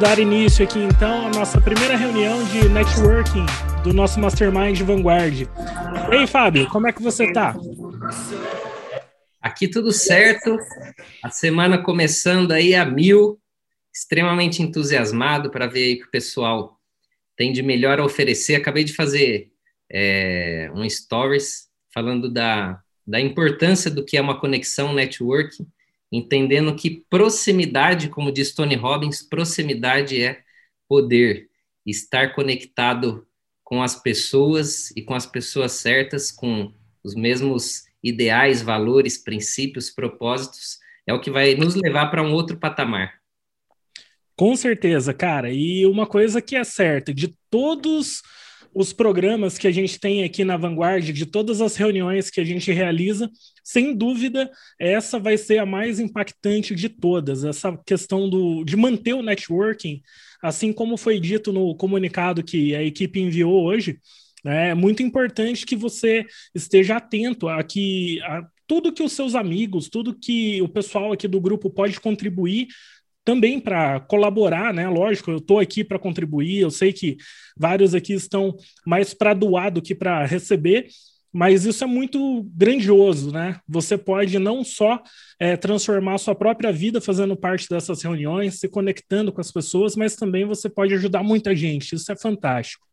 Dar início aqui então à nossa primeira reunião de networking do nosso Mastermind Vanguard. E aí, Fábio, como é que você tá? Aqui tudo certo, a semana começando aí a mil, extremamente entusiasmado para ver aí que o pessoal tem de melhor a oferecer. Acabei de fazer é, um stories falando da, da importância do que é uma conexão networking entendendo que proximidade, como diz Tony Robbins, proximidade é poder, estar conectado com as pessoas e com as pessoas certas, com os mesmos ideais, valores, princípios, propósitos, é o que vai nos levar para um outro patamar. Com certeza, cara. E uma coisa que é certa, de todos os programas que a gente tem aqui na Vanguard, de todas as reuniões que a gente realiza, sem dúvida, essa vai ser a mais impactante de todas. Essa questão do, de manter o networking, assim como foi dito no comunicado que a equipe enviou hoje, né, é muito importante que você esteja atento a que a tudo que os seus amigos, tudo que o pessoal aqui do grupo pode contribuir também para colaborar, né? Lógico, eu estou aqui para contribuir, eu sei que vários aqui estão mais para doar do que para receber, mas isso é muito grandioso, né? Você pode não só é, transformar a sua própria vida fazendo parte dessas reuniões, se conectando com as pessoas, mas também você pode ajudar muita gente. Isso é fantástico.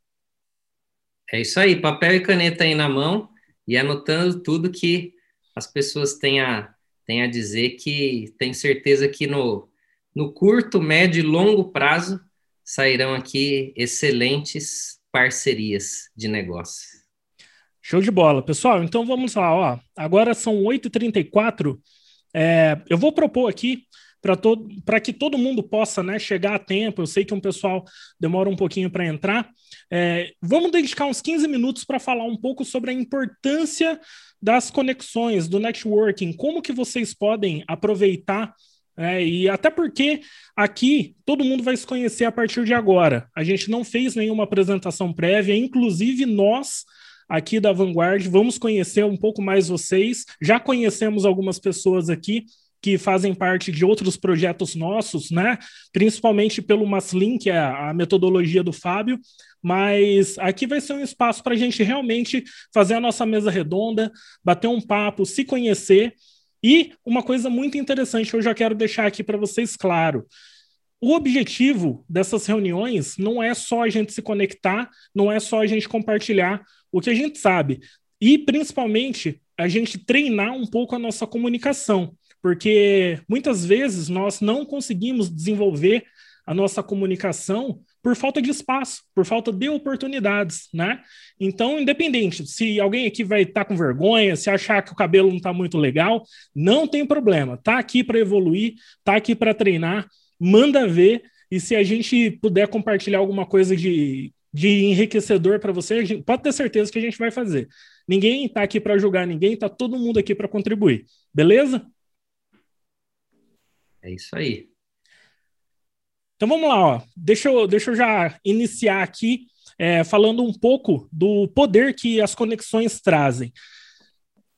É isso aí, papel e caneta aí na mão e anotando tudo que as pessoas têm a, têm a dizer que tem certeza que no no curto, médio e longo prazo sairão aqui excelentes parcerias de negócio. Show de bola, pessoal. Então vamos lá, ó. Agora são 8h34. É, eu vou propor aqui para que todo mundo possa né, chegar a tempo. Eu sei que um pessoal demora um pouquinho para entrar. É, vamos dedicar uns 15 minutos para falar um pouco sobre a importância das conexões, do networking, como que vocês podem aproveitar é, e até porque aqui todo mundo vai se conhecer a partir de agora. A gente não fez nenhuma apresentação prévia, inclusive nós aqui da Vanguard vamos conhecer um pouco mais vocês. Já conhecemos algumas pessoas aqui que fazem parte de outros projetos nossos, né? Principalmente pelo Maslin, que é a metodologia do Fábio. Mas aqui vai ser um espaço para a gente realmente fazer a nossa mesa redonda, bater um papo, se conhecer e uma coisa muito interessante eu já quero deixar aqui para vocês claro. O objetivo dessas reuniões não é só a gente se conectar, não é só a gente compartilhar o que a gente sabe. E, principalmente, a gente treinar um pouco a nossa comunicação, porque muitas vezes nós não conseguimos desenvolver a nossa comunicação por falta de espaço, por falta de oportunidades, né? Então, independente, se alguém aqui vai estar tá com vergonha, se achar que o cabelo não está muito legal, não tem problema. Tá aqui para evoluir, tá aqui para treinar, manda ver. E se a gente puder compartilhar alguma coisa de, de enriquecedor para você, gente, pode ter certeza que a gente vai fazer. Ninguém está aqui para julgar ninguém, tá todo mundo aqui para contribuir. Beleza? É isso aí. Então vamos lá, ó. Deixa, eu, deixa eu já iniciar aqui é, falando um pouco do poder que as conexões trazem.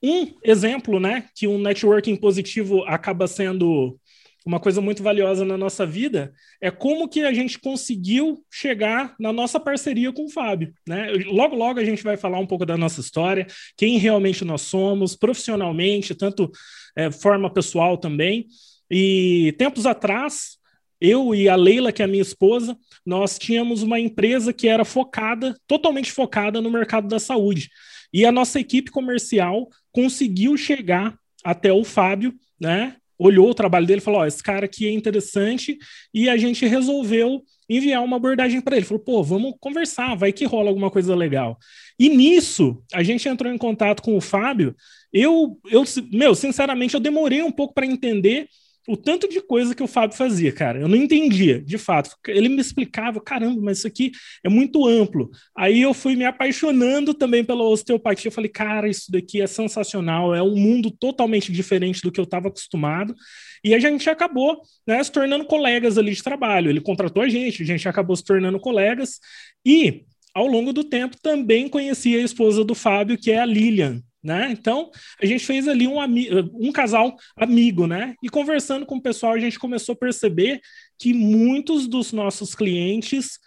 Um exemplo, né, que um networking positivo acaba sendo uma coisa muito valiosa na nossa vida é como que a gente conseguiu chegar na nossa parceria com o Fábio, né? Logo, logo a gente vai falar um pouco da nossa história, quem realmente nós somos, profissionalmente, tanto é, forma pessoal também. E tempos atrás, eu e a Leila, que é a minha esposa, nós tínhamos uma empresa que era focada, totalmente focada no mercado da saúde. E a nossa equipe comercial conseguiu chegar até o Fábio, né? Olhou o trabalho dele e falou: Ó, esse cara aqui é interessante, e a gente resolveu enviar uma abordagem para ele. Falou: pô, vamos conversar, vai que rola alguma coisa legal. E nisso, a gente entrou em contato com o Fábio. Eu, eu meu, sinceramente, eu demorei um pouco para entender o tanto de coisa que o Fábio fazia, cara. Eu não entendia, de fato. Ele me explicava, caramba, mas isso aqui é muito amplo. Aí eu fui me apaixonando também pela osteopatia. Eu falei, cara, isso daqui é sensacional, é um mundo totalmente diferente do que eu estava acostumado. E a gente acabou né, se tornando colegas ali de trabalho. Ele contratou a gente, a gente acabou se tornando colegas. E, ao longo do tempo, também conheci a esposa do Fábio, que é a Lilian. Né? Então, a gente fez ali um, um casal amigo, né? E conversando com o pessoal, a gente começou a perceber que muitos dos nossos clientes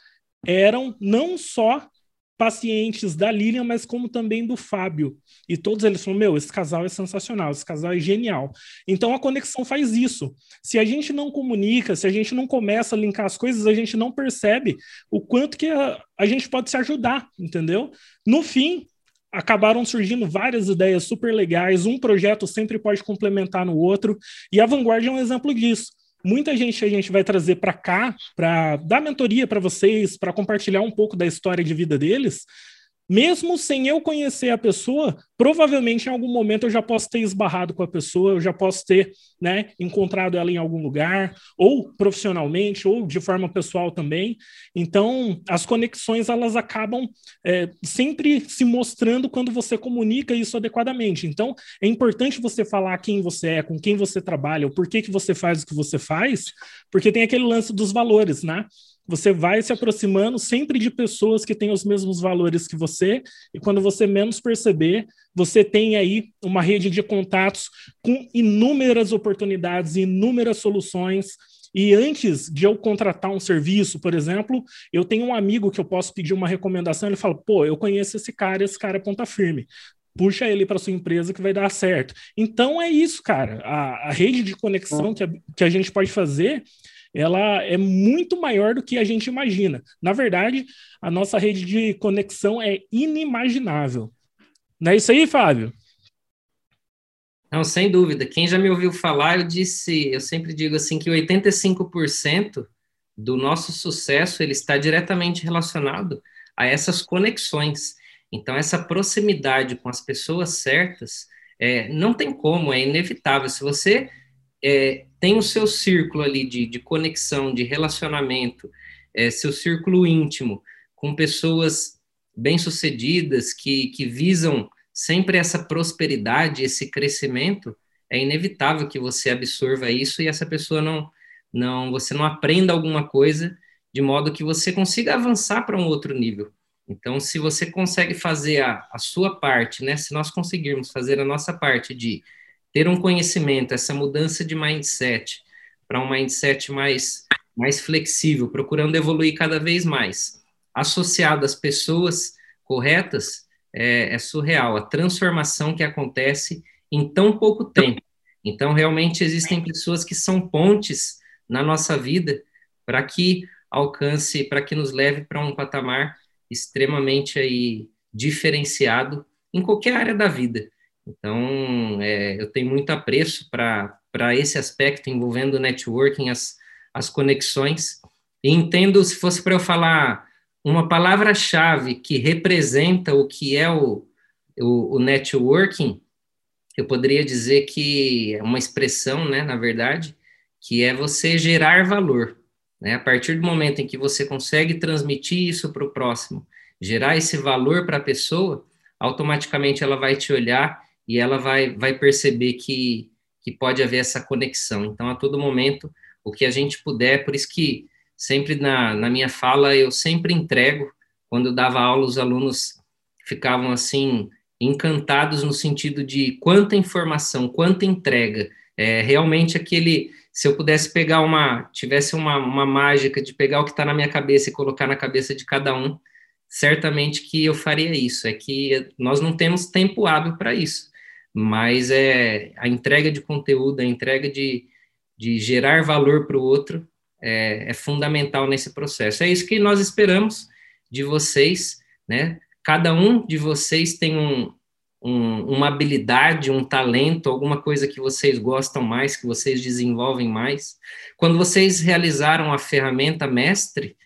eram não só pacientes da Lilian, mas como também do Fábio. E todos eles falaram: Meu, esse casal é sensacional, esse casal é genial. Então a conexão faz isso. Se a gente não comunica, se a gente não começa a linkar as coisas, a gente não percebe o quanto que a, a gente pode se ajudar, entendeu? No fim, acabaram surgindo várias ideias super legais, um projeto sempre pode complementar no outro, e a Vanguard é um exemplo disso. Muita gente a gente vai trazer para cá para dar mentoria para vocês, para compartilhar um pouco da história de vida deles, mesmo sem eu conhecer a pessoa, provavelmente em algum momento eu já posso ter esbarrado com a pessoa, eu já posso ter né, encontrado ela em algum lugar, ou profissionalmente, ou de forma pessoal também. Então, as conexões elas acabam é, sempre se mostrando quando você comunica isso adequadamente. Então, é importante você falar quem você é, com quem você trabalha, o porquê que você faz o que você faz, porque tem aquele lance dos valores, né? Você vai se aproximando sempre de pessoas que têm os mesmos valores que você, e quando você menos perceber, você tem aí uma rede de contatos com inúmeras oportunidades, inúmeras soluções. E antes de eu contratar um serviço, por exemplo, eu tenho um amigo que eu posso pedir uma recomendação, ele fala: pô, eu conheço esse cara, esse cara é ponta firme puxa ele para sua empresa que vai dar certo. Então é isso, cara. A, a rede de conexão que a, que a gente pode fazer ela é muito maior do que a gente imagina. Na verdade, a nossa rede de conexão é inimaginável. Não é isso aí, Fábio? Não, sem dúvida. Quem já me ouviu falar, eu disse, eu sempre digo assim que 85% do nosso sucesso ele está diretamente relacionado a essas conexões. Então, essa proximidade com as pessoas certas, é, não tem como, é inevitável. Se você é, tem o seu círculo ali de, de conexão, de relacionamento, é, seu círculo íntimo, com pessoas bem-sucedidas que, que visam sempre essa prosperidade, esse crescimento, é inevitável que você absorva isso e essa pessoa não, não você não aprenda alguma coisa de modo que você consiga avançar para um outro nível. Então, se você consegue fazer a, a sua parte, né? Se nós conseguirmos fazer a nossa parte de ter um conhecimento, essa mudança de mindset para um mindset mais, mais flexível, procurando evoluir cada vez mais, associado às pessoas corretas, é, é surreal a transformação que acontece em tão pouco tempo. Então, realmente existem pessoas que são pontes na nossa vida para que alcance, para que nos leve para um patamar extremamente aí diferenciado em qualquer área da vida. Então, é, eu tenho muito apreço para esse aspecto envolvendo networking, as, as conexões. E entendo, se fosse para eu falar uma palavra-chave que representa o que é o, o, o, networking, eu poderia dizer que é uma expressão, né, na verdade, que é você gerar valor. Né? A partir do momento em que você consegue transmitir isso para o próximo, gerar esse valor para a pessoa, automaticamente ela vai te olhar e ela vai, vai perceber que, que pode haver essa conexão. Então, a todo momento, o que a gente puder, por isso que sempre na, na minha fala eu sempre entrego, quando eu dava aula, os alunos ficavam assim, encantados no sentido de quanta informação, quanta entrega. É, realmente aquele, se eu pudesse pegar uma, tivesse uma, uma mágica de pegar o que está na minha cabeça e colocar na cabeça de cada um, certamente que eu faria isso. É que nós não temos tempo hábil para isso mas é a entrega de conteúdo, a entrega de, de gerar valor para o outro é, é, fundamental nesse processo. É isso que nós esperamos de vocês, né? Cada um de vocês tem um, um, uma habilidade, um talento, alguma coisa que vocês gostam mais, que vocês desenvolvem mais. Quando vocês realizaram a ferramenta mestre,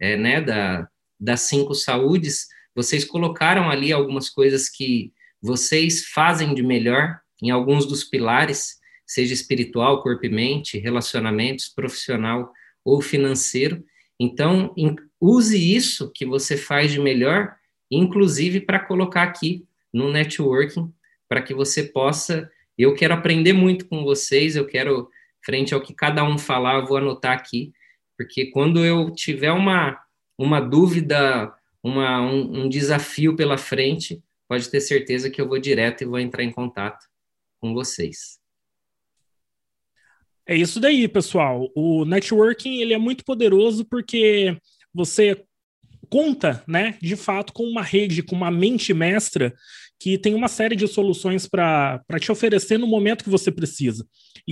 é, né, da, das cinco saúdes, vocês colocaram ali algumas coisas que vocês fazem de melhor em alguns dos pilares, seja espiritual, corpo e mente, relacionamentos, profissional ou financeiro. Então, use isso que você faz de melhor, inclusive para colocar aqui no networking, para que você possa. Eu quero aprender muito com vocês, eu quero, frente ao que cada um falar, eu vou anotar aqui, porque quando eu tiver uma, uma dúvida, uma, um, um desafio pela frente, pode ter certeza que eu vou direto e vou entrar em contato com vocês. É isso daí, pessoal. O networking ele é muito poderoso porque você conta, né, de fato, com uma rede, com uma mente mestra que tem uma série de soluções para te oferecer no momento que você precisa.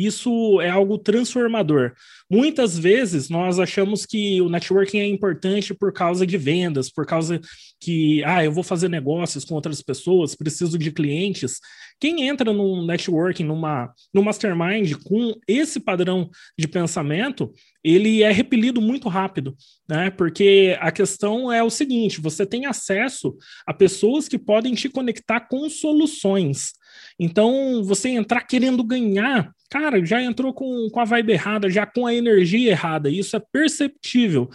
Isso é algo transformador. Muitas vezes nós achamos que o networking é importante por causa de vendas, por causa que, ah, eu vou fazer negócios com outras pessoas, preciso de clientes. Quem entra num networking, numa, num mastermind com esse padrão de pensamento, ele é repelido muito rápido, né? Porque a questão é o seguinte: você tem acesso a pessoas que podem te conectar com soluções. Então, você entrar querendo ganhar, cara, já entrou com, com a vibe errada, já com a energia errada. Isso é perceptível.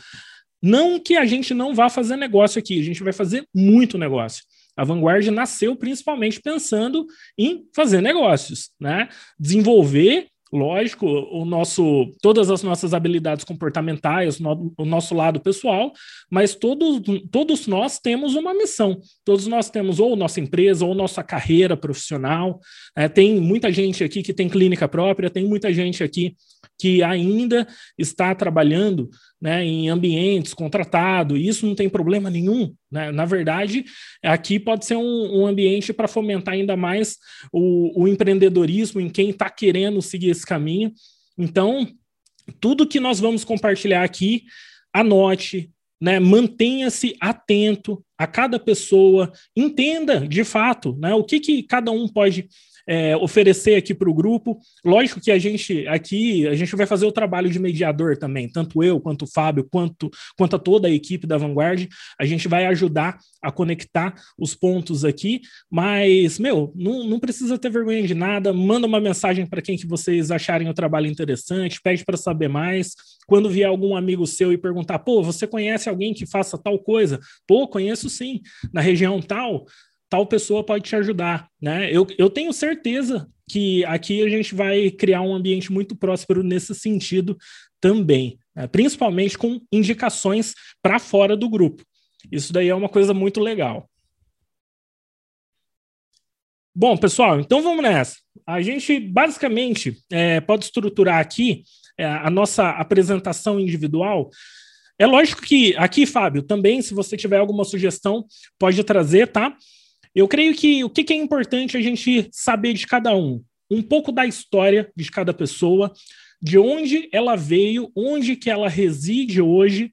Não que a gente não vá fazer negócio aqui, a gente vai fazer muito negócio. A Vanguard nasceu principalmente pensando em fazer negócios, né? Desenvolver lógico, o nosso, todas as nossas habilidades comportamentais, o nosso lado pessoal, mas todos, todos nós temos uma missão. Todos nós temos ou nossa empresa ou nossa carreira profissional. É, tem muita gente aqui que tem clínica própria, tem muita gente aqui que ainda está trabalhando né, em ambientes contratado, isso não tem problema nenhum. Né? Na verdade, aqui pode ser um, um ambiente para fomentar ainda mais o, o empreendedorismo em quem está querendo seguir esse caminho. Então, tudo que nós vamos compartilhar aqui, anote, né, mantenha-se atento a cada pessoa, entenda de fato né, o que, que cada um pode é, oferecer aqui para o grupo. Lógico que a gente aqui a gente vai fazer o trabalho de mediador também, tanto eu quanto o Fábio, quanto, quanto a toda a equipe da Vanguard. A gente vai ajudar a conectar os pontos aqui, mas, meu, não, não precisa ter vergonha de nada. Manda uma mensagem para quem que vocês acharem o trabalho interessante, pede para saber mais. Quando vier algum amigo seu e perguntar, pô, você conhece alguém que faça tal coisa? Pô, conheço sim, na região tal tal pessoa pode te ajudar, né? Eu, eu tenho certeza que aqui a gente vai criar um ambiente muito próspero nesse sentido também, né? principalmente com indicações para fora do grupo. Isso daí é uma coisa muito legal. Bom, pessoal, então vamos nessa. A gente basicamente é, pode estruturar aqui é, a nossa apresentação individual. É lógico que aqui, Fábio, também, se você tiver alguma sugestão, pode trazer, tá? Eu creio que o que é importante a gente saber de cada um, um pouco da história de cada pessoa, de onde ela veio, onde que ela reside hoje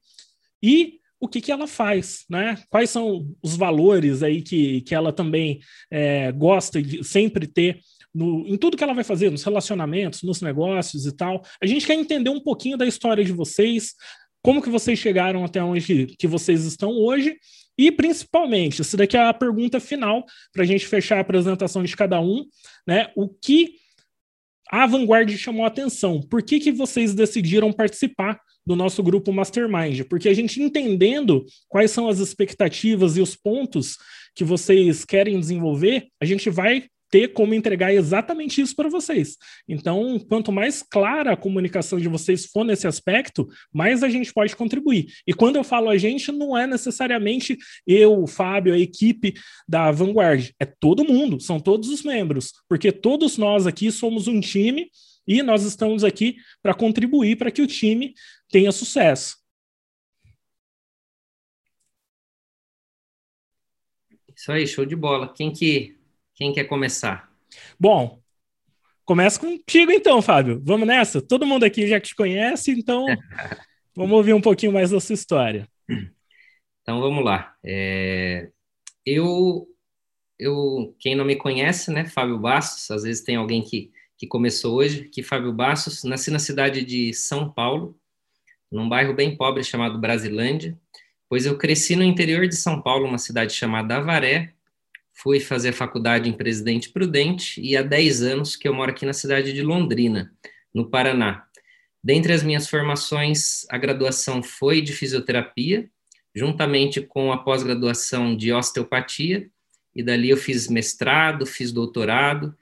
e o que, que ela faz, né? Quais são os valores aí que, que ela também é, gosta de sempre ter no, em tudo que ela vai fazer, nos relacionamentos, nos negócios e tal. A gente quer entender um pouquinho da história de vocês, como que vocês chegaram até onde que vocês estão hoje e principalmente, essa daqui é a pergunta final para a gente fechar a apresentação de cada um, né? O que a Vanguard chamou a atenção? Por que, que vocês decidiram participar do nosso grupo Mastermind? Porque a gente entendendo quais são as expectativas e os pontos que vocês querem desenvolver, a gente vai ter como entregar exatamente isso para vocês. Então, quanto mais clara a comunicação de vocês for nesse aspecto, mais a gente pode contribuir. E quando eu falo a gente, não é necessariamente eu, o Fábio, a equipe da Vanguard, é todo mundo, são todos os membros, porque todos nós aqui somos um time e nós estamos aqui para contribuir para que o time tenha sucesso. Isso aí, show de bola. Quem que quem quer começar? Bom, começa contigo então, Fábio. Vamos nessa? Todo mundo aqui já te conhece, então vamos ouvir um pouquinho mais da sua história. Então vamos lá. É... Eu, eu, quem não me conhece, né, Fábio Bastos, às vezes tem alguém que, que começou hoje, que Fábio Bastos, nasci na cidade de São Paulo, num bairro bem pobre chamado Brasilândia, pois eu cresci no interior de São Paulo, uma cidade chamada Avaré, fui fazer faculdade em Presidente Prudente e há 10 anos que eu moro aqui na cidade de Londrina, no Paraná. Dentre as minhas formações, a graduação foi de fisioterapia, juntamente com a pós-graduação de osteopatia, e dali eu fiz mestrado, fiz doutorado,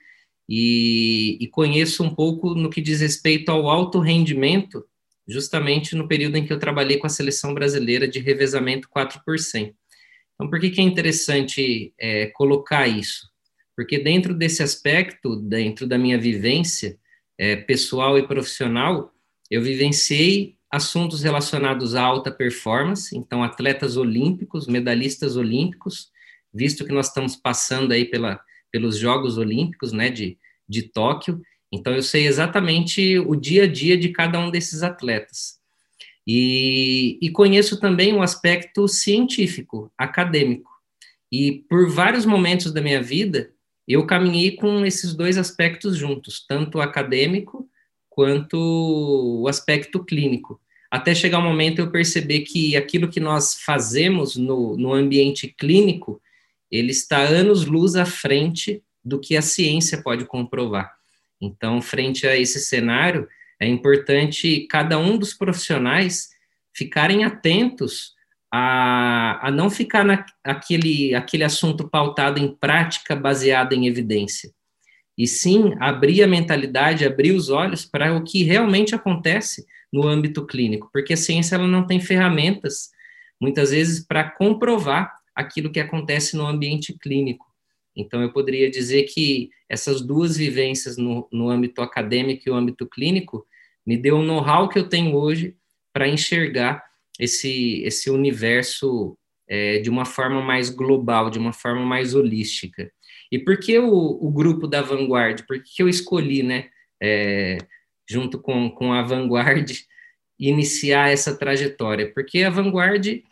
e, e, conheço um pouco no que diz respeito ao alto rendimento, justamente no período em que eu trabalhei com a seleção brasileira de revezamento 4 por 100. Então, por que, que é interessante é, colocar isso? Porque dentro desse aspecto, dentro da minha vivência, é, pessoal e profissional, eu vivenciei assuntos relacionados à alta performance, então atletas olímpicos, medalhistas olímpicos, visto que nós estamos passando aí pela, pelos Jogos Olímpicos, né, de, de Tóquio, então eu sei exatamente o dia a dia de cada um desses atletas. E, e conheço também o aspecto científico, acadêmico. E por vários momentos da minha vida, eu caminhei com esses dois aspectos juntos, tanto o acadêmico quanto o aspecto clínico. Até chegar o um momento eu perceber que aquilo que nós fazemos no, no ambiente clínico, ele está anos-luz à frente do que a ciência pode comprovar. Então, frente a esse cenário, é importante cada um dos profissionais ficarem atentos a, a não ficar naquele aquele assunto pautado em prática baseada em evidência, e sim abrir a mentalidade, abrir os olhos para o que realmente acontece no âmbito clínico, porque a ciência ela não tem ferramentas, muitas vezes, para comprovar aquilo que acontece no ambiente clínico. Então, eu poderia dizer que essas duas vivências no, no âmbito acadêmico e o âmbito clínico me deu o know-how que eu tenho hoje para enxergar esse, esse universo é, de uma forma mais global, de uma forma mais holística. E por que o, o grupo da Vanguard? Por que eu escolhi, né, é, junto com, com a Vanguard, iniciar essa trajetória? Porque a Vanguard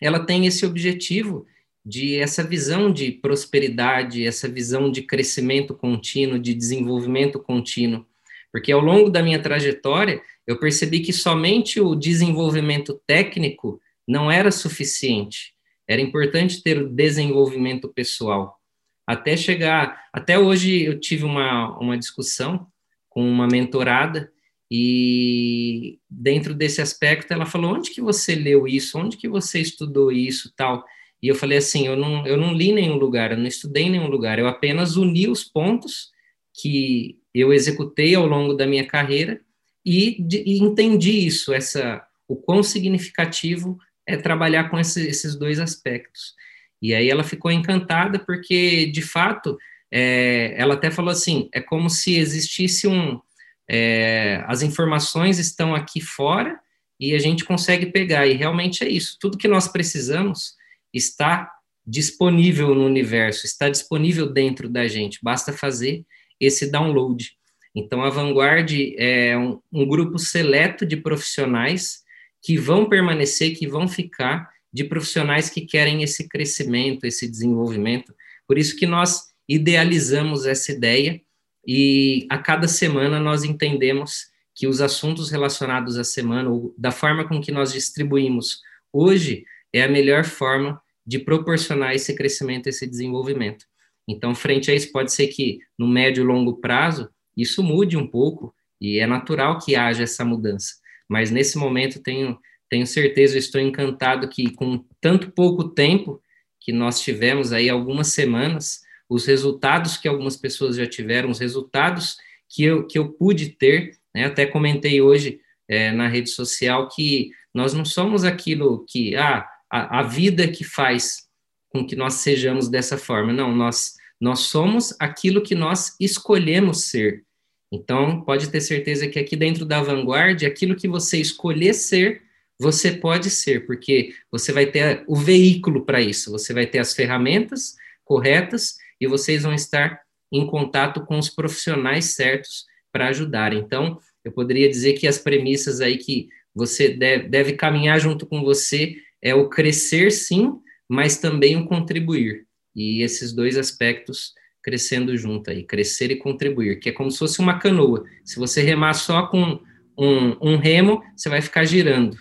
ela tem esse objetivo de essa visão de prosperidade, essa visão de crescimento contínuo, de desenvolvimento contínuo. Porque ao longo da minha trajetória, eu percebi que somente o desenvolvimento técnico não era suficiente. Era importante ter o desenvolvimento pessoal. Até chegar, até hoje eu tive uma, uma discussão com uma mentorada e dentro desse aspecto ela falou: "Onde que você leu isso? Onde que você estudou isso, tal?" E eu falei assim: "Eu não eu não li nenhum lugar, eu não estudei nenhum lugar. Eu apenas uni os pontos que eu executei ao longo da minha carreira e, de, e entendi isso, essa o quão significativo é trabalhar com esse, esses dois aspectos. E aí ela ficou encantada porque, de fato, é, ela até falou assim, é como se existisse um, é, as informações estão aqui fora e a gente consegue pegar, e realmente é isso, tudo que nós precisamos está disponível no universo, está disponível dentro da gente, basta fazer esse download. Então, a Vanguard é um, um grupo seleto de profissionais que vão permanecer, que vão ficar, de profissionais que querem esse crescimento, esse desenvolvimento. Por isso que nós idealizamos essa ideia e a cada semana nós entendemos que os assuntos relacionados à semana, ou da forma com que nós distribuímos hoje, é a melhor forma de proporcionar esse crescimento, esse desenvolvimento. Então, frente a isso, pode ser que no médio e longo prazo isso mude um pouco e é natural que haja essa mudança. Mas nesse momento tenho tenho certeza, estou encantado que com tanto pouco tempo que nós tivemos aí algumas semanas, os resultados que algumas pessoas já tiveram, os resultados que eu, que eu pude ter, né? até comentei hoje é, na rede social que nós não somos aquilo que ah, a, a vida que faz com que nós sejamos dessa forma, não, nós nós somos aquilo que nós escolhemos ser. Então, pode ter certeza que aqui dentro da vanguarda, aquilo que você escolher ser, você pode ser, porque você vai ter o veículo para isso, você vai ter as ferramentas corretas e vocês vão estar em contato com os profissionais certos para ajudar. Então, eu poderia dizer que as premissas aí que você deve, deve caminhar junto com você é o crescer, sim, mas também o contribuir e esses dois aspectos crescendo junto aí, crescer e contribuir, que é como se fosse uma canoa. Se você remar só com um, um remo, você vai ficar girando.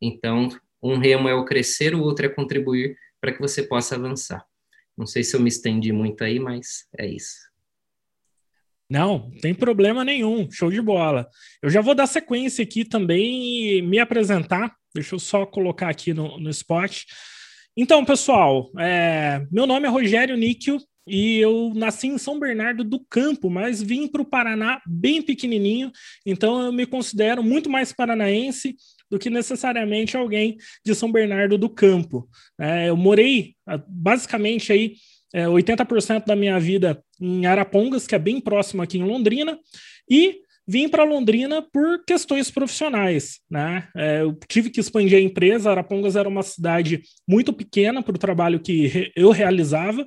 Então, um remo é o crescer, o outro é contribuir para que você possa avançar. Não sei se eu me estendi muito aí, mas é isso. Não, tem problema nenhum, show de bola. Eu já vou dar sequência aqui também e me apresentar. Deixa eu só colocar aqui no, no spot. Então, pessoal, é, meu nome é Rogério Níquel e eu nasci em São Bernardo do Campo, mas vim para o Paraná bem pequenininho, então eu me considero muito mais paranaense do que necessariamente alguém de São Bernardo do Campo. É, eu morei ah, basicamente aí é, 80% da minha vida em Arapongas, que é bem próximo aqui em Londrina, e vim para Londrina por questões profissionais, né? É, eu tive que expandir a empresa. Arapongas era uma cidade muito pequena para o trabalho que eu realizava,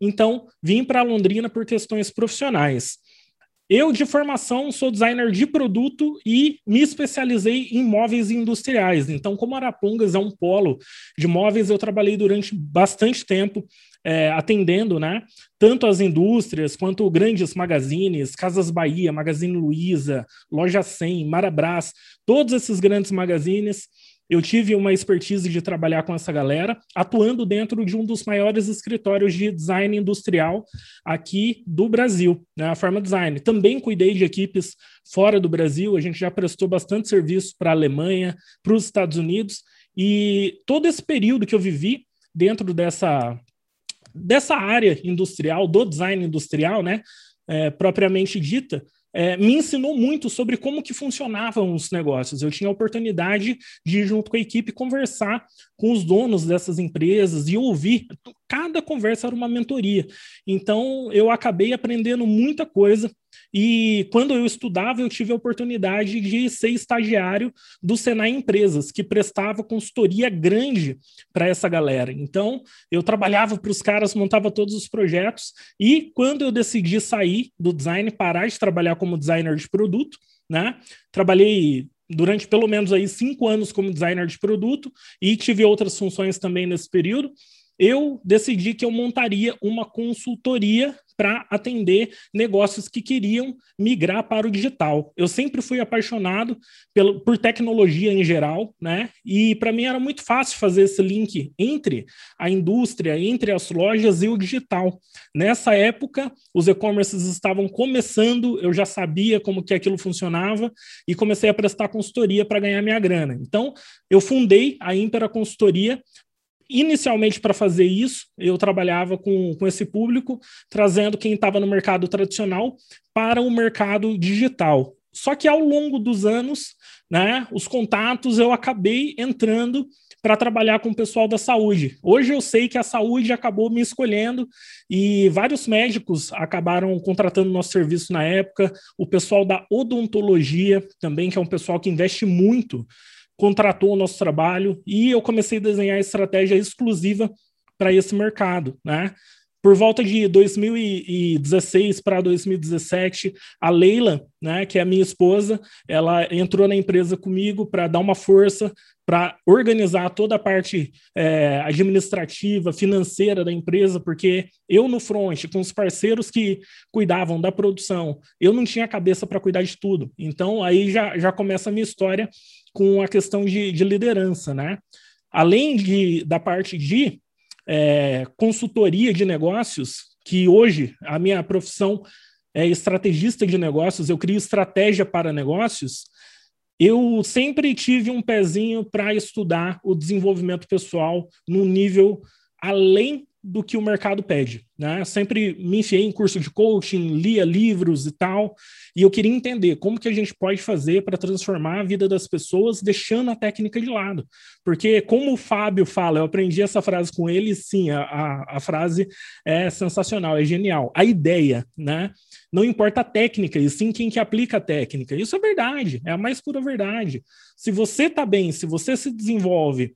então vim para Londrina por questões profissionais. Eu, de formação, sou designer de produto e me especializei em móveis industriais. Então, como Arapongas é um polo de móveis, eu trabalhei durante bastante tempo é, atendendo, né? Tanto as indústrias quanto grandes magazines, Casas Bahia, Magazine Luiza, Loja 100, Marabras, todos esses grandes magazines. Eu tive uma expertise de trabalhar com essa galera, atuando dentro de um dos maiores escritórios de design industrial aqui do Brasil, né, a Forma Design. Também cuidei de equipes fora do Brasil, a gente já prestou bastante serviço para a Alemanha, para os Estados Unidos, e todo esse período que eu vivi dentro dessa dessa área industrial, do design industrial, né, é, propriamente dita, é, me ensinou muito sobre como que funcionavam os negócios. Eu tinha a oportunidade de ir junto com a equipe conversar com os donos dessas empresas e ouvir. Cada conversa era uma mentoria. Então, eu acabei aprendendo muita coisa e quando eu estudava, eu tive a oportunidade de ser estagiário do Senai Empresas, que prestava consultoria grande para essa galera. Então, eu trabalhava para os caras, montava todos os projetos, e quando eu decidi sair do design, parar de trabalhar como designer de produto, né? Trabalhei durante pelo menos aí cinco anos como designer de produto e tive outras funções também nesse período eu decidi que eu montaria uma consultoria para atender negócios que queriam migrar para o digital. Eu sempre fui apaixonado pelo, por tecnologia em geral, né? E para mim era muito fácil fazer esse link entre a indústria, entre as lojas e o digital. Nessa época, os e-commerces estavam começando, eu já sabia como que aquilo funcionava e comecei a prestar consultoria para ganhar minha grana. Então, eu fundei a Impera Consultoria Inicialmente, para fazer isso, eu trabalhava com, com esse público, trazendo quem estava no mercado tradicional para o mercado digital. Só que ao longo dos anos, né, os contatos, eu acabei entrando para trabalhar com o pessoal da saúde. Hoje eu sei que a saúde acabou me escolhendo e vários médicos acabaram contratando nosso serviço na época. O pessoal da odontologia também, que é um pessoal que investe muito contratou o nosso trabalho e eu comecei a desenhar estratégia exclusiva para esse mercado, né? Por volta de 2016 para 2017, a Leila, né, que é a minha esposa, ela entrou na empresa comigo para dar uma força, para organizar toda a parte é, administrativa, financeira da empresa, porque eu no front, com os parceiros que cuidavam da produção, eu não tinha cabeça para cuidar de tudo. Então aí já, já começa a minha história com a questão de, de liderança, né? Além de, da parte de é, consultoria de negócios, que hoje a minha profissão é estrategista de negócios, eu crio estratégia para negócios, eu sempre tive um pezinho para estudar o desenvolvimento pessoal num nível além do que o mercado pede. Né? Sempre me enfiei em curso de coaching, lia livros e tal, e eu queria entender como que a gente pode fazer para transformar a vida das pessoas deixando a técnica de lado. Porque, como o Fábio fala, eu aprendi essa frase com ele, sim, a, a, a frase é sensacional, é genial. A ideia, né? Não importa a técnica, e sim quem que aplica a técnica. Isso é verdade, é a mais pura verdade. Se você está bem, se você se desenvolve,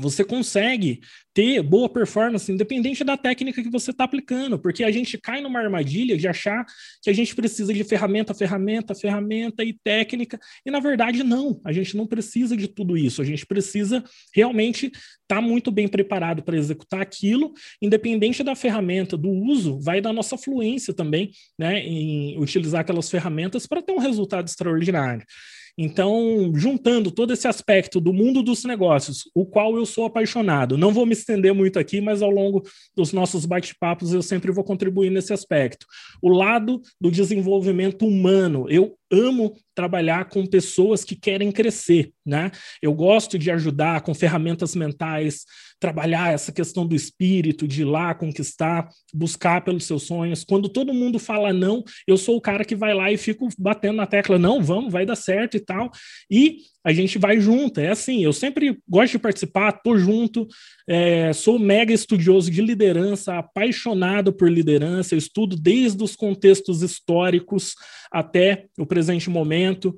você consegue ter boa performance independente da técnica que você está aplicando, porque a gente cai numa armadilha de achar que a gente precisa de ferramenta, ferramenta, ferramenta e técnica, e na verdade não, a gente não precisa de tudo isso, a gente precisa realmente estar tá muito bem preparado para executar aquilo, independente da ferramenta, do uso, vai da nossa fluência também, né, em utilizar aquelas ferramentas para ter um resultado extraordinário. Então, juntando todo esse aspecto do mundo dos negócios, o qual eu sou apaixonado, não vou me estender muito aqui, mas ao longo dos nossos bate-papos eu sempre vou contribuir nesse aspecto. O lado do desenvolvimento humano, eu amo trabalhar com pessoas que querem crescer, né? Eu gosto de ajudar com ferramentas mentais, trabalhar essa questão do espírito, de ir lá conquistar, buscar pelos seus sonhos. Quando todo mundo fala não, eu sou o cara que vai lá e fico batendo na tecla, não, vamos, vai dar certo e tal. E a gente vai junto. É assim, eu sempre gosto de participar, tô junto, é, sou mega estudioso de liderança, apaixonado por liderança, eu estudo desde os contextos históricos até o presente momento.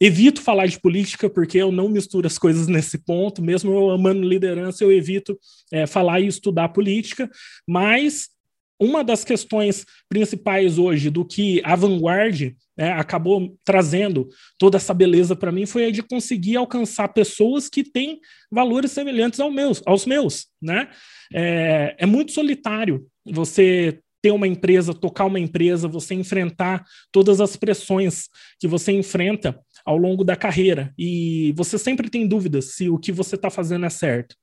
Evito falar de política porque eu não misturo as coisas nesse ponto, mesmo eu amando liderança, eu evito é, falar e estudar política, mas uma das questões principais hoje do que a Vanguard né, acabou trazendo toda essa beleza para mim foi a de conseguir alcançar pessoas que têm valores semelhantes ao meus, aos meus. Né? É, é muito solitário você ter uma empresa, tocar uma empresa, você enfrentar todas as pressões que você enfrenta ao longo da carreira. E você sempre tem dúvidas se o que você está fazendo é certo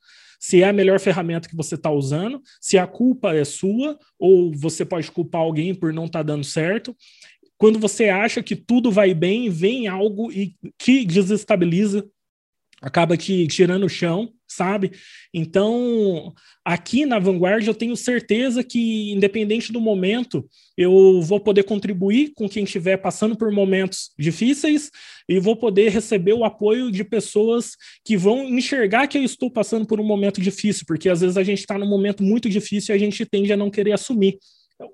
se é a melhor ferramenta que você está usando, se a culpa é sua, ou você pode culpar alguém por não estar tá dando certo. Quando você acha que tudo vai bem, vem algo e que desestabiliza, acaba te tirando o chão, sabe? Então, aqui na Vanguard, eu tenho certeza que, independente do momento, eu vou poder contribuir com quem estiver passando por momentos difíceis e vou poder receber o apoio de pessoas que vão enxergar que eu estou passando por um momento difícil, porque às vezes a gente está num momento muito difícil e a gente tende a não querer assumir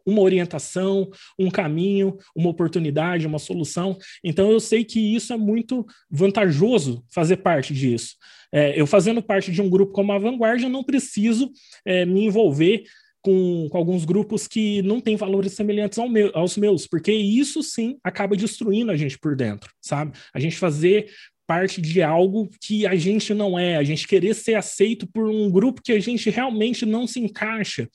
uma orientação, um caminho, uma oportunidade, uma solução. Então eu sei que isso é muito vantajoso fazer parte disso. É, eu fazendo parte de um grupo como a Vanguard, eu não preciso é, me envolver com, com, alguns grupos que não têm valores semelhantes ao meu, aos meus, porque isso sim acaba destruindo a gente por dentro, sabe? A gente fazer parte de algo que a gente não é, a gente querer ser aceito por um grupo que a gente realmente não se encaixa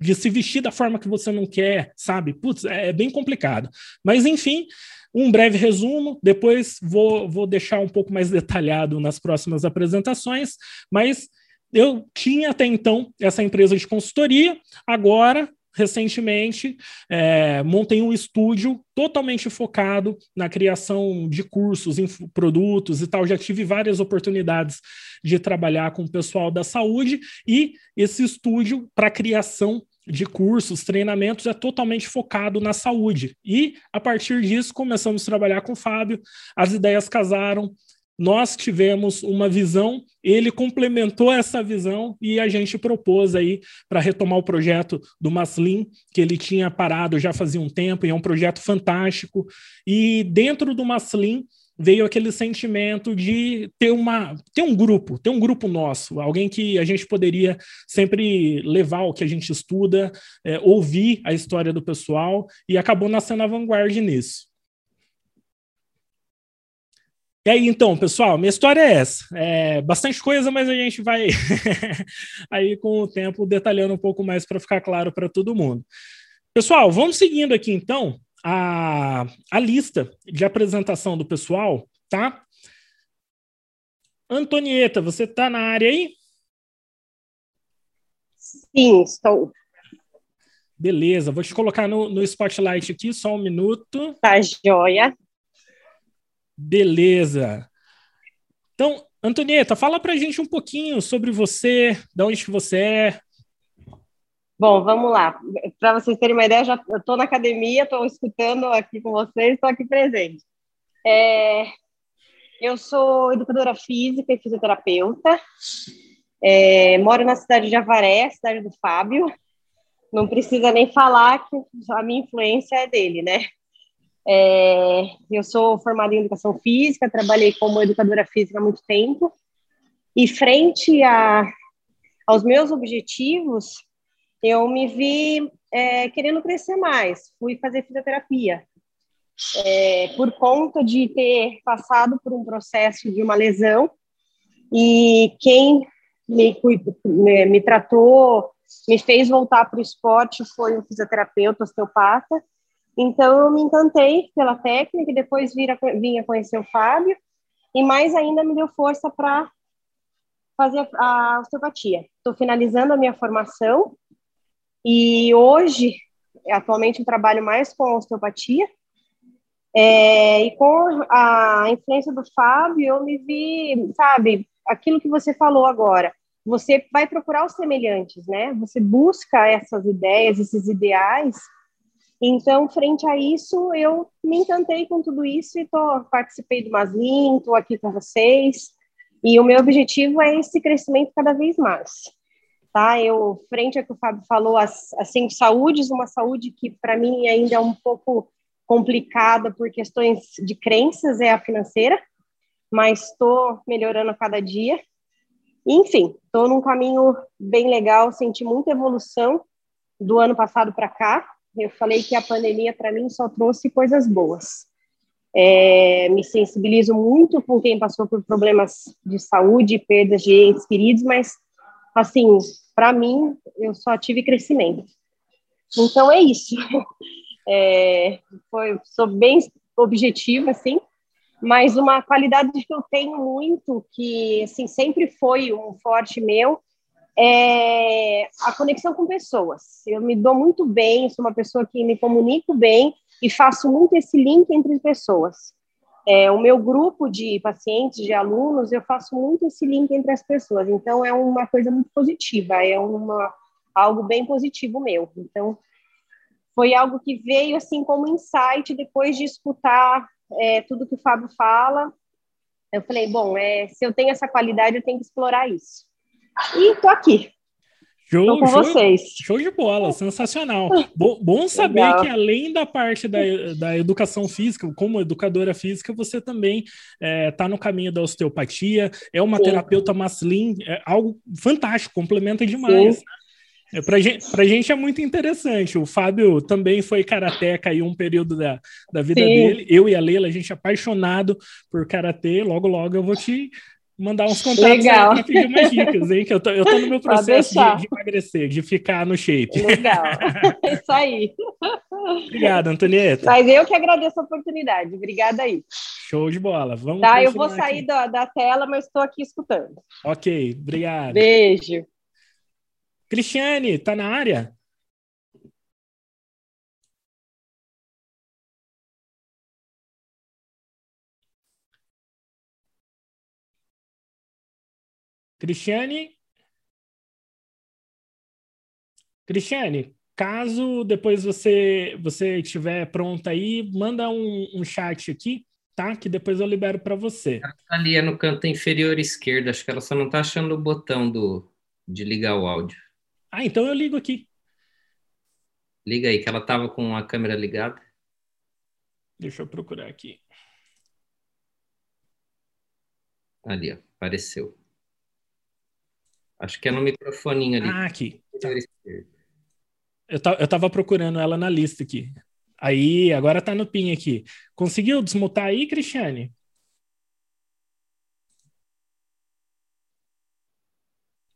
de se vestir da forma que você não quer, sabe? Putz, é, é bem complicado. Mas, enfim, um breve resumo, depois vou, vou deixar um pouco mais detalhado nas próximas apresentações, mas eu tinha até então essa empresa de consultoria, agora recentemente é, montei um estúdio totalmente focado na criação de cursos, produtos e tal. Já tive várias oportunidades de trabalhar com o pessoal da saúde e esse estúdio para criação de cursos, treinamentos é totalmente focado na saúde. E a partir disso começamos a trabalhar com o Fábio, as ideias casaram, nós tivemos uma visão, ele complementou essa visão e a gente propôs aí para retomar o projeto do Maslin, que ele tinha parado já fazia um tempo, e é um projeto fantástico. E dentro do Maslin veio aquele sentimento de ter uma ter um grupo, ter um grupo nosso, alguém que a gente poderia sempre levar o que a gente estuda, é, ouvir a história do pessoal, e acabou nascendo a vanguarda nisso. E aí, então, pessoal, minha história é essa. É bastante coisa, mas a gente vai aí com o tempo detalhando um pouco mais para ficar claro para todo mundo. Pessoal, vamos seguindo aqui então a, a lista de apresentação do pessoal, tá? Antonieta, você está na área aí? Sim, estou. Beleza, vou te colocar no, no spotlight aqui, só um minuto. Tá joia. Beleza. Então, Antonieta, fala para a gente um pouquinho sobre você, de onde que você é. Bom, vamos lá. Para vocês terem uma ideia, já estou na academia, estou escutando aqui com vocês, estou aqui presente. É, eu sou educadora física e fisioterapeuta. É, moro na cidade de Avaré, cidade do Fábio. Não precisa nem falar que a minha influência é dele, né? É, eu sou formada em educação física, trabalhei como educadora física há muito tempo, e frente a, aos meus objetivos, eu me vi é, querendo crescer mais, fui fazer fisioterapia. É, por conta de ter passado por um processo de uma lesão, e quem me, me, me tratou, me fez voltar para o esporte foi um fisioterapeuta, osteopata, então, eu me encantei pela técnica e depois vira, vinha conhecer o Fábio, e mais ainda me deu força para fazer a osteopatia. Estou finalizando a minha formação e hoje, atualmente, eu trabalho mais com osteopatia. É, e com a influência do Fábio, eu me vi, sabe, aquilo que você falou agora. Você vai procurar os semelhantes, né? Você busca essas ideias, esses ideais Então, frente a isso, eu me encantei com tudo isso e tô, participei do Maslim, estou aqui com vocês. E o meu objetivo é esse crescimento cada vez mais. Tá? Eu, frente ao que o Fábio falou, assim, saúde, uma saúde que para mim ainda é um pouco complicada por questões de crenças, é a financeira, mas estou melhorando a cada dia. Enfim, estou num caminho bem legal, senti muita evolução do ano passado para cá. Eu falei que a pandemia para mim só trouxe coisas boas. É, me sensibilizo muito com quem passou por problemas de saúde, perdas de entes queridos, mas assim, para mim, eu só tive crescimento. Então é isso. É, foi, sou bem objetiva, assim, mas uma qualidade que eu tenho muito, que assim, sempre foi um forte meu, é a conexão com pessoas. Eu me dou muito bem, sou uma pessoa que me comunico bem e faço muito esse link entre pessoas. É, o meu grupo de pacientes, de alunos, eu faço muito esse link entre as pessoas. Então, é uma coisa muito positiva, é uma, algo bem positivo meu. Então, foi algo que veio assim como insight depois de escutar é, tudo que o Fábio fala. Eu falei, bom, é, se eu tenho essa qualidade, eu tenho que explorar isso. E tô aqui. Show, tô com show, vocês. Show de bola, sensacional. Bo, bom saber Legal. que além da parte da, da educação física, como educadora física, você também está é, tá no caminho da osteopatia, é uma Sim. terapeuta masculina, é algo fantástico, complementa demais. Sim. É, pra, gente, pra gente é muito interessante. O Fábio também foi karateca aí um período da, da vida Sim. dele. Eu e a Leila, a gente é apaixonado por karatê. Logo, logo eu vou te mandar uns contatos para pedir umas dicas, hein? Que eu tô, eu tô no meu processo de, de, emagrecer, de ficar no shape. Legal. Isso aí. Obrigado, Antonieta. Mas eu que agradeço a oportunidade. Obrigada aí. Show de bola. Vamos Tá, eu vou sair da, da tela, mas estou aqui escutando. Ok, obrigado. Beijo. Cristiane, tá na área? Cristiane? Cristiane, caso depois você você estiver pronta aí, manda um, um chat aqui, tá? Que depois eu libero para você. Ela tá ali é no canto inferior esquerdo, acho que ela só não tá achando o botão do, de ligar o áudio. Ah, então eu ligo aqui. Liga aí, que ela tava com a câmera ligada. Deixa eu procurar aqui. Ali, ó, apareceu. Acho que é no microfoninho ali. Ah, aqui. Tá. Eu, eu tava procurando ela na lista aqui. Aí, agora tá no PIN aqui. Conseguiu desmutar aí, Cristiane?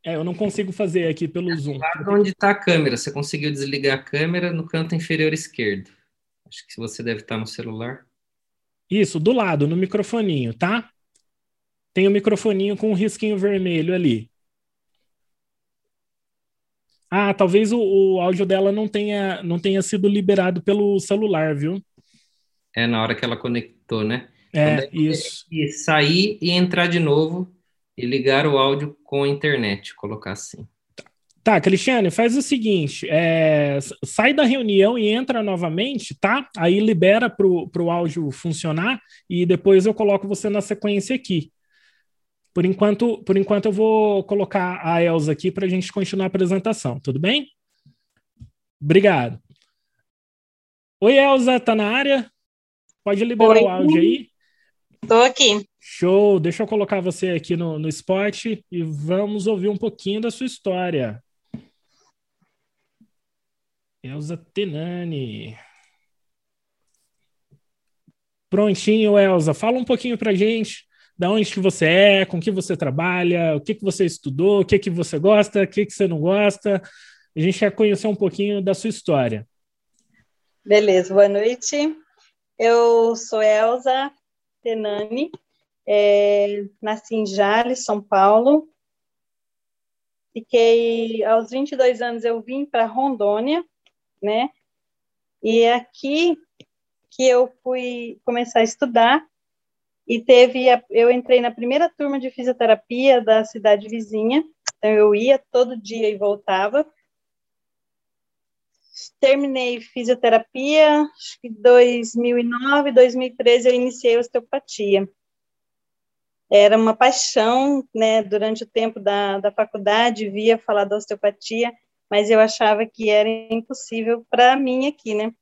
É, eu não consigo fazer aqui pelo Zoom. Lá onde está a câmera, você conseguiu desligar a câmera no canto inferior esquerdo. Acho que você deve estar no celular. Isso, do lado, no microfoninho, tá? Tem o um microfoninho com um risquinho vermelho ali. Ah, talvez o, o, áudio dela não tenha, não tenha sido liberado pelo celular, viu? É na hora que ela conectou, né? É, então isso. E sair e entrar de novo e ligar o áudio com a internet, colocar assim. Tá, Cristiane, faz o seguinte: é, sai da reunião e entra novamente, tá? Aí libera para o áudio funcionar e depois eu coloco você na sequência aqui. Por enquanto, por enquanto eu vou colocar a Elza aqui para a gente continuar a apresentação, tudo bem? Obrigado. Oi, Elza, tá na área? Pode liberar Oi. o áudio aí? Estou aqui. Show! Deixa eu colocar você aqui no, no spot e vamos ouvir um pouquinho da sua história. Elza Tenani. Prontinho, Elza. Fala um pouquinho pra gente da onde que você é, com que você trabalha, o que, que você estudou, o que, que você gosta, o que, que você não gosta. A gente quer conhecer um pouquinho da sua história. Beleza, boa noite. Eu sou Elza Tenani, é, nasci em Jales, São Paulo. Fiquei, aos 22 anos, eu vim para Rondônia, né? E é aqui que eu fui começar a estudar e teve, eu entrei na primeira turma de fisioterapia da cidade vizinha, então eu ia todo dia e voltava. terminei fisioterapia, acho que 2009, 2013 eu iniciei osteopatia. Era uma paixão, né, durante o tempo da, da faculdade, via falar da osteopatia, mas eu achava que era impossível para mim aqui, né?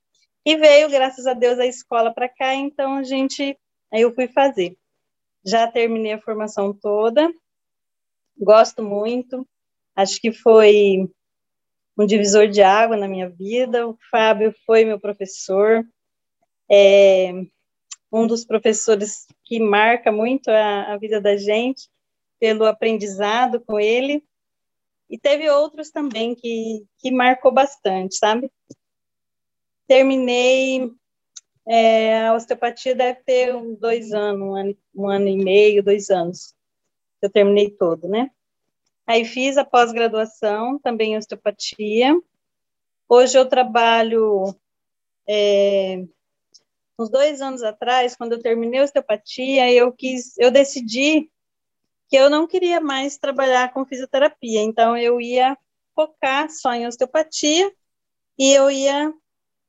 E veio, graças a Deus, a escola para cá, então a gente, aí eu fui fazer. Já terminei a formação toda, gosto muito, acho que foi um divisor de água na minha vida. O Fábio foi meu professor, é um dos professores que marca muito a, a vida da gente pelo aprendizado com ele. E teve outros também que, que marcou bastante, sabe? Terminei é, a osteopatia deve ter um, dois anos, um ano, um ano e meio, dois anos. Eu terminei todo, né? Aí fiz a pós-graduação, também em osteopatia. Hoje eu trabalho, é, uns dois anos atrás, quando eu terminei a osteopatia, eu quis, eu decidi que eu não queria mais trabalhar com fisioterapia, então eu ia focar só em osteopatia e eu ia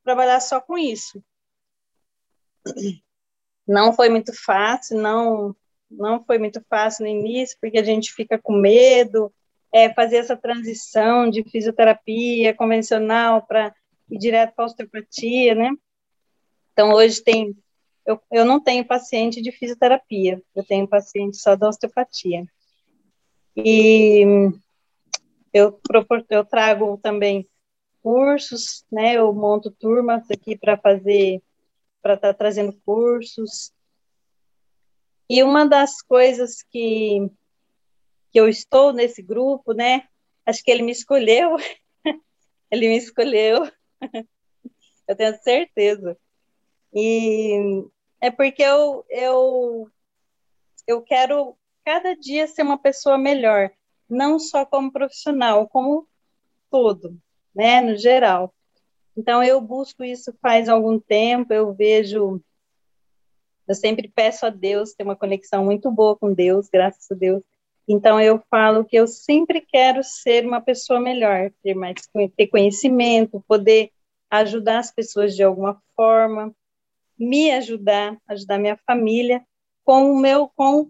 trabalhar só com isso. Não foi muito fácil, não não foi muito fácil no início, porque a gente fica com medo, é, fazer essa transição de fisioterapia convencional para ir direto para osteopatia, né? Então, hoje tem, eu, eu não tenho paciente de fisioterapia, eu tenho paciente só da osteopatia. E eu, eu trago também cursos, né? Eu monto turmas aqui para fazer, para estar tá trazendo cursos, e uma das coisas que, que eu estou nesse grupo, né? Acho que ele me escolheu. ele me escolheu. eu tenho certeza. E é porque eu, eu, eu quero cada dia ser uma pessoa melhor, não só como profissional, como todo, né, no geral. Então eu busco isso faz algum tempo, eu vejo eu sempre peço a Deus ter uma conexão muito boa com Deus, graças a Deus. Então eu falo que eu sempre quero ser uma pessoa melhor, ter mais ter conhecimento, poder ajudar as pessoas de alguma forma, me ajudar, ajudar minha família com o meu com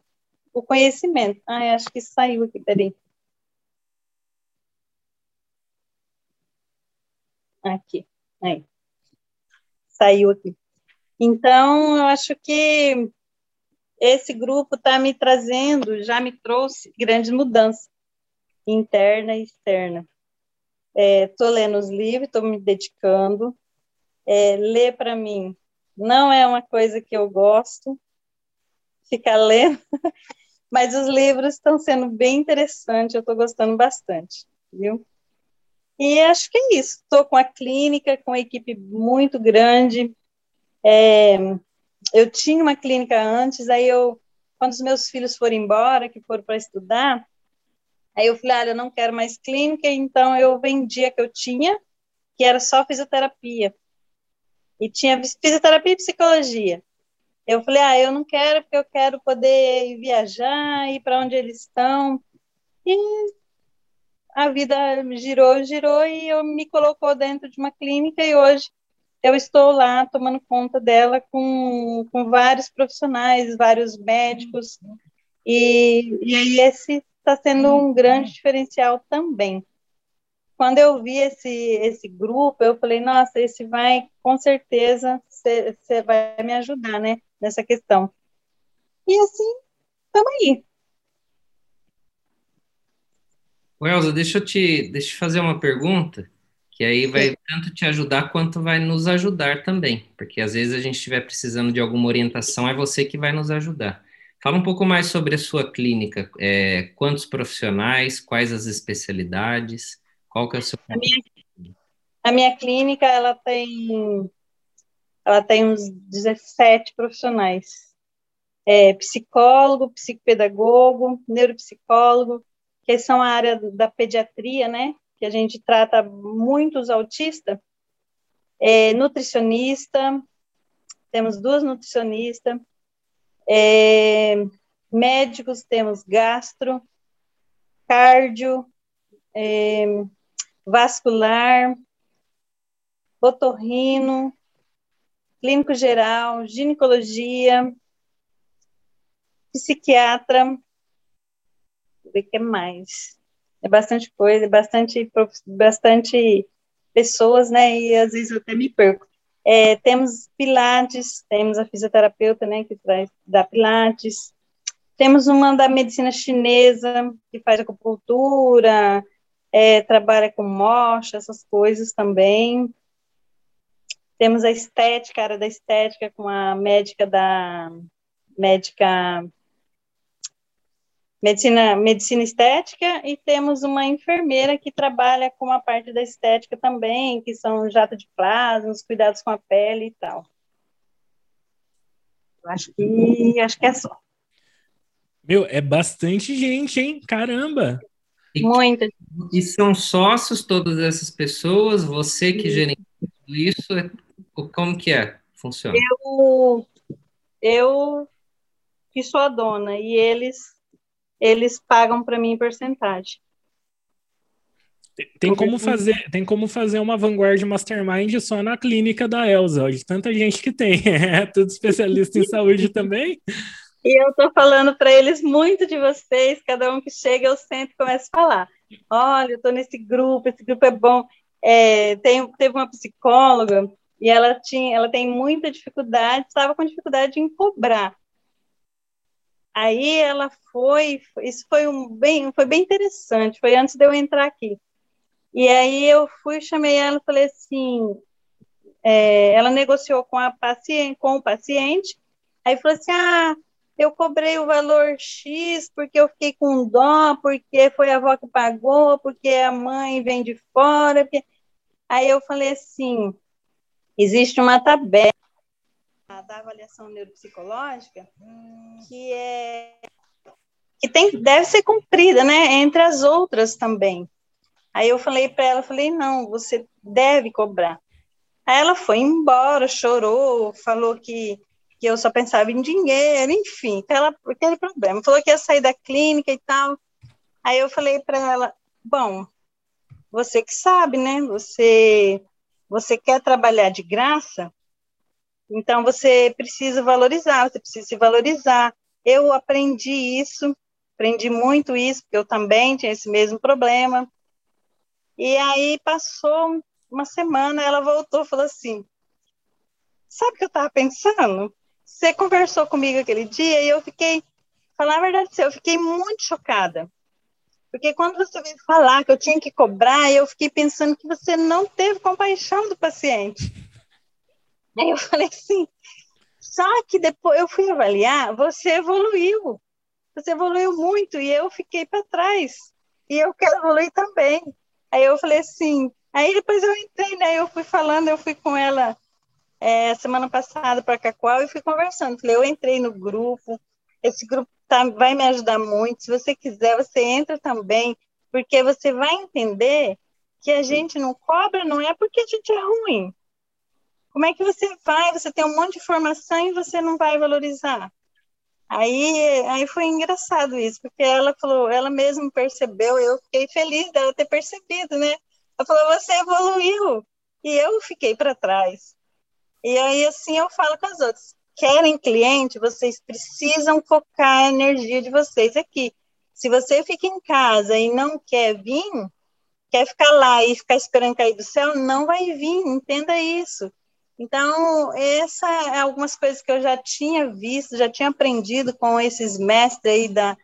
o conhecimento. Ah, acho que saiu aqui, peraí. Aqui, aí. Saiu aqui. Então, eu acho que esse grupo está me trazendo, já me trouxe grandes mudanças, interna e externa. Estou é, lendo os livros, estou me dedicando. É, ler para mim não é uma coisa que eu gosto, ficar lendo, mas os livros estão sendo bem interessantes, eu estou gostando bastante, viu? E acho que é isso. Estou com a clínica, com uma equipe muito grande, é, eu tinha uma clínica antes, aí eu, quando os meus filhos foram embora, que foram para estudar, aí eu falei, olha, eu não quero mais clínica, então eu vendi a que eu tinha, que era só fisioterapia. E tinha fisioterapia e psicologia. Eu falei, ah, eu não quero porque eu quero poder viajar, ir para onde eles estão. E a vida girou, girou e eu me colocou dentro de uma clínica e hoje eu estou lá tomando conta dela com, com vários profissionais, vários médicos, e, e esse está sendo um grande diferencial também. Quando eu vi esse, esse grupo, eu falei, nossa, esse vai, com certeza, você vai me ajudar, né, nessa questão. E assim, estamos aí. Elza, deixa eu te, deixa eu fazer uma pergunta que aí vai Sim. tanto te ajudar quanto vai nos ajudar também, porque às vezes a gente estiver precisando de alguma orientação, é você que vai nos ajudar. Fala um pouco mais sobre a sua clínica, é, quantos profissionais, quais as especialidades, qual que é o seu... A minha, a minha clínica, ela tem, ela tem uns 17 profissionais, é, psicólogo, psicopedagogo, neuropsicólogo, que são a área da pediatria, né, que a gente trata muitos autistas, é, nutricionista, temos duas nutricionistas, é, médicos, temos gastro, cardio, é, vascular, otorrino, clínico geral, ginecologia, psiquiatra, o que mais? É bastante coisa, bastante, bastante pessoas, né? E às vezes eu até me perco. É, temos Pilates, temos a fisioterapeuta, né, que traz da Pilates. Temos uma da medicina chinesa, que faz acupuntura, é, trabalha com mocha, essas coisas também. Temos a estética, a área da estética, com a médica da médica medicina, medicina estética e temos uma enfermeira que trabalha com a parte da estética também, que são jato de plasma, os cuidados com a pele e tal. Acho que acho que é só. Meu, é bastante gente, hein? Caramba! Muita. E são sócios todas essas pessoas? Você que gerencia tudo isso? É, como que é? Funciona? Eu, eu que sou a dona e eles eles pagam para mim em porcentagem. Tem como fazer, tem como fazer uma Vanguard Mastermind só na clínica da Elsa, de tanta gente que tem. É tudo especialista em saúde também. E eu estou falando para eles muito de vocês, cada um que chega eu sempre começo a falar. Olha, eu estou nesse grupo, esse grupo é bom. É, tem, teve uma psicóloga e ela tinha, ela tem muita dificuldade, estava com dificuldade em cobrar. Aí ela foi, isso foi um bem, foi bem interessante, foi antes de eu entrar aqui. E aí eu fui, chamei ela e falei assim, é, ela negociou com a paciente, com o paciente, aí falou assim, ah, eu cobrei o valor X porque eu fiquei com dó, porque foi a avó que pagou, porque a mãe vem de fora. Porque... Aí eu falei assim, existe uma tabela da avaliação neuropsicológica que é que tem, deve ser cumprida, né, entre as outras também. Aí eu falei para ela, falei, não, você deve cobrar. Aí ela foi embora, chorou, falou que, que eu só pensava em dinheiro, enfim, aquela, aquele problema. Falou que ia sair da clínica e tal. Aí eu falei para ela, bom, você que sabe, né, você, você quer trabalhar de graça, então, você precisa valorizar, você precisa se valorizar. Eu aprendi isso, aprendi muito isso, porque eu também tinha esse mesmo problema. E aí, passou uma semana, ela voltou e falou assim: Sabe o que eu estava pensando? Você conversou comigo aquele dia e eu fiquei, falar a verdade, eu fiquei muito chocada. Porque quando você veio falar que eu tinha que cobrar, eu fiquei pensando que você não teve compaixão do paciente. Aí eu falei assim, só que depois eu fui avaliar, você evoluiu. Você evoluiu muito e eu fiquei para trás. E eu quero evoluir também. Aí eu falei assim, aí depois eu entrei, né? Eu fui falando, eu fui com ela é, semana passada para Cacoal e fui conversando. Falei, eu entrei no grupo, esse grupo tá, vai me ajudar muito. Se você quiser, você entra também, porque você vai entender que a gente não cobra, não é porque a gente é ruim, como é que você vai? Você tem um monte de informação e você não vai valorizar. Aí, aí foi engraçado isso, porque ela falou, ela mesma percebeu, eu fiquei feliz dela ter percebido, né? Ela falou, você evoluiu, e eu fiquei para trás. E aí, assim, eu falo com as outras, querem cliente, vocês precisam focar a energia de vocês aqui. Se você fica em casa e não quer vir, quer ficar lá e ficar esperando cair do céu, não vai vir, entenda isso. Então, essa é algumas coisas que eu já tinha visto, já tinha aprendido com esses mestres aí da,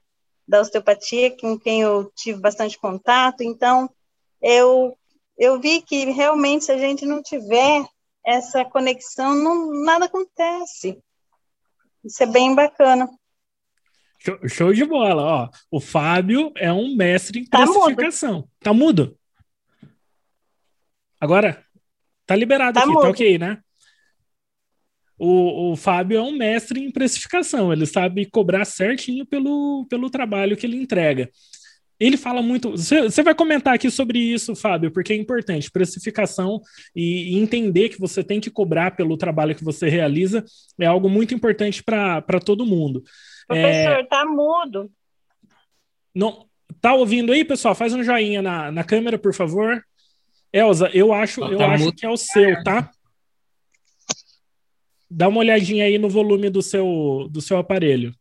da osteopatia, com quem eu tive bastante contato. Então, eu, eu vi que realmente se a gente não tiver essa conexão, não, nada acontece. Isso é bem bacana. Show, show de bola, ó. O Fábio é um mestre em tá precificação. Mudo. Tá mudo? Agora? Tá liberado tá aqui, tá mudo. tá ok, né? O, o Fábio é um mestre em precificação, ele sabe cobrar certinho pelo, pelo trabalho que ele entrega. Ele fala muito. Você vai comentar aqui sobre isso, Fábio, porque é importante. Precificação e, e entender que você tem que cobrar pelo trabalho que você realiza é algo muito importante para todo mundo. Professor, é... tá mudo. Não, tá ouvindo aí, pessoal? Faz um joinha na, na câmera, por favor. Elza, eu acho, eu tá acho que é o seu, tá? Dá uma olhadinha aí no volume do seu, do seu aparelho.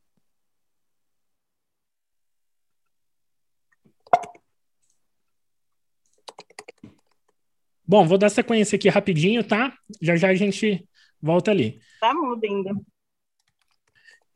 Bom, vou dar sequência aqui rapidinho, tá? Já já a gente volta ali. Tá mudo ainda.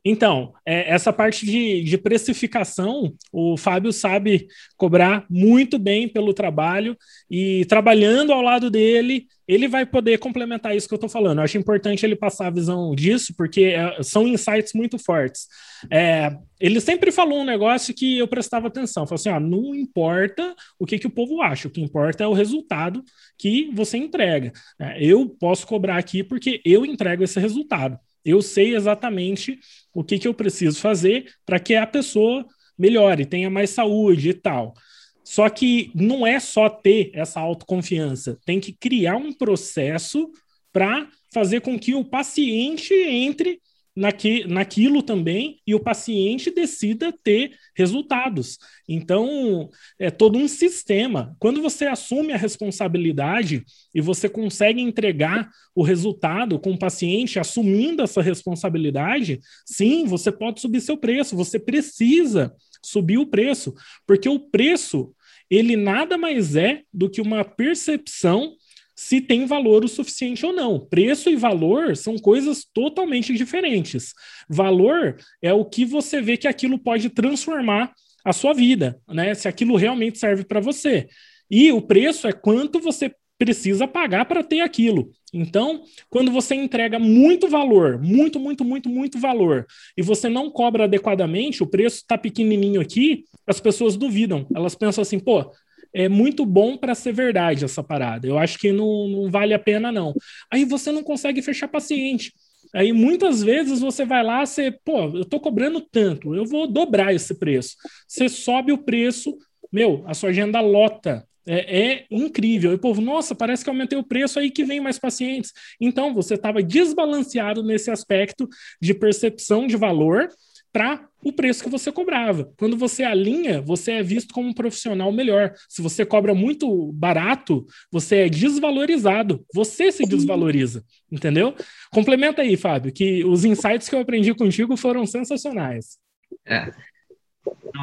Então, é, essa parte de, de, precificação, o Fábio sabe cobrar muito bem pelo trabalho e trabalhando ao lado dele, ele vai poder complementar isso que eu estou falando. Eu acho importante ele passar a visão disso, porque é, são insights muito fortes. É, ele sempre falou um negócio que eu prestava atenção. Falou assim: ó, não importa o que, que o povo acha, o que importa é o resultado que você entrega. É, eu posso cobrar aqui porque eu entrego esse resultado. Eu sei exatamente o que, que eu preciso fazer para que a pessoa melhore, tenha mais saúde e tal. Só que não é só ter essa autoconfiança, tem que criar um processo para fazer com que o paciente entre naqui, naquilo também e o paciente decida ter resultados. Então, é todo um sistema. Quando você assume a responsabilidade e você consegue entregar o resultado com o paciente assumindo essa responsabilidade, sim, você pode subir seu preço, você precisa subir o preço, porque o preço ele nada mais é do que uma percepção se tem valor o suficiente ou não. Preço e valor são coisas totalmente diferentes. Valor é o que você vê que aquilo pode transformar a sua vida, né? Se aquilo realmente serve para você. E o preço é quanto você precisa pagar para ter aquilo. Então, quando você entrega muito valor, muito, muito, muito, muito valor, e você não cobra adequadamente, o preço está pequenininho aqui, as pessoas duvidam. Elas pensam assim, pô, é muito bom para ser verdade essa parada. Eu acho que não, não vale a pena, não. Aí você não consegue fechar paciente. Aí muitas vezes você vai lá, você, pô, eu tô cobrando tanto, eu vou dobrar esse preço. Você sobe o preço, meu, a sua agenda lota. É, é, incrível. E o povo, nossa, parece que aumentei o preço aí que vem mais pacientes. Então, você estava desbalanceado nesse aspecto de percepção de valor para o preço que você cobrava. Quando você alinha, você é visto como um profissional melhor. Se você cobra muito barato, você é desvalorizado. Você se desvaloriza, entendeu? Complementa aí, Fábio, que os insights que eu aprendi contigo foram sensacionais. É.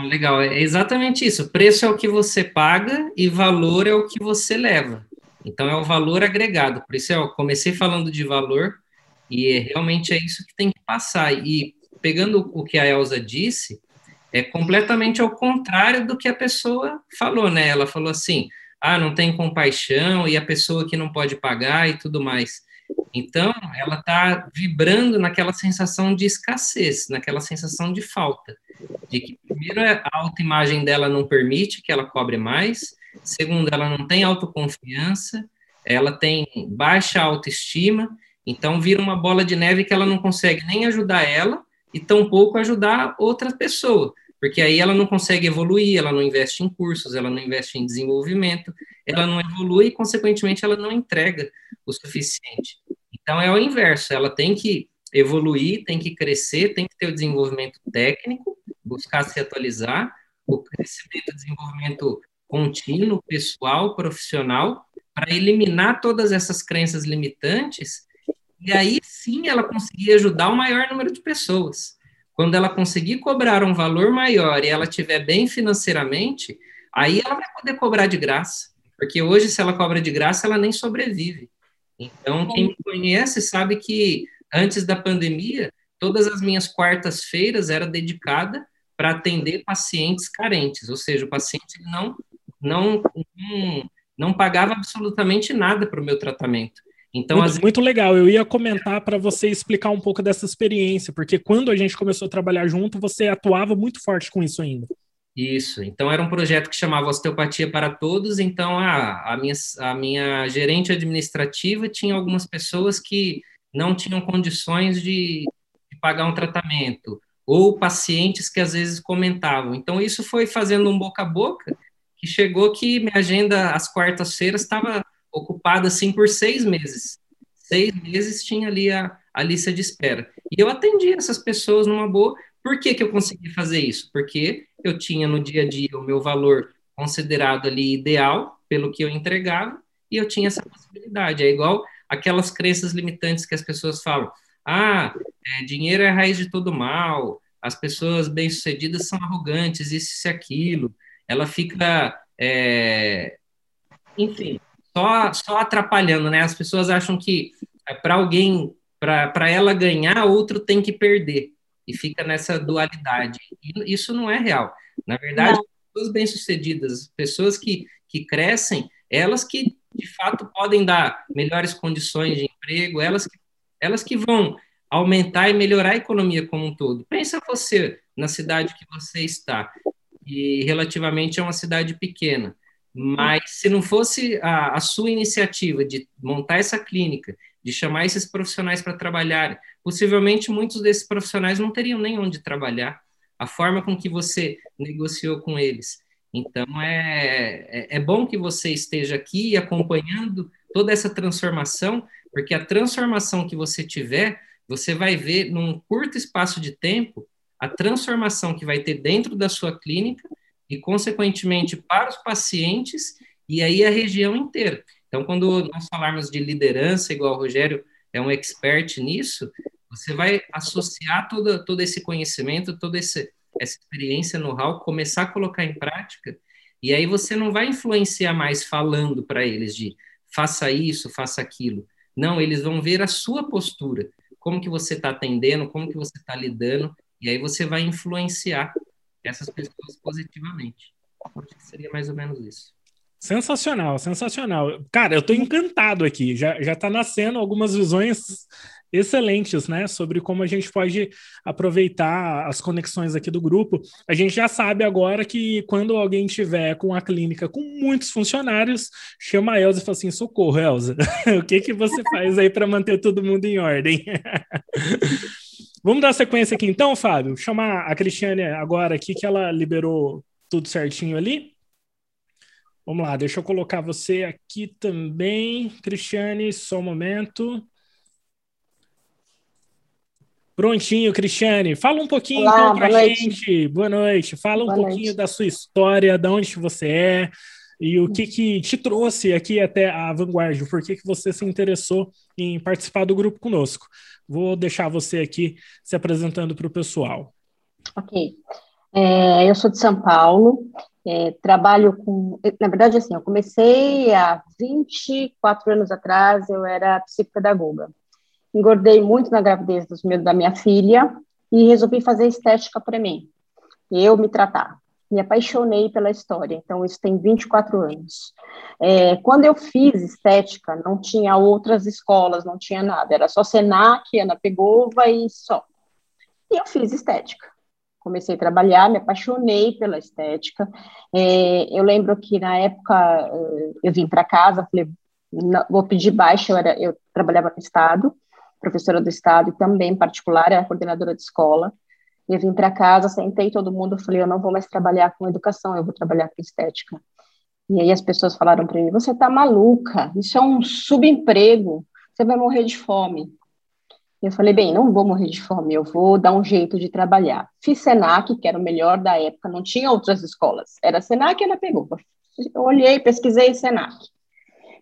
Legal, é exatamente isso. Preço é o que você paga e valor é o que você leva. Então é o valor agregado. Por isso eu comecei falando de valor e realmente é isso que tem que passar. E pegando o que a Elsa disse, é completamente ao contrário do que a pessoa falou, né? Ela falou assim: ah, não tem compaixão e a pessoa que não pode pagar e tudo mais. Então, ela está vibrando naquela sensação de escassez, naquela sensação de falta. De que, primeiro, a autoimagem dela não permite que ela cobre mais, segundo, ela não tem autoconfiança, ela tem baixa autoestima, então vira uma bola de neve que ela não consegue nem ajudar ela, e tampouco ajudar outra pessoa, porque aí ela não consegue evoluir, ela não investe em cursos, ela não investe em desenvolvimento, ela não evolui e, consequentemente, ela não entrega o suficiente. Então, é o inverso, ela tem que evoluir, tem que crescer, tem que ter o desenvolvimento técnico, buscar se atualizar, o crescimento e desenvolvimento contínuo, pessoal, profissional, para eliminar todas essas crenças limitantes e aí sim ela conseguir ajudar o maior número de pessoas. Quando ela conseguir cobrar um valor maior e ela estiver bem financeiramente, aí ela vai poder cobrar de graça. Porque hoje, se ela cobra de graça, ela nem sobrevive. Então, quem me conhece sabe que antes da pandemia, todas as minhas quartas-feiras era dedicada para atender pacientes carentes, ou seja, o paciente não não não, não pagava absolutamente nada para o meu tratamento. Então, muito, as... muito legal. Eu ia comentar para você explicar um pouco dessa experiência, porque quando a gente começou a trabalhar junto, você atuava muito forte com isso ainda. Isso. Então era um projeto que chamava Osteopatia para Todos. Então a, a, minha, a minha gerente administrativa tinha algumas pessoas que não tinham condições de, de pagar um tratamento ou pacientes que às vezes comentavam. Então isso foi fazendo um boca a boca que chegou que minha agenda às quartas-feiras estava ocupada assim por seis meses. Seis meses tinha ali a, a lista de espera. E eu atendi essas pessoas numa boa. Por que, que eu consegui fazer isso? Porque eu tinha no dia a dia o meu valor considerado ali ideal pelo que eu entregava e eu tinha essa possibilidade. É igual aquelas crenças limitantes que as pessoas falam: ah, é, dinheiro é a raiz de todo mal, as pessoas bem-sucedidas são arrogantes, isso e aquilo. Ela fica, é, enfim, só, só atrapalhando, né? As pessoas acham que é, para alguém, para ela ganhar, outro tem que perder. E fica nessa dualidade. E isso não é real. Na verdade, não. pessoas bem-sucedidas, pessoas que, que crescem, elas que de fato podem dar melhores condições de emprego, elas que, elas que vão aumentar e melhorar a economia como um todo. Pensa você na cidade que você está, e relativamente é uma cidade pequena, mas se não fosse a, a sua iniciativa de montar essa clínica, de chamar esses profissionais para trabalhar, possivelmente muitos desses profissionais não teriam nem onde trabalhar. A forma com que você negociou com eles, então, é, é, é bom que você esteja aqui acompanhando toda essa transformação, porque a transformação que você tiver, você vai ver num curto espaço de tempo a transformação que vai ter dentro da sua clínica e, consequentemente, para os pacientes e aí a região inteira. Então, quando nós falarmos de liderança, igual o Rogério é um expert nisso, você vai associar todo, todo esse conhecimento, esse, essa experiência, know-how, começar a colocar em prática, e aí você não vai influenciar mais falando para eles de faça isso, faça aquilo. Não, eles vão ver a sua postura, como que você está atendendo, como que você está lidando, e aí você vai influenciar essas pessoas positivamente. Acho que seria mais ou menos isso. Sensacional, sensacional. Cara, eu estou encantado aqui. Já, já tá nascendo algumas visões excelentes, né, sobre como a gente pode aproveitar as conexões aqui do grupo. A gente já sabe agora que quando alguém tiver com a clínica com muitos funcionários, chama a Elza e fala assim: socorro, Elza, o que que você faz aí para manter todo mundo em ordem? Vamos dar sequência aqui então, Fábio. Chamar a Cristiane agora aqui que ela liberou tudo certinho ali. Vamos lá, deixa eu colocar você aqui também, Cristiane, só um momento. Prontinho, Cristiane. Fala um pouquinho Olá, então para a gente. Boa noite. Fala boa um pouquinho noite. da sua história, de onde você é e o que, que te trouxe aqui até a Vanguardia. Por que, que você se interessou em participar do grupo conosco? Vou deixar você aqui se apresentando para o pessoal. Ok. É, eu sou de São Paulo, é, trabalho com. Na verdade, assim, eu comecei há 24 anos atrás, eu era psicopedagoga engordei muito na gravidez dos meus, da minha filha e resolvi fazer estética para mim, eu me tratar. Me apaixonei pela história, então isso tem 24 anos. É, quando eu fiz estética, não tinha outras escolas, não tinha nada, era só Senac, Ana Pegova e só. E eu fiz estética. Comecei a trabalhar, me apaixonei pela estética. É, eu lembro que na época é, eu vim para casa, falei, vou pedir baixa, eu, era, eu trabalhava no Estado, professora do estado e também particular, era coordenadora de escola. Eu vim para casa, sentei todo mundo, falei, eu não vou mais trabalhar com educação, eu vou trabalhar com estética. E aí as pessoas falaram para mim, você está maluca, isso é um subemprego, você vai morrer de fome. Eu falei, bem, não vou morrer de fome, eu vou dar um jeito de trabalhar. Fiz Senac, que era o melhor da época, não tinha outras escolas, era Senac e ela pegou. Eu olhei, pesquisei Senac.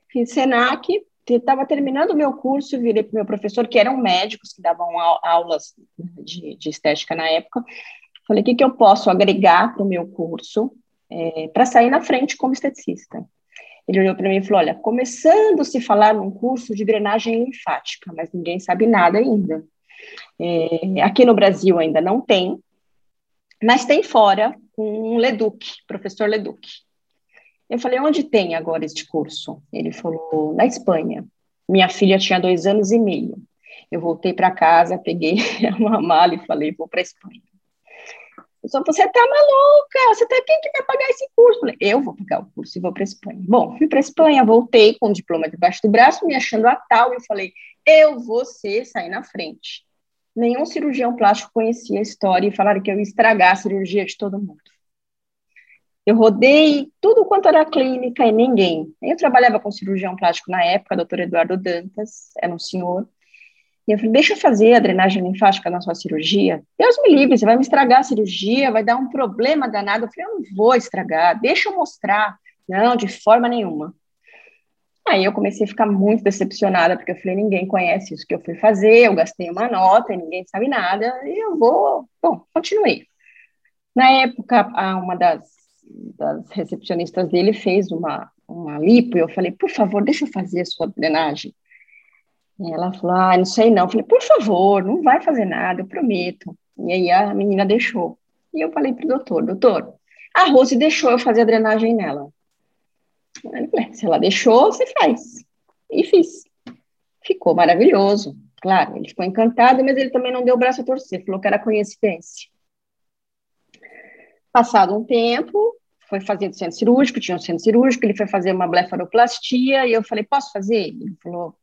Fiz Senac, estava terminando o meu curso, virei para o meu professor, que eram médicos que davam aulas de, de estética na época. Falei, o que, que eu posso agregar para o meu curso é, para sair na frente como esteticista? Ele olhou para mim e falou: Olha, começando a se falar num curso de drenagem linfática, mas ninguém sabe nada ainda. É, aqui no Brasil ainda não tem, mas tem fora um Leduc, professor Leduc. Eu falei, onde tem agora este curso? Ele falou, na Espanha. Minha filha tinha dois anos e meio. Eu voltei para casa, peguei uma mala e falei, vou para Espanha. Eu só, você tá maluca? Você tá quem que vai pagar esse curso? Eu falei, eu vou pagar o curso e vou para a Espanha. Bom, fui para a Espanha, voltei com o diploma debaixo do braço, me achando a tal, e eu falei, eu vou ser, sair na frente. Nenhum cirurgião plástico conhecia a história e falaram que eu ia estragar a cirurgia de todo mundo. Eu rodei tudo quanto era clínica e ninguém. Eu trabalhava com cirurgião plástico na época, doutor Eduardo Dantas, era um senhor. E eu falei, deixa eu fazer a drenagem linfática na sua cirurgia. Deus me livre, você vai me estragar a cirurgia, vai dar um problema danado. Eu falei, eu não vou estragar, deixa eu mostrar. Não, de forma nenhuma. Aí eu comecei a ficar muito decepcionada, porque eu falei, ninguém conhece isso que eu fui fazer, eu gastei uma nota ninguém sabe nada, e eu vou... Bom, continuei. Na época, uma das, das recepcionistas dele fez uma, uma lipo, e eu falei, por favor, deixa eu fazer a sua drenagem. E ela falou, ah, não sei não. Eu falei, por favor, não vai fazer nada, eu prometo. E aí a menina deixou. E eu falei pro doutor, doutor, a Rose deixou eu fazer a drenagem nela. Falei, se ela deixou, você faz. E fiz. Ficou maravilhoso. Claro, ele ficou encantado, mas ele também não deu o braço a torcer, falou que era coincidência. Passado um tempo, foi fazer do centro cirúrgico, tinha um centro cirúrgico, ele foi fazer uma blefaroplastia, e eu falei, posso fazer? Ele falou,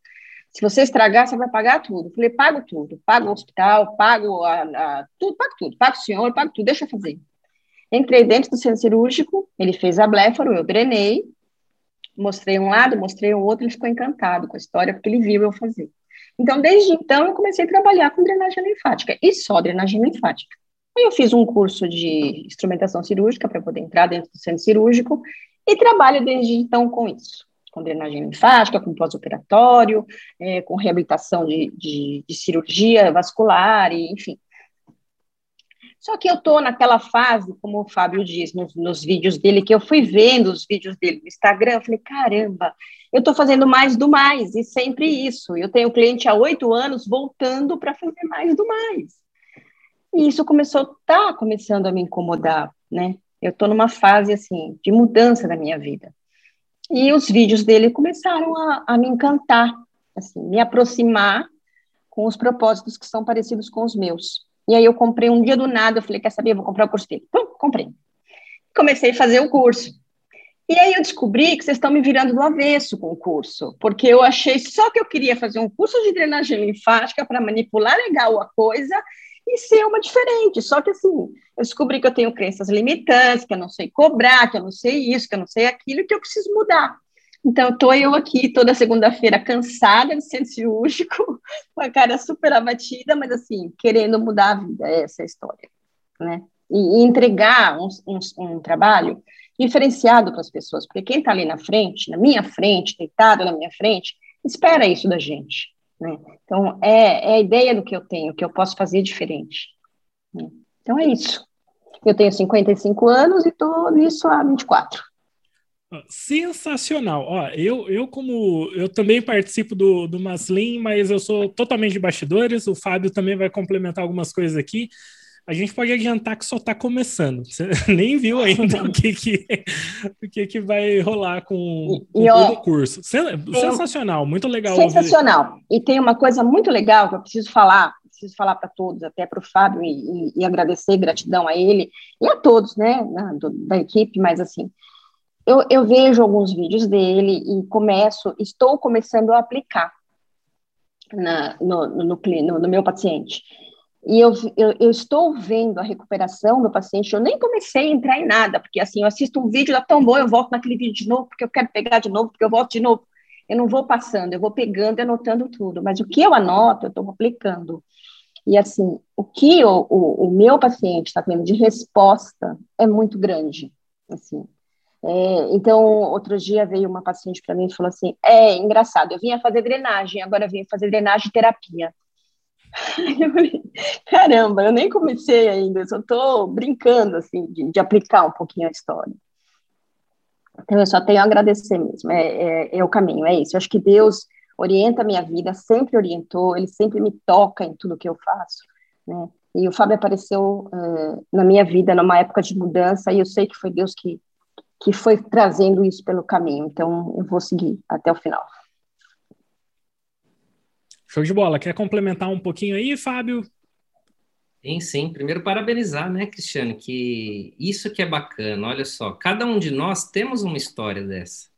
se você estragar, você vai pagar tudo. Eu falei, pago tudo, pago o hospital, pago a, a, tudo, pago tudo, pago o senhor, pago tudo, deixa eu fazer. Entrei dentro do centro cirúrgico, ele fez a blefaro, eu drenei, mostrei um lado, mostrei o outro, ele ficou encantado com a história, porque ele viu eu fazer. Então, desde então, eu comecei a trabalhar com drenagem linfática, e só drenagem linfática. Aí eu fiz um curso de instrumentação cirúrgica para poder entrar dentro do centro cirúrgico, e trabalho desde então com isso, com drenagem linfática, com pós-operatório, é, com reabilitação de, de, de cirurgia vascular, e, enfim, só que eu estou naquela fase, como o Fábio diz nos, nos, vídeos dele, que eu fui vendo os vídeos dele no Instagram, eu falei, caramba, eu estou fazendo mais do mais, e sempre isso. Eu tenho cliente há oito anos voltando para fazer mais do mais. E isso começou, tá começando a me incomodar, né? Eu estou numa fase, assim, de mudança da minha vida. E os vídeos dele começaram a, a me encantar, assim, me aproximar com os propósitos que são parecidos com os meus. E aí eu comprei um dia do nada, eu falei, quer saber, eu vou comprar o curso dele. Pum, comprei. Comecei a fazer o curso. E aí eu descobri que vocês estão me virando do avesso com o curso, porque eu achei só que eu queria fazer um curso de drenagem linfática para manipular legal a coisa e ser uma diferente. Só que assim, eu descobri que eu tenho crenças limitantes, que eu não sei cobrar, que eu não sei isso, que eu não sei aquilo, que eu preciso mudar. Então, estou eu aqui toda segunda-feira cansada de centro cirúrgico, com a cara super abatida, mas assim, querendo mudar a vida, é essa é a história, né? E, e entregar um, um, um, trabalho diferenciado para as pessoas, porque quem está ali na frente, na minha frente, deitado na minha frente, espera isso da gente, né? Então, é, é a ideia do que eu tenho, que eu posso fazer diferente. Né? Então, é isso. Eu tenho 55 anos e estou nisso há 24. Sensacional. Ó, eu, eu como eu também participo do, do Maslin, mas eu sou totalmente de bastidores. O Fábio também vai complementar algumas coisas aqui. A gente pode adiantar que só está começando. Você nem viu ainda o que, que, o que, que vai rolar com, com todo o curso. Sensacional, muito legal. Sensacional. Ouvir. E tem uma coisa muito legal que eu preciso falar, preciso falar para todos, até para o Fábio, e, e, agradecer, gratidão a ele e a todos, né, da, da equipe, mas assim, eu, eu vejo alguns vídeos dele e começo, estou começando a aplicar na, no, no, no, no meu paciente. E eu, eu, eu, estou vendo a recuperação do paciente, eu nem comecei a entrar em nada, porque assim, eu assisto um vídeo, dá tão bom, eu volto naquele vídeo de novo, porque eu quero pegar de novo, porque eu volto de novo. Eu não vou passando, eu vou pegando e anotando tudo, mas o que eu anoto, eu estou aplicando. E assim, o que o, o, o meu paciente está tendo de resposta é muito grande. Assim, é, então, outro dia veio uma paciente para mim e falou assim: É engraçado, eu vinha fazer drenagem, agora eu vim fazer drenagem e terapia. Eu falei, caramba, eu nem comecei ainda, eu só estou brincando assim, de, de, aplicar um pouquinho a história. Então, eu só tenho a agradecer mesmo, é, é, é o caminho, é isso. Eu acho que Deus orienta a minha vida, sempre orientou, ele sempre me toca em tudo que eu faço, né? E o Fábio apareceu uh, na minha vida numa época de mudança, e eu sei que foi Deus que que foi trazendo isso pelo caminho. Então, eu vou seguir até o final. Show de bola. Quer complementar um pouquinho aí, Fábio? Sim, sim. Primeiro, parabenizar, né, Cristiano, que isso que é bacana. Olha só, cada um de nós temos uma história dessa.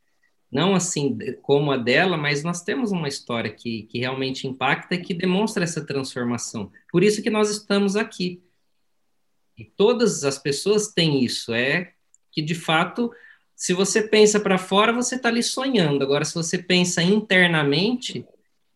Não assim como a dela, mas nós temos uma história que, que realmente impacta e que demonstra essa transformação. Por isso que nós estamos aqui. E todas as pessoas têm isso. É que de fato, se você pensa para fora, você está ali sonhando. Agora, se você pensa internamente,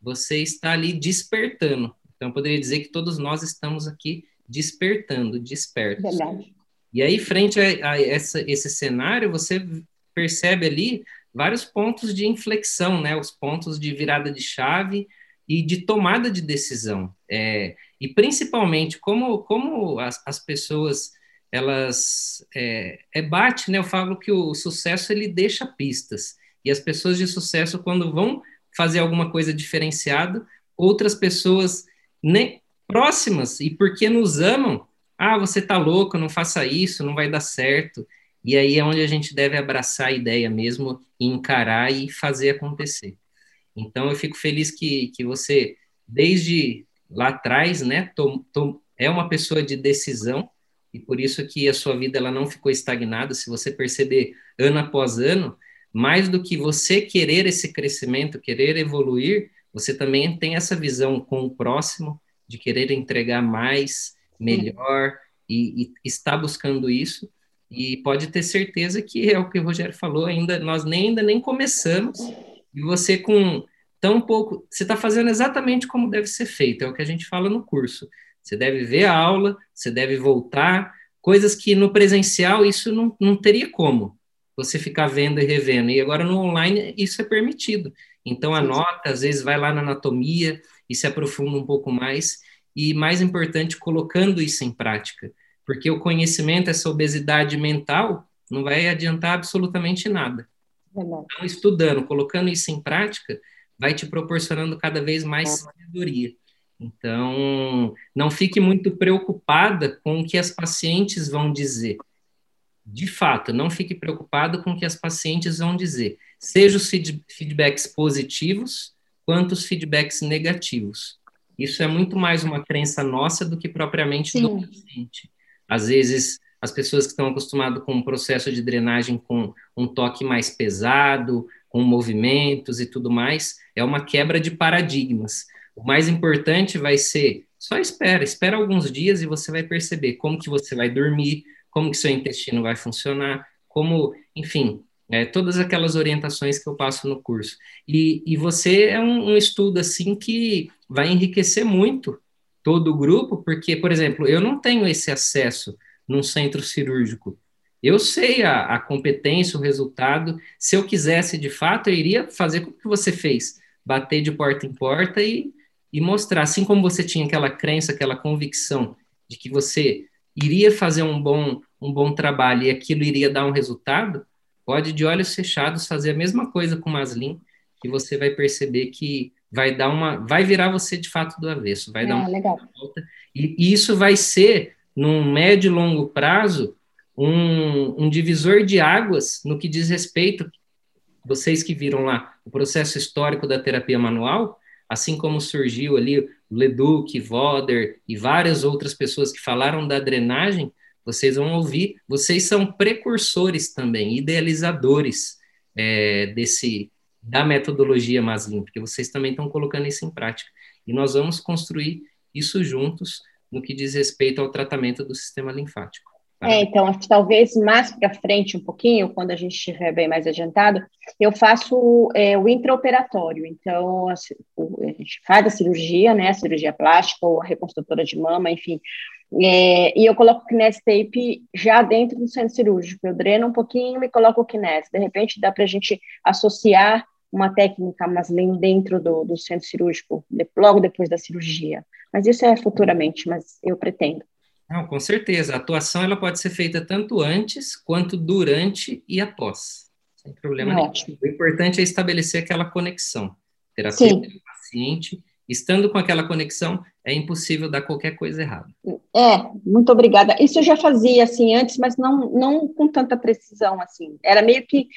você está ali despertando. Então, eu poderia dizer que todos nós estamos aqui despertando, despertos. Verdade. E aí, frente a, a essa, esse cenário, você percebe ali vários pontos de inflexão, né? Os pontos de virada de chave e de tomada de decisão. É, e principalmente como, como as, as pessoas elas é, é, bate, né? Eu falo que o sucesso ele deixa pistas e as pessoas de sucesso quando vão fazer alguma coisa diferenciada, outras pessoas nem próximas e porque nos amam, ah, você tá louco, não faça isso, não vai dar certo. E aí é onde a gente deve abraçar a ideia mesmo, encarar e fazer acontecer. Então, eu fico feliz que, que você, desde lá atrás, né, é uma pessoa de decisão, e por isso que a sua vida ela não ficou estagnada. Se você perceber ano após ano, mais do que você querer esse crescimento, querer evoluir, você também tem essa visão com o próximo, de querer entregar mais, melhor, e, e está buscando isso. E pode ter certeza que é o que o Rogério falou, ainda nós nem, ainda nem começamos, e você com tão pouco, você está fazendo exatamente como deve ser feito, é o que a gente fala no curso. Você deve ver a aula, você deve voltar, coisas que no presencial isso não, não teria como você ficar vendo e revendo. E agora no online isso é permitido. Então anota, às vezes vai lá na anatomia e se aprofunda um pouco mais. E mais importante, colocando isso em prática. Porque o conhecimento, essa obesidade mental, não vai adiantar absolutamente nada. Então, estudando, colocando isso em prática, vai te proporcionando cada vez mais sabedoria. Então, não fique muito preocupada com o que as pacientes vão dizer. De fato, não fique preocupada com o que as pacientes vão dizer. Seja os feedbacks positivos, quanto os feedbacks negativos. Isso é muito mais uma crença nossa do que propriamente Sim. do paciente. Às vezes, as pessoas que estão acostumadas com um processo de drenagem com um toque mais pesado, com movimentos e tudo mais, é uma quebra de paradigmas. O mais importante vai ser só espera, espera alguns dias e você vai perceber como que você vai dormir, como que seu intestino vai funcionar, como, enfim, é, todas aquelas orientações que eu passo no curso. E, e você é um, um estudo assim que vai enriquecer muito todo o grupo, porque, por exemplo, eu não tenho esse acesso num centro cirúrgico. Eu sei a, a competência, o resultado. Se eu quisesse de fato, eu iria fazer o que você fez, bater de porta em porta e, e mostrar. Assim como você tinha aquela crença, aquela convicção de que você iria fazer um bom, um bom trabalho e aquilo iria dar um resultado, pode de olhos fechados fazer a mesma coisa com o Maslin, que você vai perceber que vai dar uma, vai virar você de fato do avesso, vai é, dar uma legal. volta. E, e, isso vai ser, num médio e longo prazo, um, um divisor de águas no que diz respeito, vocês que viram lá o processo histórico da terapia manual, assim como surgiu ali Leduc, Voder e várias outras pessoas que falaram da drenagem, vocês vão ouvir, vocês são precursores também, idealizadores é, desse da metodologia Maslin, porque vocês também estão colocando isso em prática. E nós vamos construir isso juntos no que diz respeito ao tratamento do sistema linfático. Tá? É, então, acho que talvez mais para frente um pouquinho, quando a gente estiver bem mais adiantado, eu faço é, o intraoperatório. Então, a, a, gente faz a cirurgia, né, a cirurgia plástica ou a reconstrutora de mama, enfim, é, e eu coloco o Kinesi Tape já dentro do centro cirúrgico. Eu dreno um pouquinho e coloco o Kinesi. De repente, dá para a gente associar uma técnica Maslin dentro do, do centro cirúrgico, de, logo depois da cirurgia. Mas isso é futuramente, mas eu pretendo. Não, com certeza. A atuação ela pode ser feita tanto antes quanto durante e após. Sem problema nenhum. O importante é estabelecer aquela conexão. Terapia com o paciente Estando com aquela conexão, é impossível dar qualquer coisa errada. É, muito obrigada. Isso eu já fazia assim antes, mas não, não com tanta precisão assim. Era meio que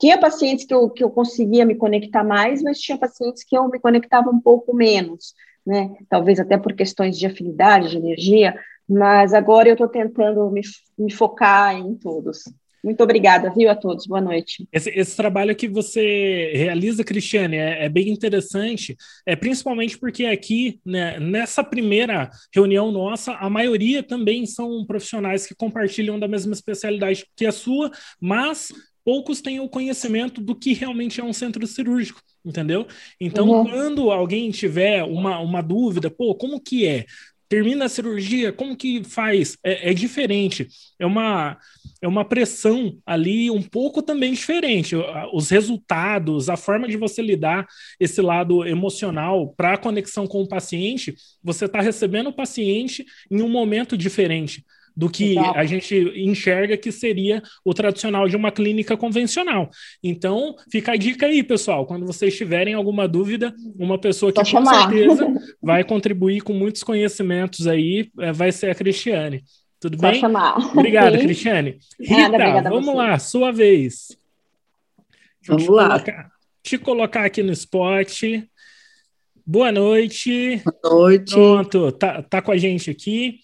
tinha pacientes que eu, que eu conseguia me conectar mais, mas tinha pacientes que eu me conectava um pouco menos, né? Talvez até por questões de afinidade, de energia, mas agora eu estou tentando me, me focar em todos. Muito obrigada, viu, a todos. Boa noite. Esse, esse trabalho que você realiza, Cristiane, é, é, bem interessante, é principalmente porque aqui, né, nessa primeira reunião nossa, a maioria também são profissionais que compartilham da mesma especialidade que a sua, mas poucos têm o conhecimento do que realmente é um centro cirúrgico, entendeu? Então, uhum. quando alguém tiver uma, uma dúvida, pô, como que é? Termina a cirurgia, como que faz? É, é, diferente, é uma, é uma pressão ali um pouco também diferente. Os resultados, a forma de você lidar esse lado emocional para a conexão com o paciente, você está recebendo o paciente em um momento diferente do que Exato. a gente enxerga que seria o tradicional de uma clínica convencional. Então, fica a dica aí, pessoal. Quando vocês tiverem alguma dúvida, uma pessoa que com certeza vai contribuir com muitos conhecimentos aí é, vai ser a Cristiane. Tudo Só bem? chamar. Obrigado, Sim. Cristiane. Rita, Nada, vamos lá, sua vez. Vamos te lá. Colocar, te colocar aqui no spot. Boa noite. Boa noite. Pronto, tá, tá com a gente aqui.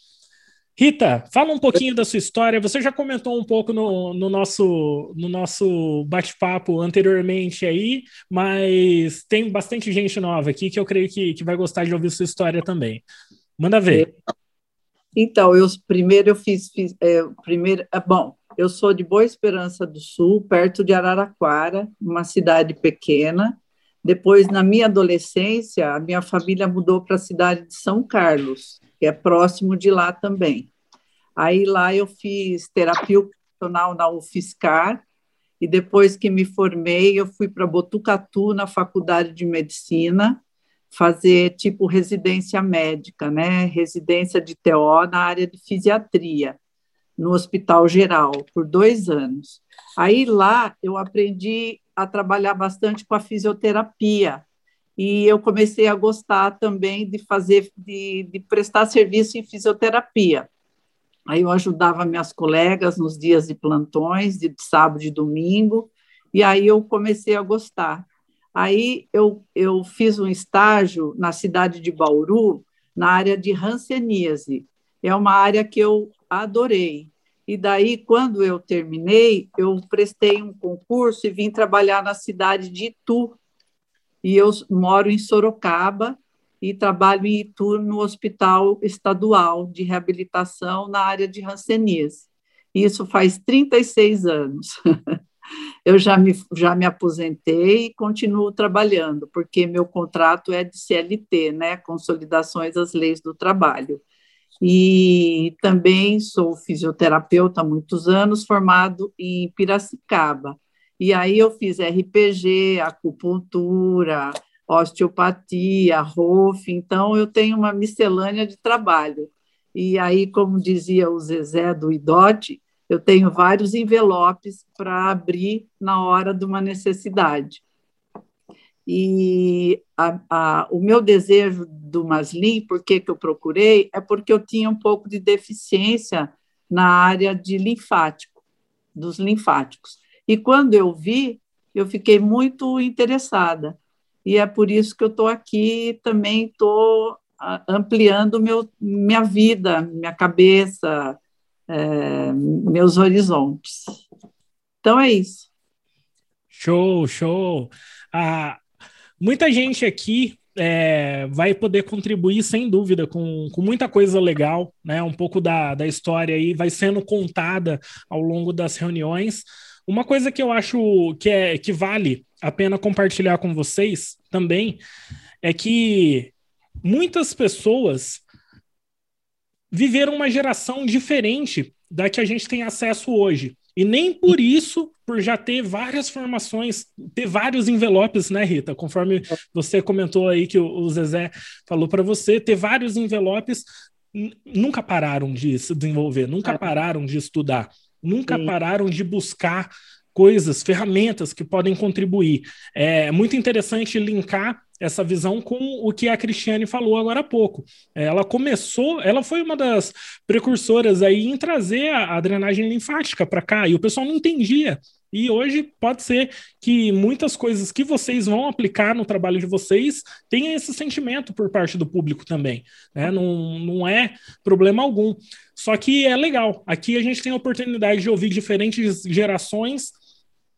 Rita, fala um pouquinho da sua história. Você já comentou um pouco no, no nosso, no nosso bate-papo anteriormente aí, mas tem bastante gente nova aqui que eu creio que, que vai gostar de ouvir sua história também. Manda ver. Então, eu primeiro eu fiz, fiz é, primeiro, é, bom, eu sou de Boa Esperança do Sul, perto de Araraquara, uma cidade pequena. Depois, na minha adolescência, a minha família mudou para a cidade de São Carlos que é próximo de lá também. Aí lá eu fiz terapia ocupacional na UFSCar, e depois que me formei, eu fui para Botucatu, na Faculdade de Medicina, fazer tipo residência médica, né? Residência de TO na área de fisiatria, no Hospital Geral, por dois anos. Aí lá eu aprendi a trabalhar bastante com a fisioterapia, e eu comecei a gostar também de fazer, de, de prestar serviço em fisioterapia. Aí eu ajudava minhas colegas nos dias de plantões, de sábado e domingo, e aí eu comecei a gostar. Aí eu, eu fiz um estágio na cidade de Bauru, na área de hanseníase. É uma área que eu adorei. E daí, quando eu terminei, eu prestei um concurso e vim trabalhar na cidade de Itu, e eu moro em Sorocaba e trabalho em Itu no Hospital Estadual de Reabilitação na área de Hanseníase. Isso faz 36 anos. eu já me, já me aposentei e continuo trabalhando, porque meu contrato é de CLT, né? Consolidações às Leis do Trabalho. E também sou fisioterapeuta há muitos anos, formado em Piracicaba. E aí eu fiz RPG, acupuntura, osteopatia, ROF, então eu tenho uma miscelânea de trabalho. E aí, como dizia o Zezé do IDOT, eu tenho vários envelopes para abrir na hora de uma necessidade. E a, a, o meu desejo do Maslin, por que, que eu procurei, é porque eu tinha um pouco de deficiência na área de linfático, dos linfáticos. E quando eu vi, eu fiquei muito interessada. E é por isso que eu estou aqui também estou ampliando meu, minha vida, minha cabeça, é, meus horizontes. Então é isso. Show, show. Ah, muita gente aqui é, vai poder contribuir, sem dúvida, com, com muita coisa legal, né? Um pouco da, da história aí vai sendo contada ao longo das reuniões. Uma coisa que eu acho que, é, que vale a pena compartilhar com vocês também é que muitas pessoas viveram uma geração diferente da que a gente tem acesso hoje. E nem por isso, por já ter várias formações, ter vários envelopes, né, Rita? Conforme você comentou aí que o Zezé falou para você, ter vários envelopes nunca pararam de se desenvolver, nunca pararam de estudar nunca Sim. pararam de buscar coisas, ferramentas que podem contribuir. É muito interessante linkar essa visão com o que a Cristiane falou agora há pouco. Ela começou, ela foi uma das precursoras aí em trazer a, a drenagem linfática para cá, e o pessoal não entendia. E hoje pode ser que muitas coisas que vocês vão aplicar no trabalho de vocês tenham esse sentimento por parte do público também. Né? Não, não é problema algum. Só que é legal. Aqui a gente tem a oportunidade de ouvir diferentes gerações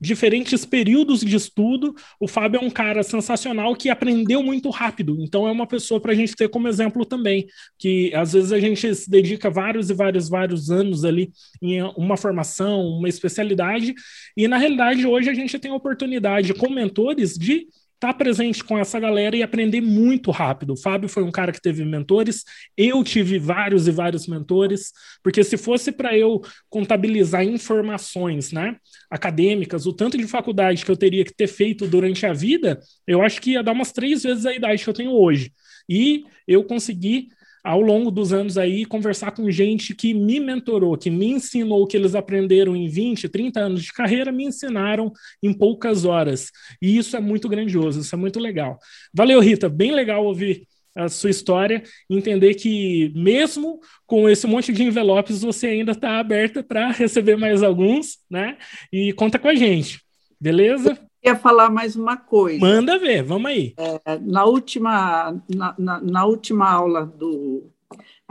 diferentes períodos de estudo. O Fábio é um cara sensacional que aprendeu muito rápido, então é uma pessoa para a gente ter como exemplo também, que às vezes a gente se dedica vários e vários, vários anos ali em uma formação, uma especialidade, e na realidade hoje a gente tem a oportunidade com mentores de estar tá presente com essa galera e aprender muito rápido. O Fábio foi um cara que teve mentores, eu tive vários e vários mentores, porque se fosse para eu contabilizar informações, né, acadêmicas, o tanto de faculdade que eu teria que ter feito durante a vida, eu acho que ia dar umas três vezes a idade que eu tenho hoje. E eu consegui ao longo dos anos aí, conversar com gente que me mentorou, que me ensinou o que eles aprenderam em 20, 30 anos de carreira, me ensinaram em poucas horas. E isso é muito grandioso, isso é muito legal. Valeu, Rita, bem legal ouvir a sua história, entender que mesmo com esse monte de envelopes, você ainda está aberta para receber mais alguns, né? E conta com a gente, beleza? Queria falar mais uma coisa. Manda ver, vamos aí. É, na, última, na, na, na, última aula do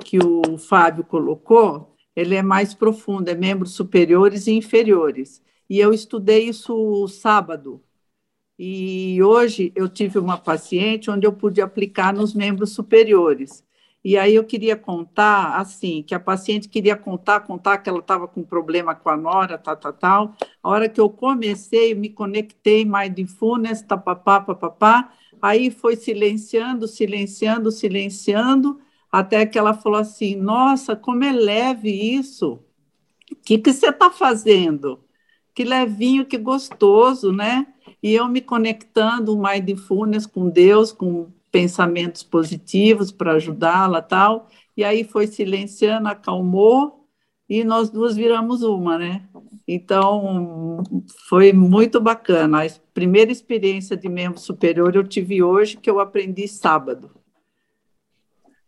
que o Fábio colocou, ele é mais profundo, é membros superiores e inferiores. E eu estudei isso sábado. E hoje eu tive uma paciente onde eu pude aplicar nos membros superiores. E aí eu queria contar, assim, que a paciente queria contar, contar que ela estava com problema com a nora, tal, tal, tal. A hora que eu comecei, eu me conectei, mindfulness, papapá, papapá, aí foi silenciando, silenciando, silenciando, até que ela falou assim, nossa, como é leve isso. O que, que você está fazendo? Que levinho, que gostoso, né? E eu me conectando, mindfulness com Deus, com pensamentos positivos para ajudá-la tal. E aí foi silenciando, acalmou e nós duas viramos uma, né? Então foi muito bacana. A primeira experiência de membro superior eu tive hoje, que eu aprendi sábado.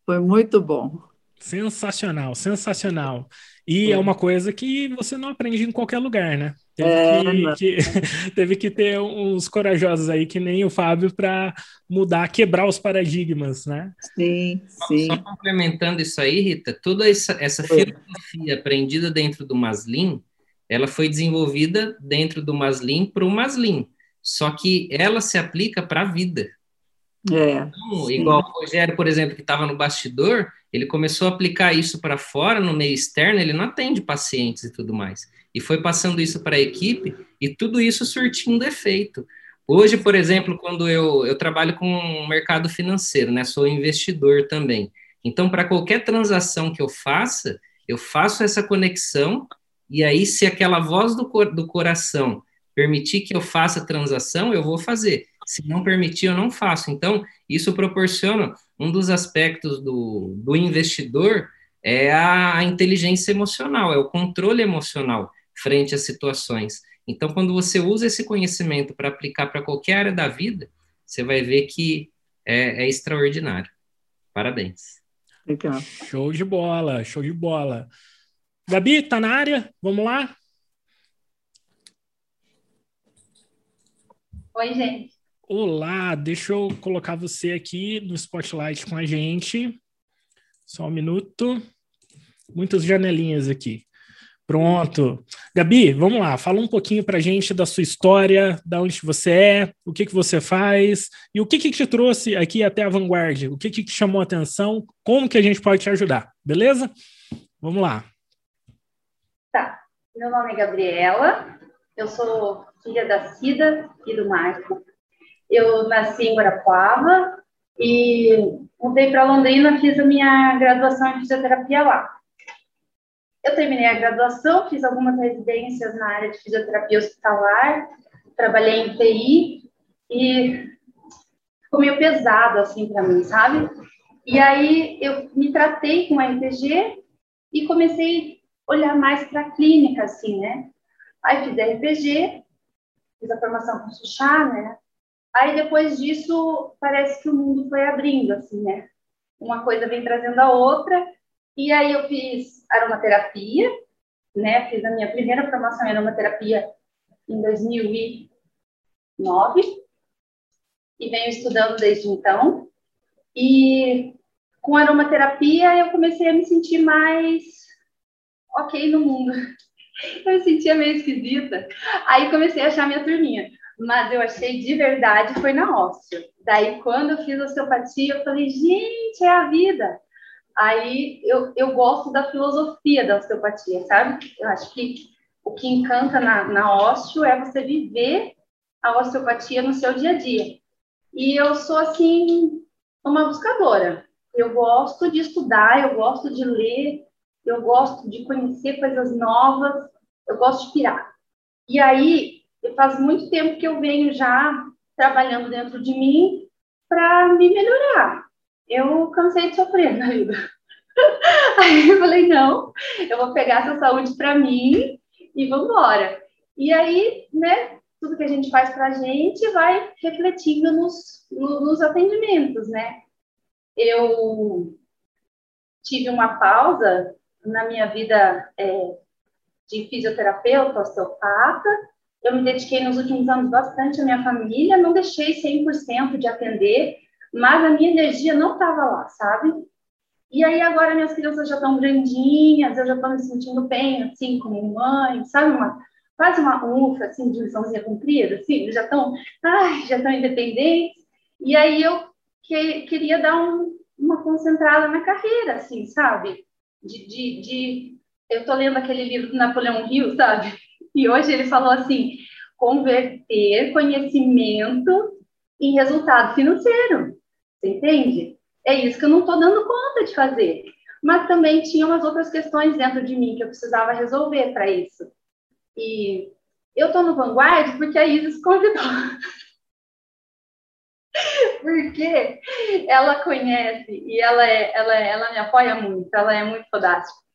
Foi muito bom. Sensacional, sensacional. E é. é uma coisa que você não aprende em qualquer lugar, né? Teve, é, que, que, teve que ter uns corajosos aí, que nem o Fábio, para mudar, quebrar os paradigmas, né? Sim, sim. Só complementando isso aí, Rita, toda essa, essa filosofia aprendida dentro do Maslin, ela foi desenvolvida dentro do Maslin para o Maslin, só que ela se aplica para a vida. É, então, igual o Rogério, por exemplo, que estava no bastidor, ele começou a aplicar isso para fora, no meio externo, ele não atende pacientes e tudo mais e foi passando isso para a equipe e tudo isso surtindo efeito. Hoje, por exemplo, quando eu, eu trabalho com o mercado financeiro, né, sou investidor também. Então, para qualquer transação que eu faça, eu faço essa conexão e aí, se aquela voz do, cor, do coração permitir que eu faça a transação, eu vou fazer. Se não permitir, eu não faço. Então, isso proporciona um dos aspectos do, do investidor é a inteligência emocional, é o controle emocional frente às situações. Então, quando você usa esse conhecimento para aplicar para qualquer área da vida, você vai ver que é, é extraordinário. Parabéns. Legal. Show de bola, show de bola. Gabi, tá na área? Vamos lá? Oi, gente. Olá, deixa eu colocar você aqui no spotlight com a gente. Só um minuto. Muitas janelinhas aqui. Pronto. Gabi, vamos lá. Fala um pouquinho para a gente da sua história, da onde você é, o que, que você faz e o que, que te trouxe aqui até a Vanguard, o que, que te chamou a atenção, como que a gente pode te ajudar, beleza? Vamos lá. Tá. Meu nome é Gabriela, eu sou filha da Cida e do Marco. Eu nasci em Guarapuava e mudei para Londrina, fiz a minha graduação em fisioterapia lá. Eu terminei a graduação, fiz algumas residências na área de fisioterapia hospitalar, trabalhei em TI e ficou meio pesado assim para mim, sabe? E aí eu me tratei com a RPG e comecei a olhar mais para a clínica, assim, né? Aí fiz RPG, fiz a formação com Suchá, né? Aí depois disso parece que o mundo foi abrindo, assim, né? Uma coisa vem trazendo a outra e aí eu fiz aromaterapia, né? Fiz a minha primeira formação em aromaterapia em 2009 e venho estudando desde então. E com aromaterapia eu comecei a me sentir mais ok no mundo. Eu me sentia meio esquisita. Aí comecei a achar minha turminha. Mas eu achei de verdade foi na ósseo. Daí, quando eu fiz osteopatia, eu falei, gente, é a vida. Aí eu, eu gosto da filosofia da osteopatia, sabe? Eu acho que o que encanta na, na ósteo é você viver a osteopatia no seu dia a dia. E eu sou, assim, uma buscadora. Eu gosto de estudar, eu gosto de ler, eu gosto de conhecer coisas novas, eu gosto de pirar. E aí, faz muito tempo que eu venho já trabalhando dentro de mim para me melhorar. Eu cansei de sofrer na vida. Aí eu falei, não, eu vou pegar essa saúde para mim e vamos embora. E aí, né, tudo que a gente faz para a gente vai refletindo nos, nos atendimentos, né? Eu tive uma pausa na minha vida é, de fisioterapeuta, osteopata. Eu me dediquei nos últimos anos bastante à minha família, não deixei 100% de atender, mas a minha energia não estava lá, sabe? E aí agora minhas crianças já estão grandinhas, eu já estou me sentindo bem, assim, como mãe, sabe? Uma, quase uma ufa, assim, de liçãozinha comprida, assim, já estão, ai, já estão independentes. E aí eu que, queria dar um, uma concentrada na carreira, assim, sabe? De, de, de... eu estou lendo aquele livro do Napoleão Hill, sabe? E hoje ele falou assim, converter conhecimento em resultado financeiro. Você entende? É isso que eu não estou dando conta de fazer. Mas também tinha umas outras questões dentro de mim que eu precisava resolver para isso. E eu estou no Vanguard porque a Isis convidou. porque ela conhece e ela, é, ela, é, ela me apoia muito, ela é muito fodástica.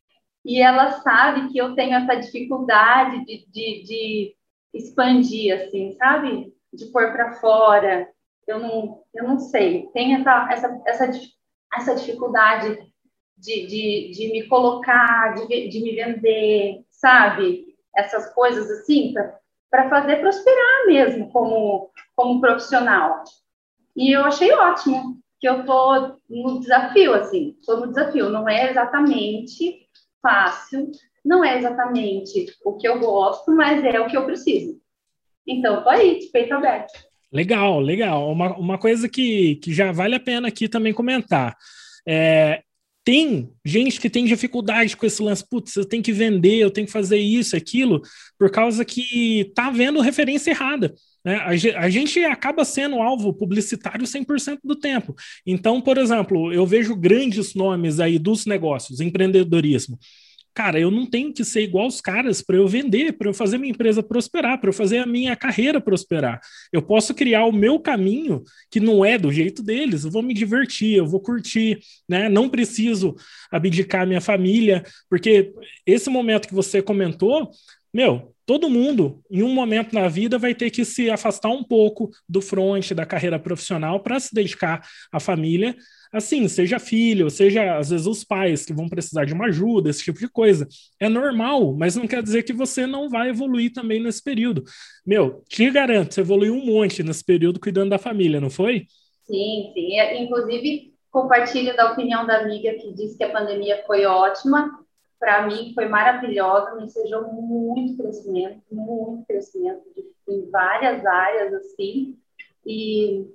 E ela sabe que eu tenho essa dificuldade de, de, de expandir, assim, sabe? De pôr para fora, eu não, eu não sei, tem essa, essa, essa, essa dificuldade de, de, de me colocar, de, de me vender, sabe? Essas coisas assim, para fazer prosperar mesmo como, como profissional. E eu achei ótimo, que eu tô no desafio, assim, estou no desafio, não é exatamente fácil, não é exatamente o que eu gosto, mas é o que eu preciso. Então, tô aí, de peito aberto. Legal, legal. Uma, uma coisa que, que já vale a pena aqui também comentar. É, tem gente que tem dificuldade com esse lance, putz, eu tenho que vender, eu tenho que fazer isso, aquilo, por causa que tá vendo referência errada. Né? A, gente acaba sendo alvo publicitário 100% do tempo. Então, por exemplo, eu vejo grandes nomes aí dos negócios, empreendedorismo cara, eu não tenho que ser igual os caras para eu vender, para eu fazer minha empresa prosperar, para eu fazer a minha carreira prosperar. Eu posso criar o meu caminho que não é do jeito deles. Eu vou me divertir, eu vou curtir, né? Não preciso abdicar minha família, porque esse momento que você comentou, meu, todo mundo, em um momento na vida, vai ter que se afastar um pouco do front da carreira profissional para se dedicar à família assim, seja filho, seja às vezes os pais que vão precisar de uma ajuda, esse tipo de coisa. É normal, mas não quer dizer que você não vai evoluir também nesse período. Meu, te garanto, você evoluiu um monte nesse período cuidando da família, não foi? Sim, sim. É, inclusive, compartilho da opinião da amiga que disse que a pandemia foi ótima. Para mim, foi maravilhosa, me ensejou muito crescimento, muito crescimento em várias áreas, assim. E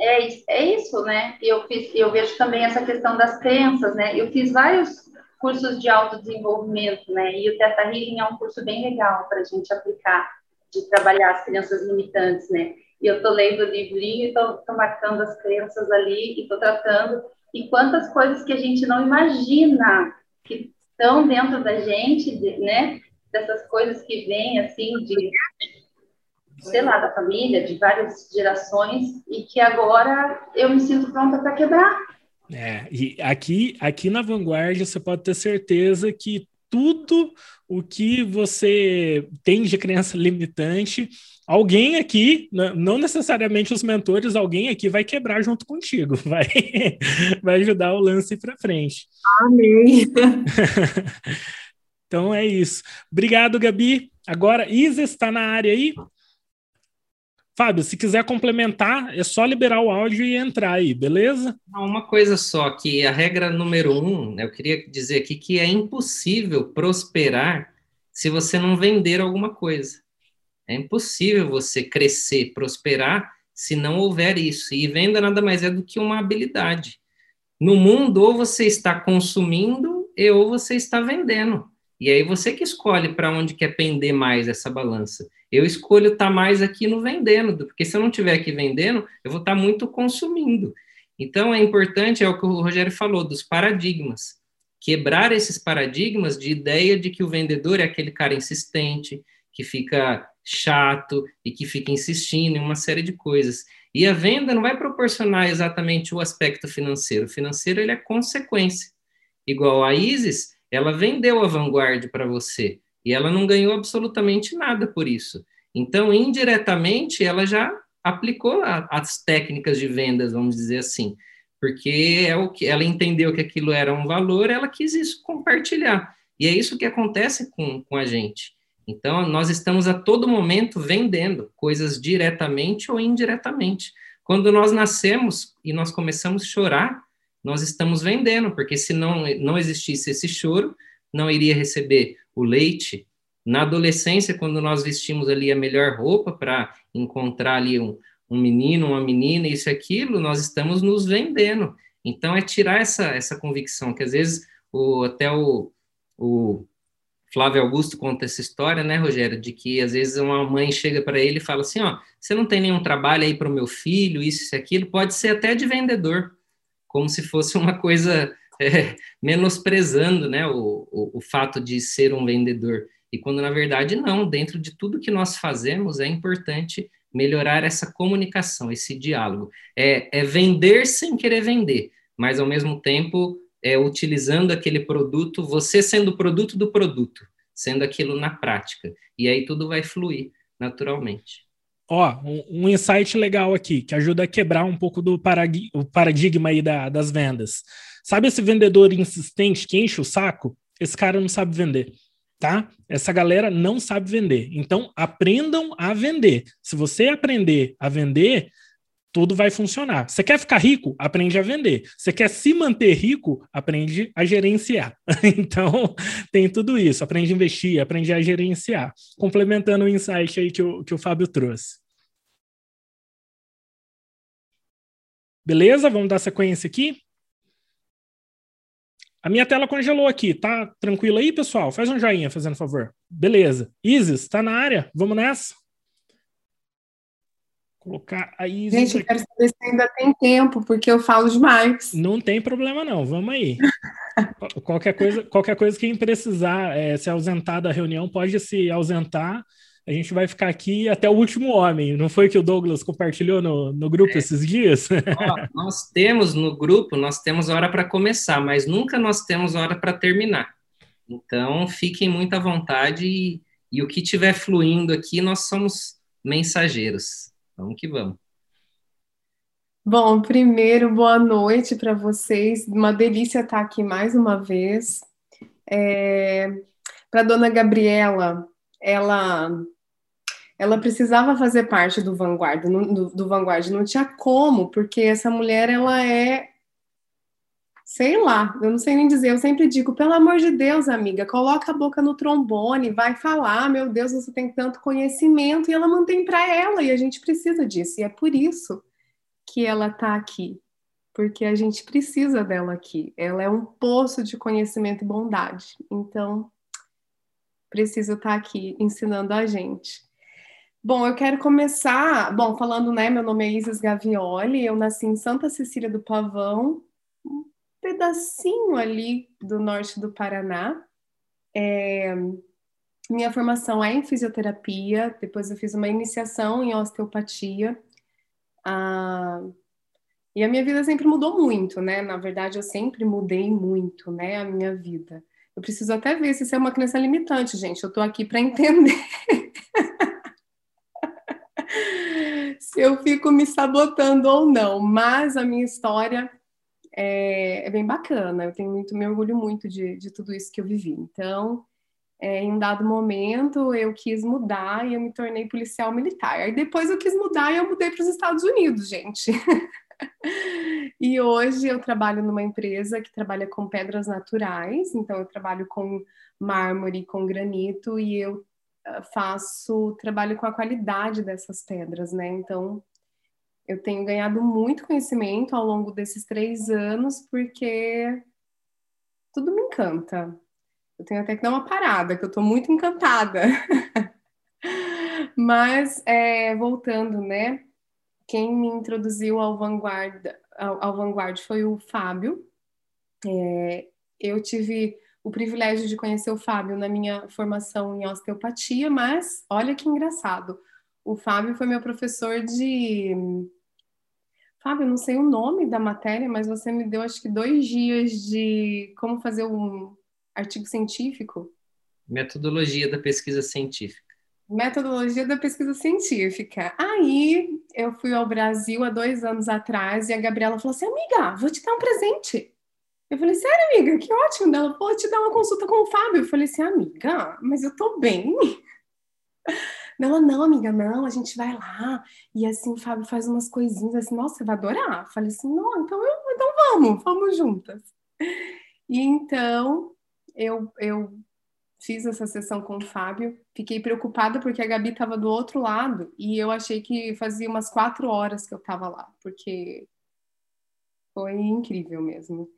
é, é isso, né? Eu, fiz, eu vejo também essa questão das crenças, né? Eu fiz vários cursos de autodesenvolvimento, né? E o Teta Healing é um curso bem legal para a gente aplicar, de trabalhar as crianças limitantes, né? E eu estou lendo o livrinho e estou marcando as crenças ali e estou tratando. E quantas coisas que a gente não imagina que estão dentro da gente, né? Dessas coisas que vêm, assim, de sei lá, da família, de várias gerações, e que agora eu me sinto pronta para quebrar. É, e aqui, aqui na Vanguardia você pode ter certeza que tudo o que você tem de crença limitante, alguém aqui, não necessariamente os mentores, alguém aqui vai quebrar junto contigo, vai, vai ajudar o lance para frente. Amém. então é isso. Obrigado, Gabi. Agora, Isa está na área aí. Fábio, se quiser complementar, é só liberar o áudio e entrar aí, beleza? Uma coisa só, que a regra número um, né, eu queria dizer aqui que é impossível prosperar se você não vender alguma coisa. É impossível você crescer, prosperar, se não houver isso. E venda nada mais é do que uma habilidade. No mundo, ou você está consumindo, ou você está vendendo. E aí você que escolhe para onde quer pender mais essa balança. Eu escolho estar tá mais aqui no vendendo, porque se eu não estiver aqui vendendo, eu vou estar tá muito consumindo. Então é importante, é o que o Rogério falou, dos paradigmas. Quebrar esses paradigmas de ideia de que o vendedor é aquele cara insistente, que fica chato e que fica insistindo em uma série de coisas. E a venda não vai proporcionar exatamente o aspecto financeiro. O financeiro ele é consequência. Igual a Isis, ela vendeu a Vanguard para você e ela não ganhou absolutamente nada por isso. Então, indiretamente, ela já aplicou a, as técnicas de vendas, vamos dizer assim, porque é o que ela entendeu que aquilo era um valor, ela quis isso compartilhar. E é isso que acontece com, com a gente. Então, nós estamos a todo momento vendendo coisas diretamente ou indiretamente. Quando nós nascemos e nós começamos a chorar, nós estamos vendendo, porque se não, não existisse esse choro, não iria receber o leite. Na adolescência, quando nós vestimos ali a melhor roupa para encontrar ali um, um menino, uma menina, isso e aquilo, nós estamos nos vendendo. Então, é tirar essa, essa convicção, que às vezes o, até o, o Flávio Augusto conta essa história, né, Rogério, de que às vezes uma mãe chega para ele e fala assim, ó, você não tem nenhum trabalho aí para o meu filho, isso e aquilo, pode ser até de vendedor, como se fosse uma coisa é, menosprezando, né, o, o, o fato de ser um vendedor. E quando na verdade não, dentro de tudo que nós fazemos é importante melhorar essa comunicação, esse diálogo. É, é vender sem querer vender, mas ao mesmo tempo é, utilizando aquele produto, você sendo o produto do produto, sendo aquilo na prática. E aí tudo vai fluir naturalmente. Ó, um, um insight legal aqui, que ajuda a quebrar um pouco do o paradigma aí da, das vendas. Sabe esse vendedor insistente que enche o saco? Esse cara não sabe vender, tá? Essa galera não sabe vender. Então, aprendam a vender. Se você aprender a vender, tudo vai funcionar. Você quer ficar rico? Aprende a vender. Você quer se manter rico? Aprende a gerenciar. então, tem tudo isso. Aprende a investir, aprende a gerenciar. Complementando o insight aí que o, que o Fábio trouxe. Beleza? Vamos dar sequência aqui? A minha tela congelou aqui. Tá tranquilo aí, pessoal? Faz um joinha, fazendo favor. Beleza. Isis, tá na área? Vamos nessa? Colocar a Isis. Gente, eu quero saber se ainda tem tempo, porque eu falo demais. Não tem problema, não. Vamos aí. qualquer, coisa, qualquer coisa, quem precisar é, se ausentar da reunião, pode se ausentar. A gente vai ficar aqui até o último homem. Não foi que o Douglas compartilhou no, no grupo é. esses dias? Ó, nós temos no grupo, nós temos hora para começar, mas nunca nós temos hora para terminar. Então, fiquem muito à vontade e, e o que estiver fluindo aqui, nós somos mensageiros. Vamos que vamos. Bom, primeiro, boa noite para vocês. Uma delícia estar aqui mais uma vez. É, para dona Gabriela, ela ela precisava fazer parte do Vanguard, do, do não tinha como, porque essa mulher ela é sei lá, eu não sei nem dizer, eu sempre digo, pelo amor de Deus, amiga, coloca a boca no trombone, vai falar, meu Deus, você tem tanto conhecimento, e ela mantém para ela, e a gente precisa disso, e é por isso que ela está aqui, porque a gente precisa dela aqui, ela é um poço de conhecimento e bondade, então precisa estar tá aqui ensinando a gente. Bom, eu quero começar, bom, falando, né, meu nome é Isis Gavioli, eu nasci em Santa Cecília do Pavão, pedacinho ali do norte do Paraná. É, minha formação é em fisioterapia, depois eu fiz uma iniciação em osteopatia. Ah, e a minha vida sempre mudou muito, né? Na verdade, eu sempre mudei muito, né? A minha vida. Eu preciso até ver se isso é uma crença limitante, gente. Eu tô aqui para entender. se eu fico me sabotando ou não. Mas a minha história é, é, bem bacana. Eu tenho muito, me orgulho muito de, de tudo isso que eu vivi. Então, é, em um dado momento, eu quis mudar e eu me tornei policial militar. Aí depois eu quis mudar e eu mudei para os Estados Unidos, gente. e hoje eu trabalho numa empresa que trabalha com pedras naturais, então eu trabalho com mármore, com granito e eu ah, faço trabalho com a qualidade dessas pedras, né? Então eu tenho ganhado muito conhecimento ao longo desses três anos, porque tudo me encanta. Eu tenho até que dar uma parada, que eu estou muito encantada. Mas, é, voltando, né? Quem me introduziu ao Vanguard, ao, ao Vanguard foi o Fábio. É, eu tive o privilégio de conhecer o Fábio na minha formação em osteopatia, mas olha que engraçado. O Fábio foi meu professor de. Fábio, não sei o nome da matéria, mas você me deu acho que dois dias de como fazer um artigo científico. Metodologia da pesquisa científica. Metodologia da pesquisa científica. Aí eu fui ao Brasil há dois anos atrás e a Gabriela falou assim: Amiga, vou te dar um presente. Eu falei, sério, amiga, que ótimo. Ela, pô, te dar uma consulta com o Fábio. Eu falei assim, amiga, mas eu tô bem. Ela, não, amiga, não, a gente vai lá. E assim, o Fábio faz umas coisinhas assim, nossa, você vai adorar. Falei assim, não, então, eu, então vamos, vamos juntas. E então, eu, eu fiz essa sessão com o Fábio, fiquei preocupada porque a Gabi estava do outro lado e eu achei que fazia umas quatro horas que eu estava lá, porque foi incrível mesmo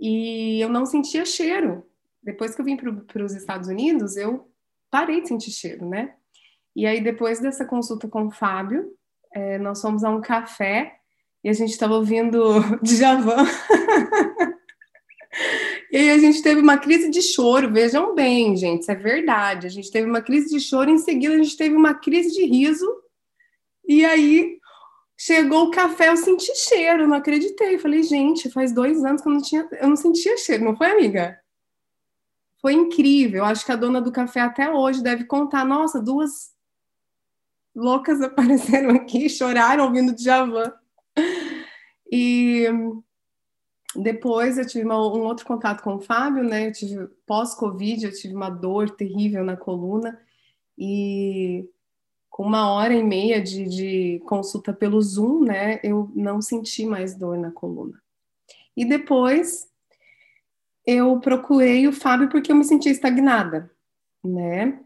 e eu não sentia cheiro. Depois que eu vim para os Estados Unidos, eu parei de sentir cheiro, né? E aí, depois dessa consulta com o Fábio, é, nós fomos a um café e a gente estava ouvindo Djavan. e aí a gente teve uma crise de choro, vejam bem, gente, isso é verdade. A gente teve uma crise de choro, em seguida a gente teve uma crise de riso. E aí Chegou o café, eu senti cheiro, não acreditei. Falei, gente, faz dois anos que eu não tinha, eu não sentia cheiro, não foi, amiga? Foi incrível. Acho que a dona do café até hoje deve contar. Nossa, duas loucas apareceram aqui, choraram ouvindo Djavan. E depois eu tive uma, um outro contato com o Fábio, né? Eu tive pós-Covid, eu tive uma dor terrível na coluna e com uma hora e meia de, de consulta pelo Zoom, né, eu não senti mais dor na coluna. E depois eu procurei o Fábio porque eu me sentia estagnada, né?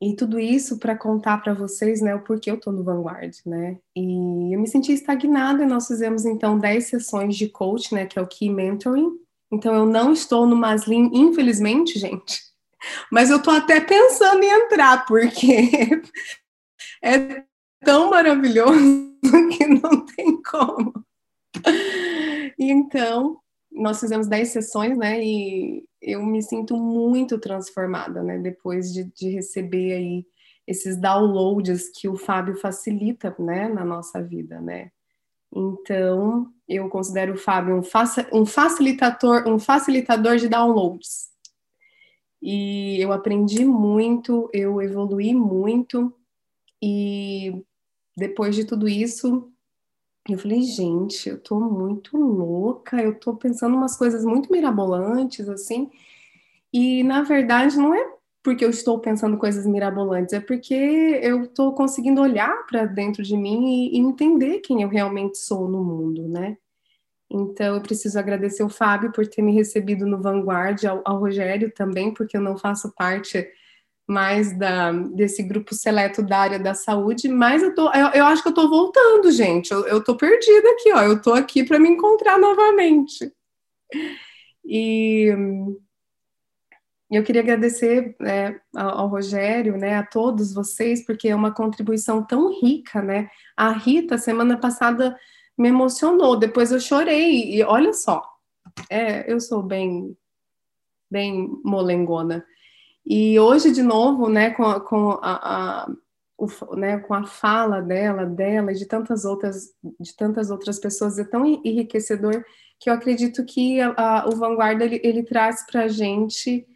E tudo isso para contar para vocês, né, o porquê eu tô no Vanguard, né? E eu me senti estagnada e nós fizemos então 10 sessões de coach, né, que é o Key Mentoring. Então eu não estou no Maslin, infelizmente, gente. Mas eu tô até pensando em entrar, porque é tão maravilhoso que não tem como. Então, nós fizemos 10 sessões, né? E eu me sinto muito transformada, né? Depois de, de receber aí esses downloads que o Fábio facilita, né? Na nossa vida, né? Então, eu considero o Fábio um, um facilitador, um facilitador de downloads. E eu aprendi muito, eu evolui muito, e depois de tudo isso, eu falei, gente, eu tô muito louca, eu tô pensando umas coisas muito mirabolantes, assim. E na verdade não é porque eu estou pensando coisas mirabolantes, é porque eu estou conseguindo olhar para dentro de mim e, e, entender quem eu realmente sou no mundo, né? Então eu preciso agradecer o Fábio por ter me recebido no Vanguard, ao, ao Rogério também, porque eu não faço parte mais da, desse grupo seleto da área da saúde, mas eu, tô, eu, eu acho que eu tô voltando, gente. Eu, eu tô perdida aqui, ó. Eu tô aqui para me encontrar novamente. E eu queria agradecer né, ao, Rogério, né, a todos vocês, porque é uma contribuição tão rica, né? A Rita, semana passada, me emocionou, depois eu chorei, e olha só, é, eu sou bem, bem molengona. E hoje, de novo, né, com, a, com a, a o, né, com a fala dela, dela e de tantas outras, de tantas outras pessoas, é tão enriquecedor que eu acredito que a, a, o Vanguarda ele, ele traz para a gente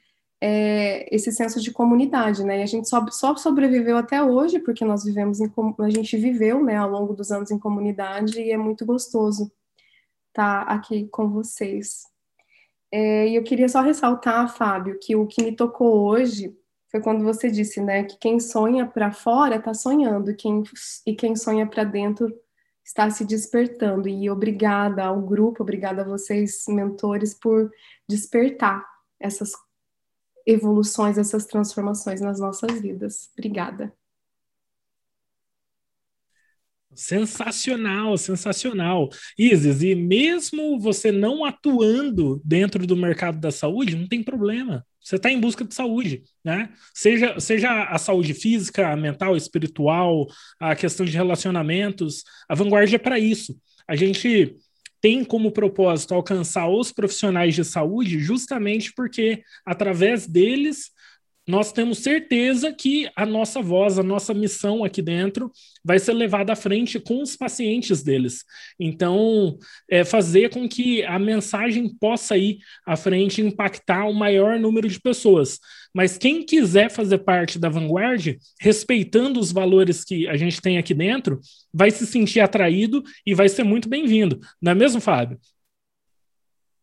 é, esse senso de comunidade, né? E a gente só, só sobreviveu até hoje porque nós vivemos em a gente viveu, né, ao longo dos anos em comunidade e é muito gostoso estar tá aqui com vocês. É, e eu queria só ressaltar, Fábio, que o que me tocou hoje foi quando você disse, né, que quem sonha para fora está sonhando, quem, e quem sonha para dentro está se despertando. E obrigada ao grupo, obrigada a vocês, mentores, por despertar essas evoluções, essas transformações nas nossas vidas. Obrigada. Sensacional, sensacional. Isis, e mesmo você não atuando dentro do mercado da saúde, não tem problema. Você está em busca de saúde, né? Seja, seja a saúde física, mental, espiritual, a questão de relacionamentos, a vanguarda é para isso. A gente tem como propósito alcançar os profissionais de saúde justamente porque, através deles, nós temos certeza que a nossa voz, a nossa missão aqui dentro vai ser levada à frente com os pacientes deles. Então, é fazer com que a mensagem possa ir à frente e impactar o maior número de pessoas. Mas quem quiser fazer parte da vanguarda, respeitando os valores que a gente tem aqui dentro, vai se sentir atraído e vai ser muito bem-vindo. Não é mesmo, Fábio?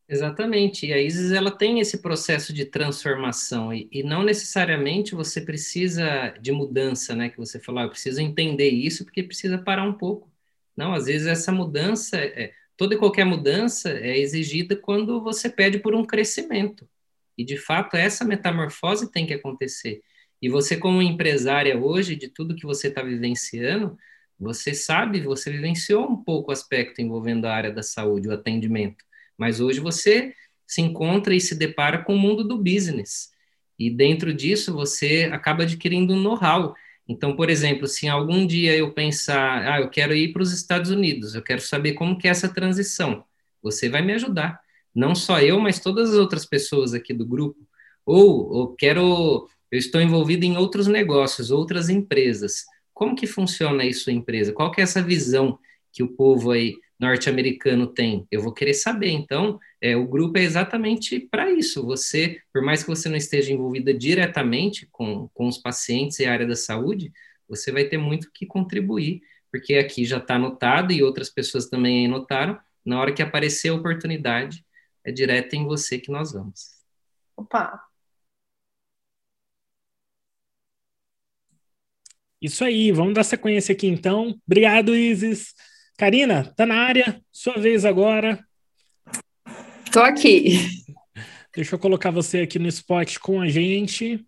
Exatamente. E a Isis ela tem esse processo de transformação e, e, não necessariamente você precisa de mudança, né? Que você falou, ah, eu preciso entender isso porque precisa parar um pouco. Não, às vezes essa mudança, é, toda e qualquer mudança é exigida quando você pede por um crescimento. E de fato essa metamorfose tem que acontecer. E você como empresária hoje de tudo que você está vivenciando, você sabe, você vivenciou um pouco o aspecto envolvendo a área da saúde, o atendimento. Mas hoje você se encontra e se depara com o mundo do business. E dentro disso você acaba adquirindo um know-how. Então, por exemplo, se algum dia eu pensar, ah, eu quero ir para os Estados Unidos, eu quero saber como que é essa transição, você vai me ajudar. Não só eu, mas todas as outras pessoas aqui do grupo. Ou, ou quero, eu estou envolvido em outros negócios, outras empresas. Como que funciona isso empresa? Qual que é essa visão que o povo aí norte-americano tem? Eu vou querer saber. Então, é, o grupo é exatamente para isso. Você, por mais que você não esteja envolvida diretamente com, com os pacientes e a área da saúde, você vai ter muito que contribuir, porque aqui já está anotado e outras pessoas também anotaram. Na hora que aparecer a oportunidade, é direto em você que nós vamos. Opa! Isso aí, vamos dar sequência aqui então. Obrigado, Isis. Karina, tá na área, sua vez agora. Tô aqui. Deixa eu colocar você aqui no spot com a gente.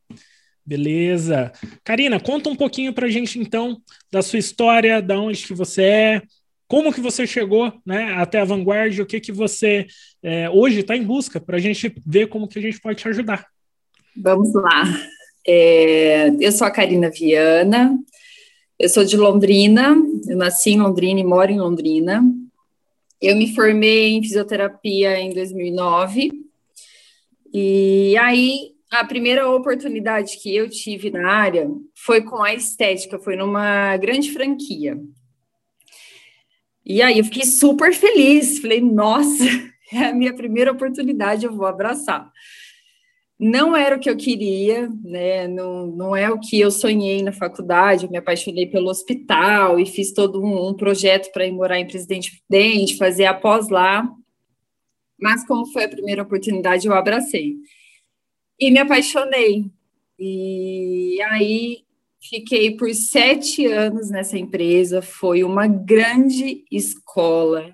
Beleza. Karina, conta um pouquinho pra gente então da sua história, da onde que você é, como que você chegou né, até a vanguarda, o que que você é, hoje está em busca, para a gente ver como que a gente pode te ajudar. Vamos lá. É, eu sou a Karina Viana, eu sou de Londrina, eu nasci em Londrina e moro em Londrina. Eu me formei em fisioterapia em 2009. E aí, a primeira oportunidade que eu tive na área foi com a estética, foi numa grande franquia. E aí eu fiquei super feliz, falei, nossa, é a minha primeira oportunidade, eu vou abraçar não era o que eu queria, né? Não, não é o que eu sonhei na faculdade. Eu me apaixonei pelo hospital e fiz todo um, um projeto para ir morar em Presidente Prudente, fazer após lá. Mas como foi a primeira oportunidade, eu abracei e me apaixonei. E aí fiquei por sete anos nessa empresa. Foi uma grande escola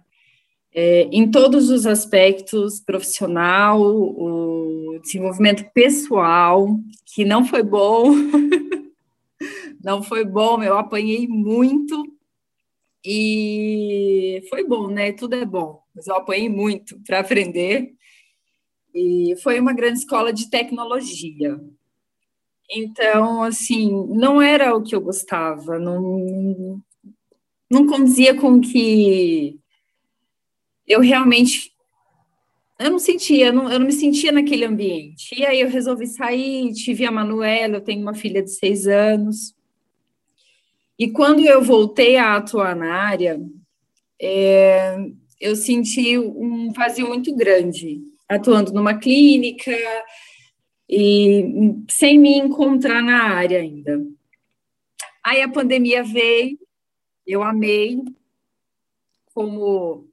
é, em todos os aspectos, profissional, o desenvolvimento pessoal, que não foi bom, não foi bom, eu apanhei muito, e foi bom, né? Tudo é bom, mas eu apanhei muito para aprender, e foi uma grande escola de tecnologia. Então, assim, não era o que eu gostava, não, não condizia com que eu realmente eu não sentia, eu não, eu não me sentia naquele ambiente. E aí eu resolvi sair, tive a Manuela, eu tenho uma filha de seis anos. E quando eu voltei a atuar na área, é, eu senti um vazio muito grande, atuando numa clínica e sem me encontrar na área ainda. Aí a pandemia veio, eu amei, como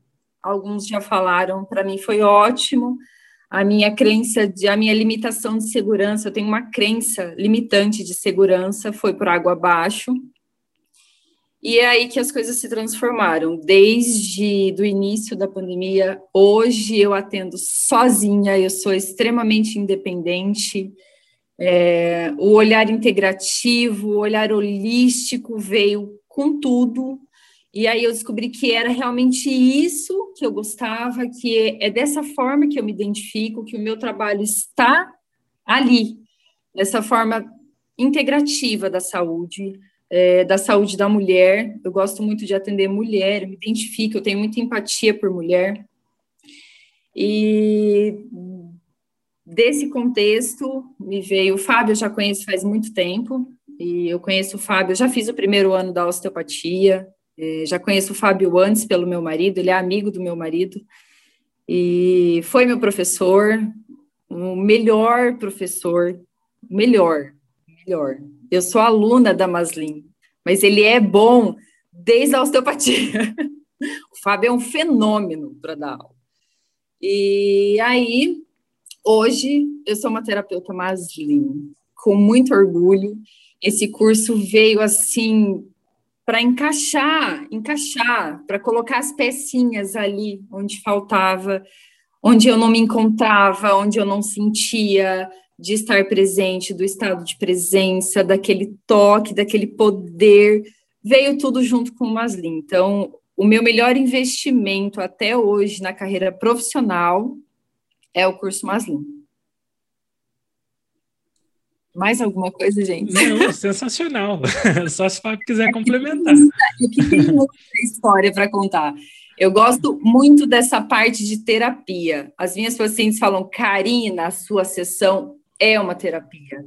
alguns já falaram, para mim foi ótimo. A minha crença, de, a minha limitação de segurança, eu tenho uma crença limitante de segurança, foi por água abaixo. E é aí que as coisas se transformaram. Desde do início da pandemia, hoje eu atendo sozinha, eu sou extremamente independente. É, o olhar integrativo, o olhar holístico veio com tudo E aí eu descobri que era realmente isso que eu gostava, que é dessa forma que eu me identifico, que o meu trabalho está ali, dessa forma integrativa da saúde, é, da saúde da mulher. Eu gosto muito de atender mulher, eu me identifico, eu tenho muita empatia por mulher. E desse contexto me veio o Fábio, eu já conheço faz muito tempo, e eu conheço o Fábio, eu já fiz o primeiro ano da osteopatia, é, já conheço o Fábio antes pelo meu marido, ele é amigo do meu marido, e foi meu professor, o melhor professor, melhor, melhor. Eu sou aluna da Maslin, mas ele é bom desde a osteopatia. o Fábio é um fenômeno para dar aula. E aí, hoje, eu sou uma terapeuta Maslin, com muito orgulho. Esse curso veio assim para encaixar, encaixar, para colocar as pecinhas ali onde faltava, onde eu não me encontrava, onde eu não sentia de estar presente, do estado de presença, daquele toque, daquele poder, veio tudo junto com o Maslin. Então, o meu melhor investimento até hoje na carreira profissional é o curso Maslin. Mais alguma coisa, gente? Não, sensacional. Só se o Fábio quiser complementar. Aqui tem muita história para contar. Eu gosto muito dessa parte de terapia. As minhas pacientes falam, Karina, a sua sessão é uma terapia.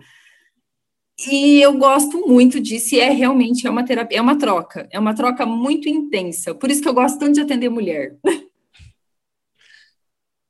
E eu gosto muito disso, e é realmente é uma terapia, é uma troca, é uma troca muito intensa. Por isso que eu gosto tanto de atender mulher.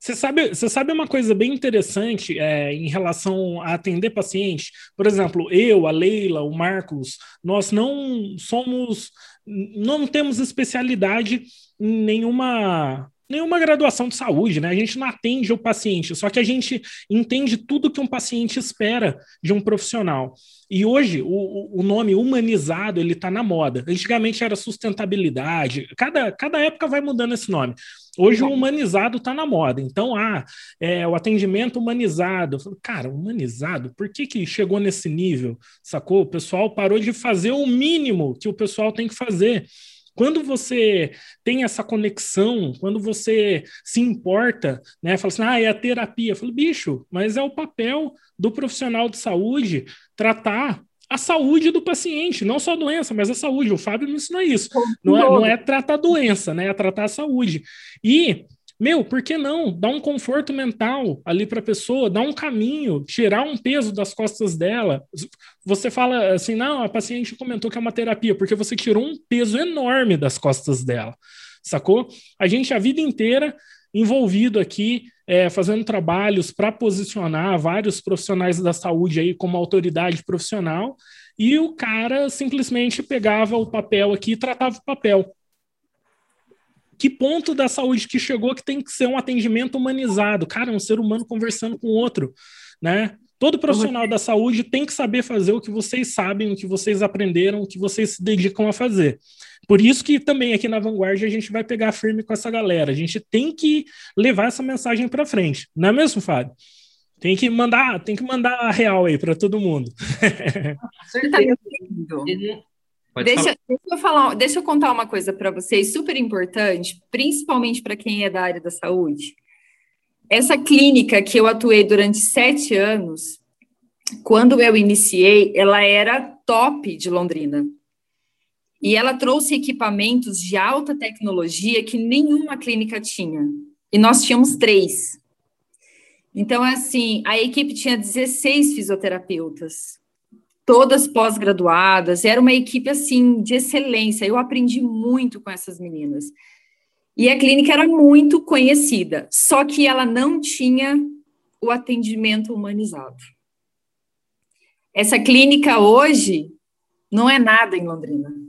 Você sabe, você sabe uma coisa bem interessante é, em relação a atender paciente? Por exemplo, eu, a Leila, o Marcos, nós não somos, não temos especialidade em nenhuma nenhuma graduação de saúde, né? A gente não atende o paciente, só que a gente entende tudo que um paciente espera de um profissional. E hoje o, o nome humanizado ele está na moda. Antigamente era sustentabilidade. Cada, cada época vai mudando esse nome. Hoje o humanizado está na moda. Então, ah, é, o atendimento humanizado. Cara, humanizado, por que, que chegou nesse nível? Sacou? O pessoal parou de fazer o mínimo que o pessoal tem que fazer. Quando você tem essa conexão, quando você se importa, né? Fala assim, ah, é a terapia. Eu falo, bicho, mas é o papel do profissional de saúde tratar a saúde do paciente, não só a doença, mas a saúde. O Fábio me ensinou isso. Não é, não é tratar a doença, né? É tratar a saúde. E meu, por que não? Dá um conforto mental ali para a pessoa, dá um caminho, tirar um peso das costas dela. Você fala assim, não, a paciente comentou que é uma terapia, porque você tirou um peso enorme das costas dela, sacou? A gente a vida inteira envolvido aqui, é, fazendo trabalhos para posicionar vários profissionais da saúde aí como autoridade profissional, e o cara simplesmente pegava o papel aqui e tratava o papel que ponto da saúde que chegou que tem que ser um atendimento humanizado? Cara, um ser humano conversando com outro, né? Todo profissional da saúde tem que saber fazer o que vocês sabem, o que vocês aprenderam, o que vocês se dedicam a fazer. Por isso que também aqui na Vanguardia a gente vai pegar firme com essa galera. A gente tem que levar essa mensagem para frente, não é mesmo, Fábio? Tem que mandar, tem que mandar a real aí para todo mundo. Você tá deixa, deixa, eu falar, deixa eu contar uma coisa para vocês super importante, principalmente para quem é da área da saúde. Essa clínica que eu atuei durante sete anos, quando eu iniciei, ela era top de Londrina. E ela trouxe equipamentos de alta tecnologia que nenhuma clínica tinha. E nós tínhamos três. Então, assim, a equipe tinha 16 fisioterapeutas todas pós-graduadas, era uma equipe assim de excelência. Eu aprendi muito com essas meninas. E a clínica era muito conhecida, só que ela não tinha o atendimento humanizado. Essa clínica hoje não é nada em Londrina.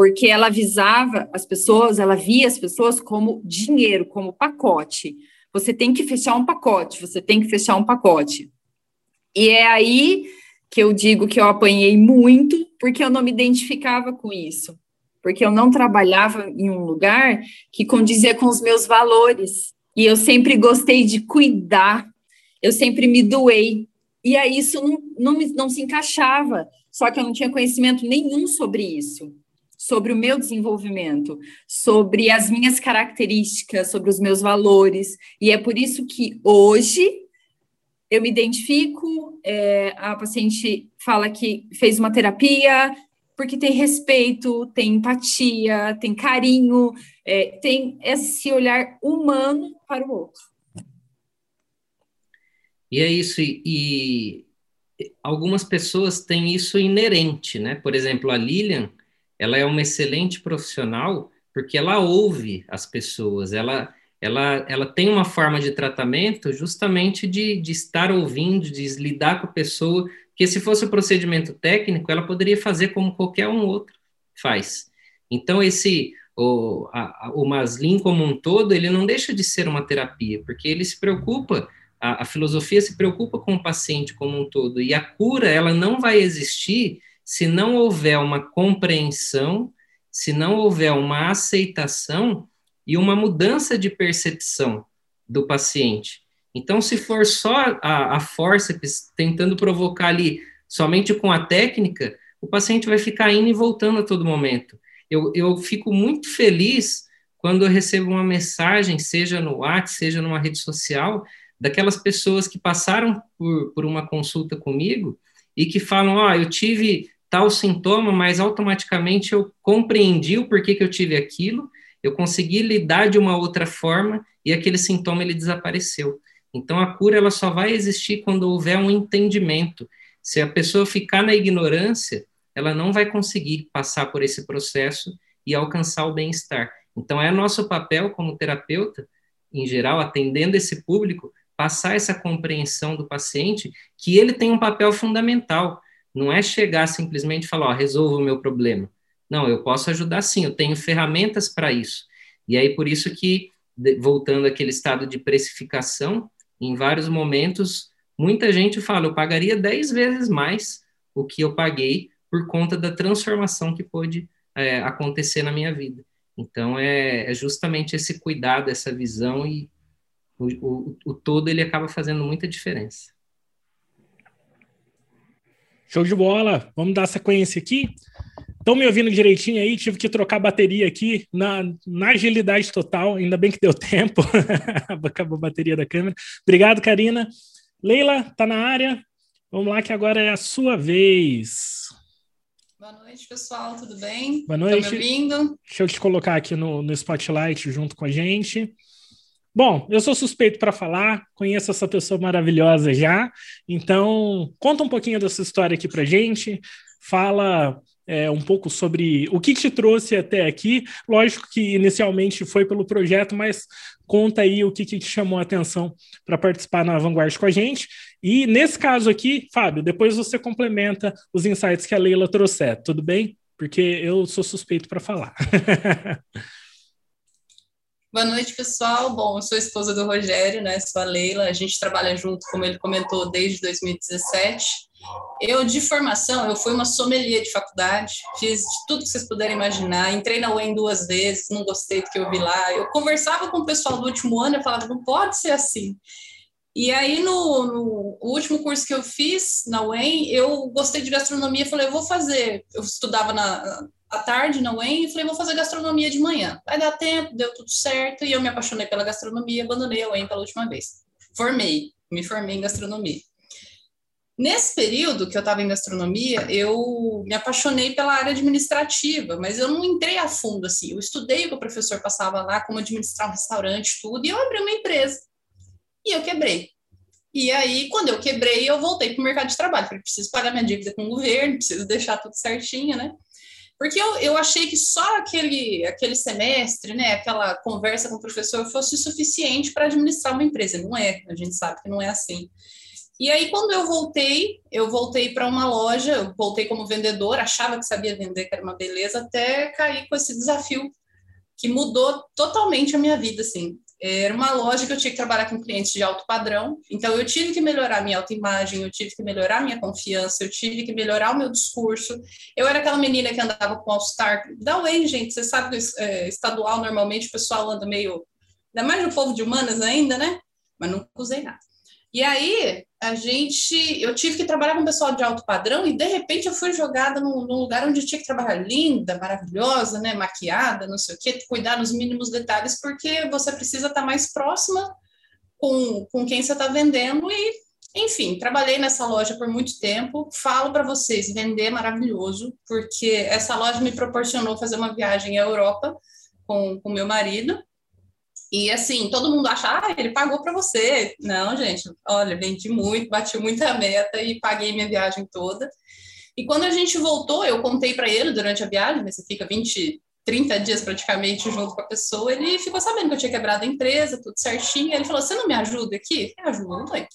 Porque ela avisava as pessoas, ela via as pessoas como dinheiro, como pacote. Você tem que fechar um pacote, você tem que fechar um pacote. E é aí que eu digo que eu apanhei muito porque eu não me identificava com isso, porque eu não trabalhava em um lugar que condizia com os meus valores. E eu sempre gostei de cuidar, eu sempre me doei. E aí isso não, não, não se encaixava, só que eu não tinha conhecimento nenhum sobre isso. Sobre o meu desenvolvimento, sobre as minhas características, sobre os meus valores. E é por isso que hoje eu me identifico, é, a paciente fala que fez uma terapia, porque tem respeito, tem empatia, tem carinho, é, tem esse olhar humano para o outro. E é isso, e, e algumas pessoas têm isso inerente, né? Por exemplo, a Lilian, ela é uma excelente profissional porque ela ouve as pessoas, ela, ela, ela tem uma forma de tratamento justamente de, de estar ouvindo, de lidar com a pessoa, que se fosse o procedimento técnico, ela poderia fazer como qualquer um outro faz. Então, esse, o, a, o Maslin como um todo, ele não deixa de ser uma terapia, porque ele se preocupa a, a, filosofia se preocupa com o paciente como um todo e a cura ela não vai existir se não houver uma compreensão, se não houver uma aceitação e uma mudança de percepção do paciente. Então, se for só a, a forceps tentando provocar ali somente com a técnica, o paciente vai ficar indo e voltando a todo momento. Eu, eu fico muito feliz quando eu recebo uma mensagem, seja no WhatsApp, seja numa rede social, daquelas pessoas que passaram por, por uma consulta comigo e que falam, ó, oh, eu tive tal sintoma, mas automaticamente eu compreendi o porquê que eu tive aquilo, eu consegui lidar de uma outra forma e aquele sintoma ele desapareceu. Então a cura ela só vai existir quando houver um entendimento. Se a pessoa ficar na ignorância, ela não vai conseguir passar por esse processo e alcançar o bem-estar. Então é nosso papel como terapeuta, em geral, atendendo esse público, passar essa compreensão do paciente que ele tem um papel fundamental. Não é chegar simplesmente e falar, ó, resolva o meu problema. Não, eu posso ajudar sim, eu tenho ferramentas para isso. E aí, por isso que, voltando àquele estado de precificação, em vários momentos, muita gente fala, eu pagaria 10 vezes mais o que eu paguei por conta da transformação que pôde é, acontecer na minha vida. Então, é, é justamente esse cuidado, essa visão e o, o, o todo ele acaba fazendo muita diferença. Show de bola. Vamos dar sequência aqui. Estão me ouvindo direitinho aí? Tive que trocar a bateria aqui na, na agilidade total. Ainda bem que deu tempo. Acabou a bateria da câmera. Obrigado, Karina. Leila, tá na área. Vamos lá, que agora é a sua vez. Boa noite, pessoal. Tudo bem? Boa noite. Estão me ouvindo? Deixa eu te colocar aqui no, no Spotlight junto com a gente. Bom, eu sou suspeito para falar, conheço essa pessoa maravilhosa já, então conta um pouquinho dessa história aqui para gente, fala é, um pouco sobre o que te trouxe até aqui. Lógico que inicialmente foi pelo projeto, mas conta aí o que, que te chamou a atenção para participar na Vanguard com a gente. E nesse caso aqui, Fábio, depois você complementa os insights que a Leila trouxe, tudo bem? Porque eu sou suspeito para falar. Boa noite, pessoal. Bom, eu sou esposa do Rogério, né? Sou a Leila. A gente trabalha junto, como ele comentou, desde 2017. Eu, de formação, eu fui uma sommelier de faculdade, fiz de tudo que vocês puderem imaginar. Entrei na UEM duas vezes, não gostei do que eu vi lá. Eu conversava com o pessoal do último ano, eu falava, não pode ser assim. E aí, no, no último curso que eu fiz na UEM, eu gostei de gastronomia, falei, eu vou fazer. Eu estudava na, à tarde na UEM e falei, vou fazer gastronomia de manhã. Vai dar tempo, deu tudo certo, e eu me apaixonei pela gastronomia abandonei a UEM pela última vez. Formei, me formei em gastronomia. Nesse período que eu estava em gastronomia, eu me apaixonei pela área administrativa, mas eu não entrei a fundo assim. Eu estudei o que o professor passava lá, como administrar um restaurante, tudo, e eu abri uma empresa. E eu quebrei. E aí, quando eu quebrei, eu voltei para o mercado de trabalho. Falei, preciso pagar minha dívida com o governo, preciso deixar tudo certinho, né? Porque eu, eu achei que só aquele, aquele semestre, né, aquela conversa com o professor fosse suficiente para administrar uma empresa. Não é, a gente sabe que não é assim. E aí, quando eu voltei, eu voltei para uma loja, eu voltei como vendedor, achava que sabia vender, que era uma beleza, até cair com esse desafio que mudou totalmente a minha vida, assim. Era uma loja que eu tinha que trabalhar com clientes de alto padrão, então eu tive que melhorar minha autoimagem, eu tive que melhorar minha confiança, eu tive que melhorar o meu discurso. Eu era aquela menina que andava com All-Star. Da Way, gente, você sabe é, estadual normalmente o pessoal anda meio. Ainda mais no povo de humanas ainda, né? Mas nunca usei nada. E aí, a gente, eu tive que trabalhar com pessoal de alto padrão e de repente eu fui jogada num, num, lugar onde eu tinha que trabalhar linda, maravilhosa, né, maquiada, não sei o quê, cuidar nos mínimos detalhes, porque você precisa estar mais próxima com, com quem você está vendendo e, enfim, trabalhei nessa loja por muito tempo. Falo para vocês, vender é maravilhoso, porque essa loja me proporcionou fazer uma viagem à Europa com o meu marido e assim, todo mundo acha, ah, ele pagou para você. Não, gente, olha, vendi muito, bati muita meta e paguei minha viagem toda. E quando a gente voltou, eu contei para ele durante a viagem, você fica 20, 30 dias praticamente junto com a pessoa, ele ficou sabendo que eu tinha quebrado a empresa, tudo certinho. Ele falou: Você não me ajuda aqui? Eu ajudo, hein?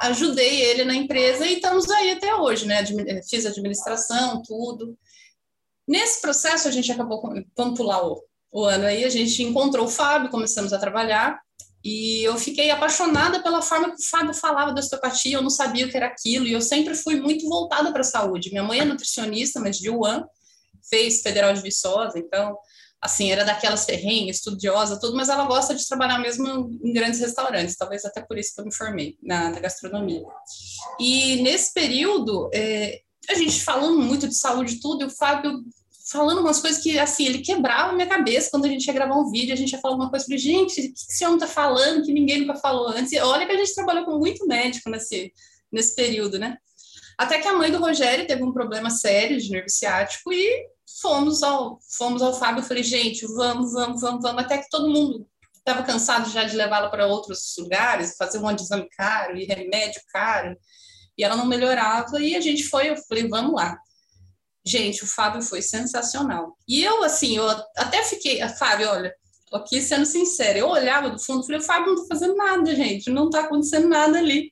Ajudei ele na empresa e estamos aí até hoje, né? Fiz administração, tudo. Nesse processo, a gente acabou. Vamos pular o, o ano aí, a gente encontrou o Fábio, começamos a trabalhar, e eu fiquei apaixonada pela forma que o Fábio falava da osteopatia, eu não sabia o que era aquilo, e eu sempre fui muito voltada para a saúde. Minha mãe é nutricionista, mas de UAN, fez Federal de Viçosa, então, assim, era daquelas ferrenhas, estudiosa, tudo, mas ela gosta de trabalhar mesmo em grandes restaurantes, talvez até por isso que eu me formei na, na gastronomia. E nesse período, é, a gente falando muito de saúde tudo, e o Fábio falando umas coisas que, assim, ele quebrava minha cabeça quando a gente ia gravar um vídeo, a gente ia falar alguma coisa, falei, gente, o que esse homem tá falando que ninguém nunca falou antes? E olha que a gente trabalhou com muito médico nesse, nesse período, né? Até que a mãe do Rogério teve um problema sério de nervo ciático e fomos ao, fomos ao Fábio, eu falei, gente, vamos, vamos, vamos, vamos, até que todo mundo estava cansado já de levá-la para outros lugares, fazer um exame caro e remédio caro, e ela não melhorava, e a gente foi, eu falei, vamos lá. Gente, o Fábio foi sensacional. E eu, assim, eu até fiquei, a Fábio, olha, aqui sendo sincera, eu olhava do fundo e falei, o Fábio não tá fazendo nada, gente, não tá acontecendo nada ali.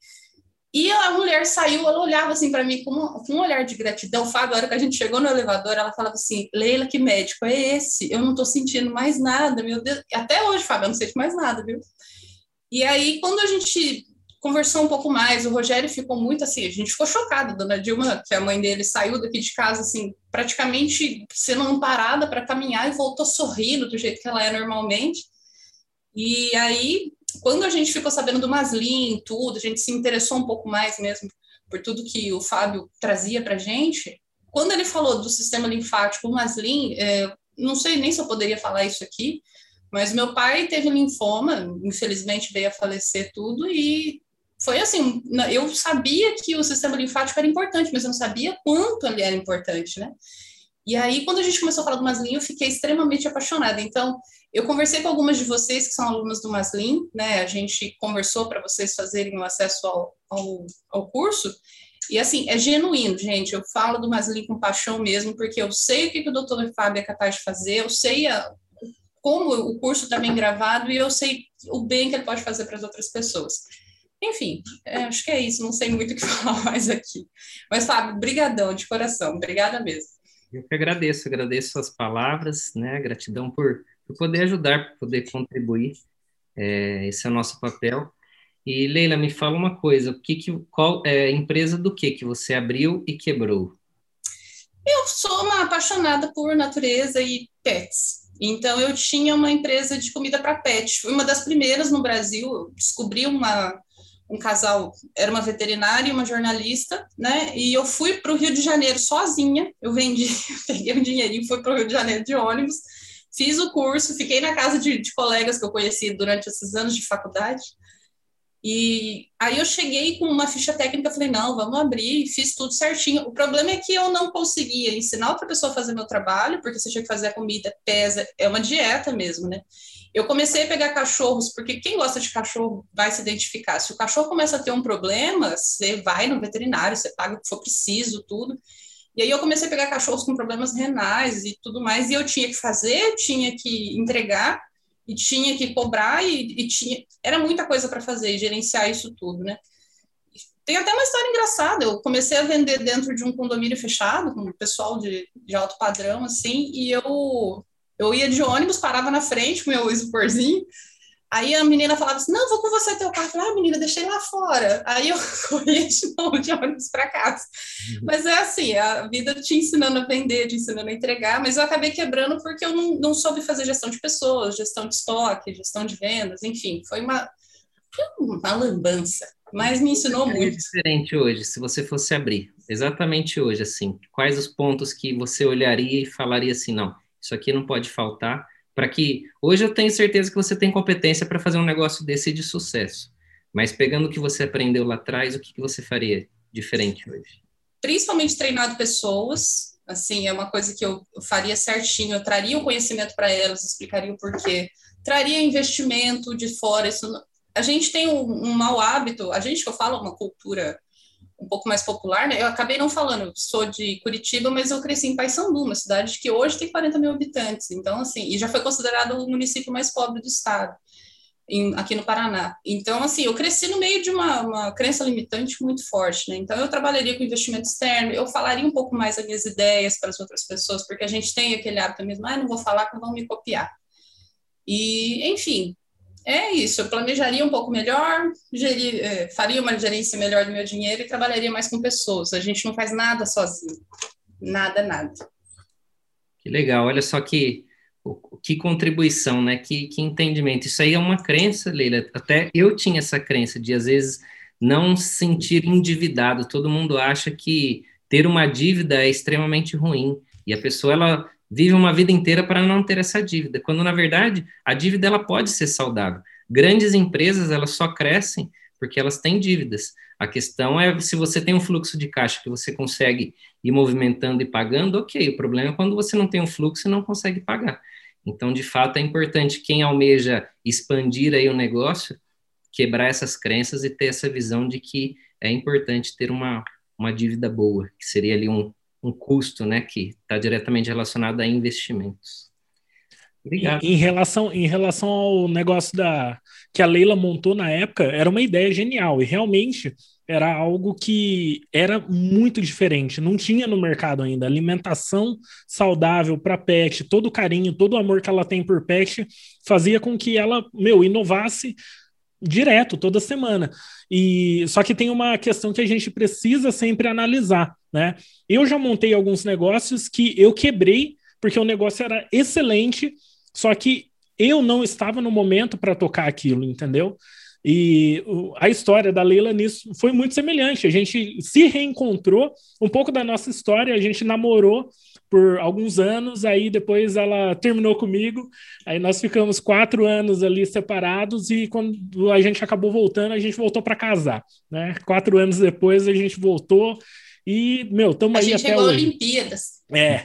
E a mulher saiu, ela olhava assim para mim com, com, um olhar de gratidão. Fábio, a hora que a gente chegou no elevador, ela falava assim: Leila, que médico é esse? Eu não tô sentindo mais nada, meu Deus. Até hoje, Fábio, eu não sinto mais nada, viu? E aí, quando a gente conversou um pouco mais. O Rogério ficou muito assim, a gente ficou chocado. Dona Dilma, que é a mãe dele, saiu daqui de casa assim, praticamente sendo amparada para caminhar e voltou sorrindo do jeito que ela é normalmente. E aí, quando a gente ficou sabendo do Maslin, tudo, a gente se interessou um pouco mais mesmo por tudo que o Fábio trazia para gente. Quando ele falou do sistema linfático, o Maslin, é, não sei nem se eu poderia falar isso aqui, mas meu pai teve linfoma, infelizmente veio a falecer tudo, e foi assim, eu sabia que o sistema linfático era importante, mas eu não sabia quanto ele era importante, né? E aí, quando a gente começou a falar do Maslin, eu fiquei extremamente apaixonada. Então, eu conversei com algumas de vocês que são alunas do Maslin, né? A gente conversou para vocês fazerem o acesso ao, ao, ao, curso. E assim, é genuíno, gente. Eu falo do Maslin com paixão mesmo, porque eu sei o que, que o doutor Fábio é capaz de fazer, eu sei a, como o curso está bem gravado e eu sei o bem que ele pode fazer para as outras pessoas. Enfim, é, acho que é isso, não sei muito o que falar mais aqui. Mas, Fábio, brigadão, de coração, obrigada mesmo. Eu que agradeço, agradeço suas palavras, né, gratidão por, por poder ajudar, por poder contribuir, é, esse é o nosso papel. E, Leila, me fala uma coisa, o que que, qual é empresa do que que você abriu e quebrou? Eu sou uma apaixonada por natureza e pets. Então, eu tinha uma empresa de comida para pet. Fui uma das primeiras no Brasil. Descobri uma, um casal, era uma veterinária e uma jornalista, né? E eu fui para o Rio de Janeiro sozinha. Eu vendi, peguei um dinheirinho, fui para o Rio de Janeiro de ônibus, fiz o curso, fiquei na casa de, de colegas que eu conheci durante esses anos de faculdade. E aí eu cheguei com uma ficha técnica, falei, não, vamos abrir, fiz tudo certinho. O problema é que eu não conseguia ensinar outra pessoa a fazer meu trabalho, porque você tinha que fazer a comida, pesa, é uma dieta mesmo, né? Eu comecei a pegar cachorros, porque quem gosta de cachorro vai se identificar. Se o cachorro começa a ter um problema, você vai no veterinário, você paga o que for preciso, tudo. E aí eu comecei a pegar cachorros com problemas renais e tudo mais, e eu tinha que fazer, tinha que entregar, e tinha que cobrar, e, e tinha... Era muita coisa para fazer, gerenciar isso tudo, né? Tem até uma história engraçada. Eu comecei a vender dentro de um condomínio fechado, com o pessoal de, de alto padrão, assim, e eu eu ia de ônibus, parava na frente com meu isoporzinho, aí a menina falava assim, não, vou com você até o carro. Eu falei, ah, menina, deixei lá fora. Aí eu corria de novo de ônibus para casa. Uhum. Mas é assim, a vida te ensinando a vender, te ensinando a entregar, mas eu acabei quebrando porque eu não, não soube fazer gestão de pessoas, gestão de estoque, gestão de vendas, enfim, foi uma, uma lambança. mas me ensinou é muito. diferente hoje, se você fosse abrir, exatamente hoje, assim, quais os pontos que você olharia e falaria assim, não, isso aqui não pode faltar, para que hoje eu tenho certeza que você tem competência para fazer um negócio desse de sucesso. Mas pegando o que você aprendeu lá atrás, o que, que você faria diferente hoje? Principalmente treinado pessoas, assim, é uma coisa que eu faria certinho, eu traria o conhecimento para elas, explicaria o porquê, traria investimento de fora, isso a gente tem um, um mau hábito, a gente que eu falo uma cultura um pouco mais popular, né? Eu acabei não falando, sou de Curitiba, mas eu cresci em Paysandu, uma cidade que hoje tem 40 mil habitantes. Então, assim, e já foi considerado o município mais pobre do estado, em, aqui no Paraná. Então, assim, eu cresci no meio de uma, uma crença limitante muito forte, né? Então, eu trabalharia com investimento externo, eu falaria um pouco mais as minhas ideias para as outras pessoas, porque a gente tem aquele hábito mesmo, ah, não vou falar que vão me copiar. E, enfim, é isso, eu planejaria um pouco melhor, é, faria uma gerência melhor do meu dinheiro e trabalharia mais com pessoas. A gente não faz nada sozinho. Nada, nada. Que legal, olha só que, que contribuição, né? Que, que entendimento. Isso aí é uma crença, Leila. Até eu tinha essa crença de, às vezes, não se sentir endividado. Todo mundo acha que ter uma dívida é extremamente ruim. E a pessoa, ela vive uma vida inteira para não ter essa dívida, quando na verdade a dívida ela pode ser saudável. Grandes empresas elas só crescem porque elas têm dívidas. A questão é se você tem um fluxo de caixa que você consegue ir movimentando e pagando, ok. O problema é quando você não tem um fluxo e não consegue pagar. Então, de fato, é importante quem almeja expandir aí o negócio, quebrar essas crenças e ter essa visão de que é importante ter uma, uma dívida boa, que seria ali um, um custo, né, que está diretamente relacionado a investimentos. Obrigado. Em, em, relação, em relação ao negócio da que a Leila montou na época, era uma ideia genial e realmente era algo que era muito diferente, não tinha no mercado ainda. Alimentação saudável para pet, todo o carinho, todo o amor que ela tem por pet, fazia com que ela, meu, inovasse direto, toda semana. E só que tem uma questão que a gente precisa sempre analisar, né? Eu já montei alguns negócios que eu quebrei porque o negócio era excelente, só que eu não estava no momento para tocar aquilo, entendeu? E a história da Leila nisso foi muito semelhante. A gente se reencontrou, um pouco da nossa história, a gente namorou por alguns anos, aí depois ela terminou comigo, aí nós ficamos quatro anos ali separados e quando a gente acabou voltando, a gente voltou para casar, né? Quatro anos depois a gente voltou e, meu, estamos aí até hoje. Olimpíadas. É.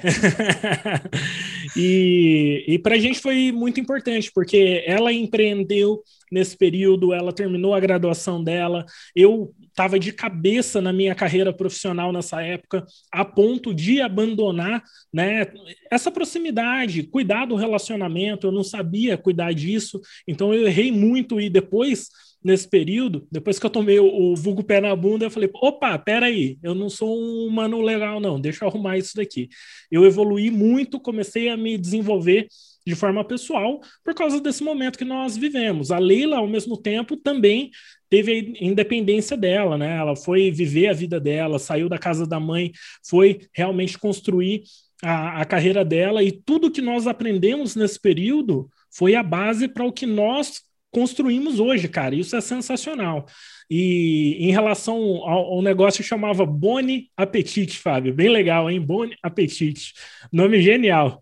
e e para a gente foi muito importante, porque ela empreendeu nesse período, ela terminou a graduação dela, eu estava de cabeça na minha carreira profissional nessa época, a ponto de abandonar né, essa proximidade, cuidar do relacionamento, eu não sabia cuidar disso, então eu errei muito e depois nesse período, depois que eu tomei o, o vulgo pé na bunda, eu falei, opa, peraí, eu não sou um humano legal não, deixa eu arrumar isso daqui. Eu evoluí muito, comecei a me desenvolver de forma pessoal por causa desse momento que nós vivemos. A Leila, ao mesmo tempo, também teve a independência dela, né? Ela foi viver a vida dela, saiu da casa da mãe, foi realmente construir a, a carreira dela e tudo que nós aprendemos nesse período foi a base para o que nós construímos hoje, cara. Isso é sensacional. E em relação ao, ao negócio chamava Boni Apetite, Fábio. Bem legal, hein? Boni Apetite. Nome genial.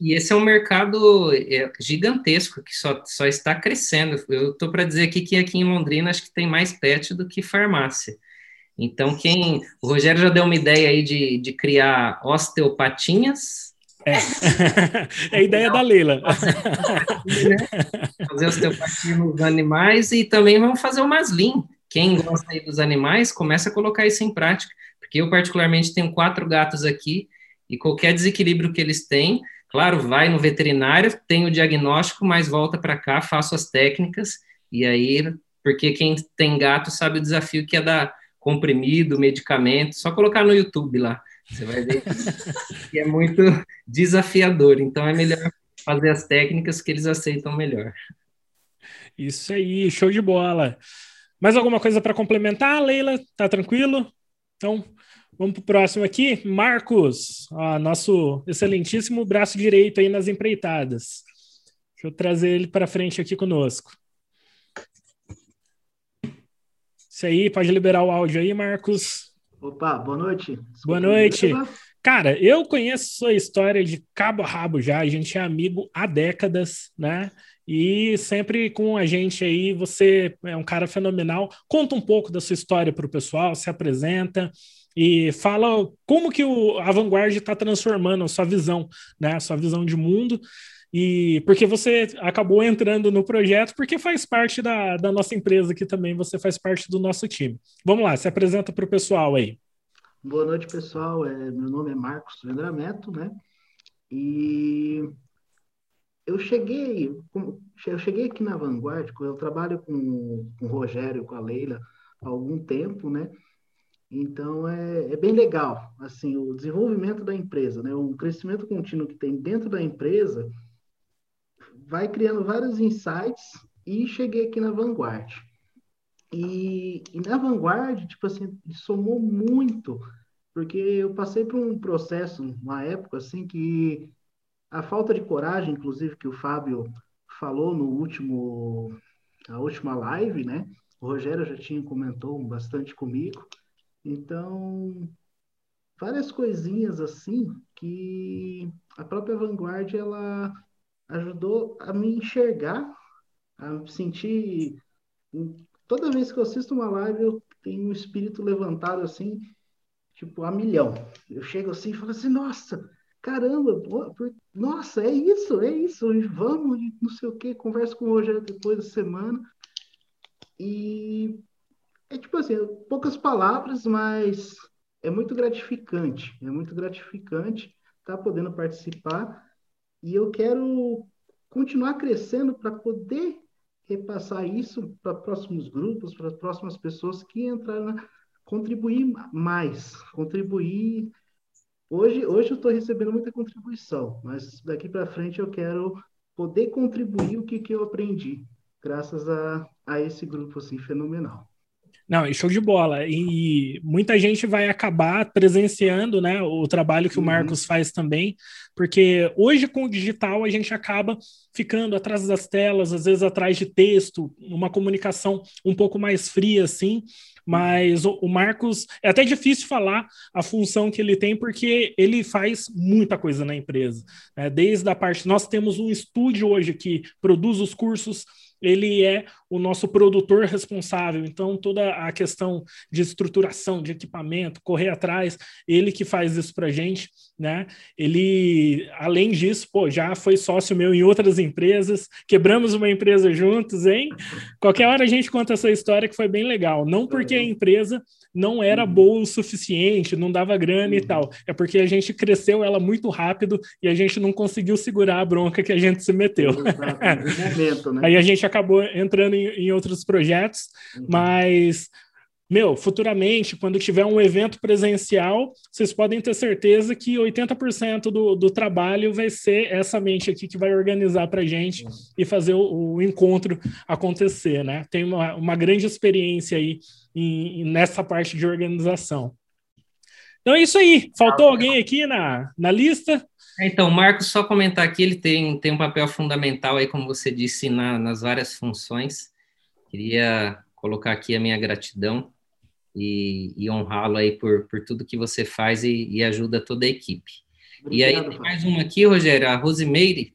E esse é um mercado é, gigantesco que só, só está crescendo. Eu estou para dizer aqui que aqui em Londrina acho que tem mais pet do que farmácia. Então, quem. O Rogério já deu uma ideia aí de, de criar osteopatinhas é. é a ideia da Leila. fazer osteopatia nos animais e também vamos fazer o Maslin. Quem gosta aí dos animais, começa a colocar isso em prática. Porque eu, particularmente, tenho quatro gatos aqui e qualquer desequilíbrio que eles têm, claro, vai no veterinário, tem o diagnóstico, mas volta para cá, faço as técnicas e aí, porque quem tem gato sabe o desafio que é dar comprimido, medicamento, só colocar no YouTube lá. Você vai ver que é muito desafiador. Então é melhor fazer as técnicas que eles aceitam melhor. Isso aí, show de bola. Mais alguma coisa para complementar, Leila? Tá tranquilo? Então, vamos para o próximo aqui. Marcos, ó, nosso excelentíssimo braço direito aí nas empreitadas. Deixa eu trazer ele para frente aqui conosco. Isso aí, pode liberar o áudio aí, Marcos. Opa, boa noite. Boa noite. Cara, eu conheço sua história de cabo a rabo já, a gente é amigo há décadas, né? E sempre com a gente aí, você é um cara fenomenal. Conta um pouco da sua história para o pessoal, se apresenta e fala como que o, a Vanguard está transformando a sua visão, né? A sua visão de mundo. E porque você acabou entrando no projeto, porque faz parte da, da nossa empresa aqui também, você faz parte do nosso time. Vamos lá, se apresenta para o pessoal aí. Boa noite, pessoal. É, meu nome é Marcos Vendrameto, né? E eu cheguei, eu cheguei aqui na Vanguard, eu trabalho com, com o Rogério, com a Leila há algum tempo, né? Então é, é bem legal, assim, o desenvolvimento da empresa, né? O crescimento contínuo que tem dentro da empresa vai criando vários insights e cheguei aqui na Vanguard. E, e na Vanguard, tipo assim, somou muito, porque eu passei por um processo, uma época assim, que a falta de coragem, inclusive, que o Fábio falou no último, a última live, né? O Rogério já tinha comentou bastante comigo. Então, várias coisinhas assim que a própria Vanguard ela ajudou a me enxergar, a sentir. Toda vez que eu assisto uma live, eu tenho um espírito levantado assim, tipo, a milhão. Eu chego assim e falo assim: nossa, caramba, nossa, é isso, é isso, vamos, não sei o que, converso com o Rogério depois da semana. E é tipo assim, poucas palavras, mas é muito gratificante, é muito gratificante estar tá podendo participar e eu quero continuar crescendo para poder repassar isso para próximos grupos, para próximas pessoas que entraram, contribuir mais, contribuir. Hoje, hoje eu estou recebendo muita contribuição, mas daqui para frente eu quero poder contribuir o que, que eu aprendi, graças a, a esse grupo assim fenomenal. Não, e show de bola. E muita gente vai acabar presenciando né, o trabalho que uhum. o Marcos faz também, porque hoje com o digital a gente acaba ficando atrás das telas, às vezes atrás de texto, uma comunicação um pouco mais fria, assim. Mas o, o Marcos é até difícil falar a função que ele tem, porque ele faz muita coisa na empresa. Né? Desde a parte. Nós temos um estúdio hoje que produz os cursos ele é o nosso produtor responsável. Então, toda a questão de estruturação, de equipamento, correr atrás, ele que faz isso para a gente, né? Ele, além disso, pô, já foi sócio meu em outras empresas, quebramos uma empresa juntos, hein? Qualquer hora a gente conta essa história que foi bem legal. Não porque a empresa não era uhum. boa o suficiente, não dava grana e uhum. tal. É porque a gente cresceu ela muito rápido e a gente não conseguiu segurar a bronca que a gente se meteu. Momento, né? Aí a gente acabou entrando em, em outros projetos, uhum. mas meu, futuramente, quando tiver um evento presencial, vocês podem ter certeza que 80% do, do trabalho vai ser essa mente aqui que vai organizar para a gente uhum. e fazer o, o, encontro acontecer, né? Tem uma, uma grande experiência aí em, nessa parte de organização. Então é isso aí. Faltou alguém aqui na, na lista? Então, o Marcos, só comentar aqui, ele tem, tem um papel fundamental aí, como você disse, na, nas várias funções. Queria colocar aqui a minha gratidão e, e honrá-lo aí por, por tudo que você faz e, e ajuda toda a equipe. Obrigado, e aí tem mais uma aqui, Rogério, a Rosimeire,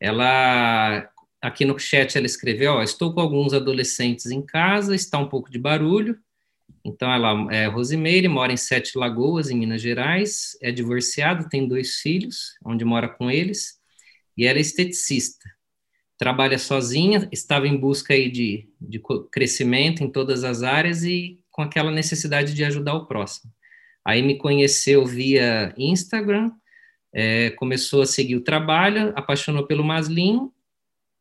ela aqui no chat ela escreveu, ó, estou com alguns adolescentes em casa, está um pouco de barulho. Então ela é Rosimeire, mora em Sete Lagoas, em Minas Gerais, é divorciada, tem dois filhos, onde mora com eles, e ela é esteticista. Trabalha sozinha, estava em busca aí de, de crescimento em todas as áreas e com aquela necessidade de ajudar o próximo. Aí me conheceu via Instagram, é, começou a seguir o trabalho, apaixonou pelo Maslin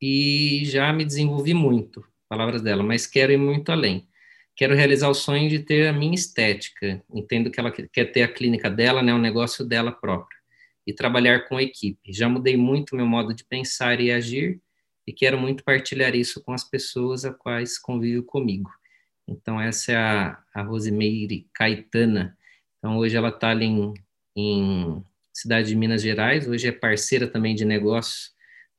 e já me desenvolvi muito, palavras dela, mas quero ir muito além. Quero realizar o sonho de ter a minha estética. Entendo que ela quer ter a clínica dela, né, o negócio dela próprio, e trabalhar com equipe. Já mudei muito meu modo de pensar e agir e quero muito partilhar isso com as pessoas a quais convivo comigo. Então, essa é a, a Caetana. Então, hoje ela está ali em, em, cidade de Minas Gerais, hoje é parceira também de negócios,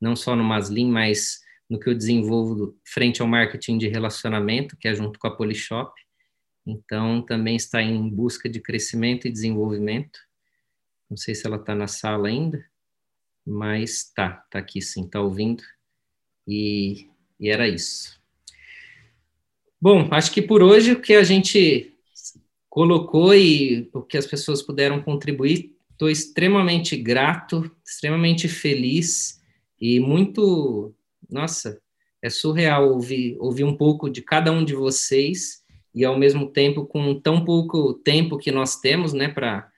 não só no Maslin, mas no que eu desenvolvo frente ao marketing de relacionamento, que é junto com a Polishop. então também está em busca de crescimento e desenvolvimento. Não sei se ela está na sala ainda, mas tá, tá aqui sim, tá ouvindo. E, e era isso. Bom, acho que por hoje o que a gente colocou e o que as pessoas puderam contribuir, estou extremamente grato, extremamente feliz e muito, nossa, é surreal ouvir, ouvir um pouco de cada um de vocês e ao mesmo tempo com tão pouco tempo que nós temos, né, para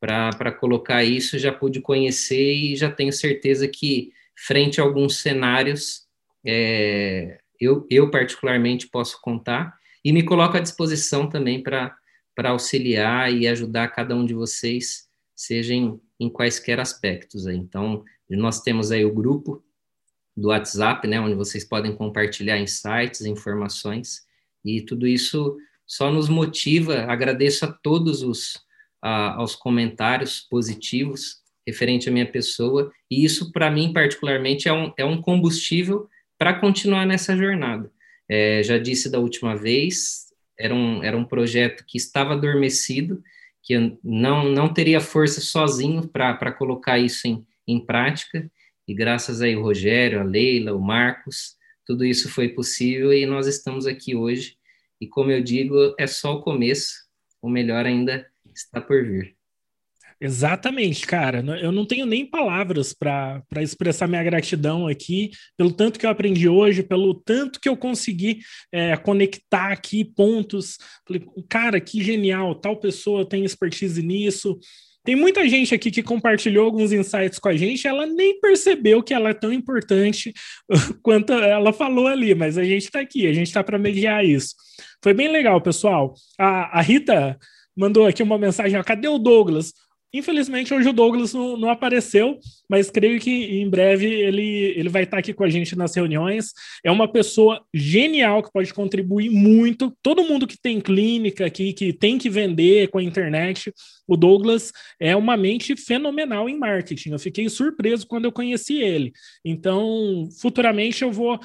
para colocar isso, já pude conhecer e já tenho certeza que frente a alguns cenários é, eu, eu particularmente posso contar e me coloco à disposição também para auxiliar e ajudar cada um de vocês, seja em, em quaisquer aspectos. Aí. Nós temos aí o grupo do WhatsApp, né, onde vocês podem compartilhar insights, informações, e tudo isso só nos motiva. Agradeço a todos os a, aos comentários positivos referente à minha pessoa, e isso, para mim, particularmente, é um, é um combustível para continuar nessa jornada. É, já disse da última vez, era um, era um projeto que estava adormecido, que não, não teria força sozinho para colocar isso em, em prática, e graças aí o Rogério, a Leila, o Marcos, tudo isso foi possível e nós estamos aqui hoje. E como eu digo, é só o começo, o melhor ainda está por vir. Exatamente, cara. Eu não tenho nem palavras para expressar minha gratidão aqui, pelo tanto que eu aprendi hoje, pelo tanto que eu consegui é, conectar aqui pontos. Falei, cara, que genial, tal pessoa tem expertise nisso. Tem muita gente aqui que compartilhou alguns insights com a gente, ela nem percebeu que ela é tão importante quanto ela falou ali, mas a gente está aqui, a gente está para mediar isso. Foi bem legal, pessoal. A, a Rita mandou aqui uma mensagem: ó, cadê o Douglas? Infelizmente, hoje o Douglas não, não, apareceu, mas creio que em breve ele, ele vai estar aqui com a gente nas reuniões. É uma pessoa genial que pode contribuir muito. Todo mundo que tem clínica aqui, que tem que vender com a internet, o Douglas é uma mente fenomenal em marketing. Eu fiquei surpreso quando eu conheci ele. Então, futuramente eu vou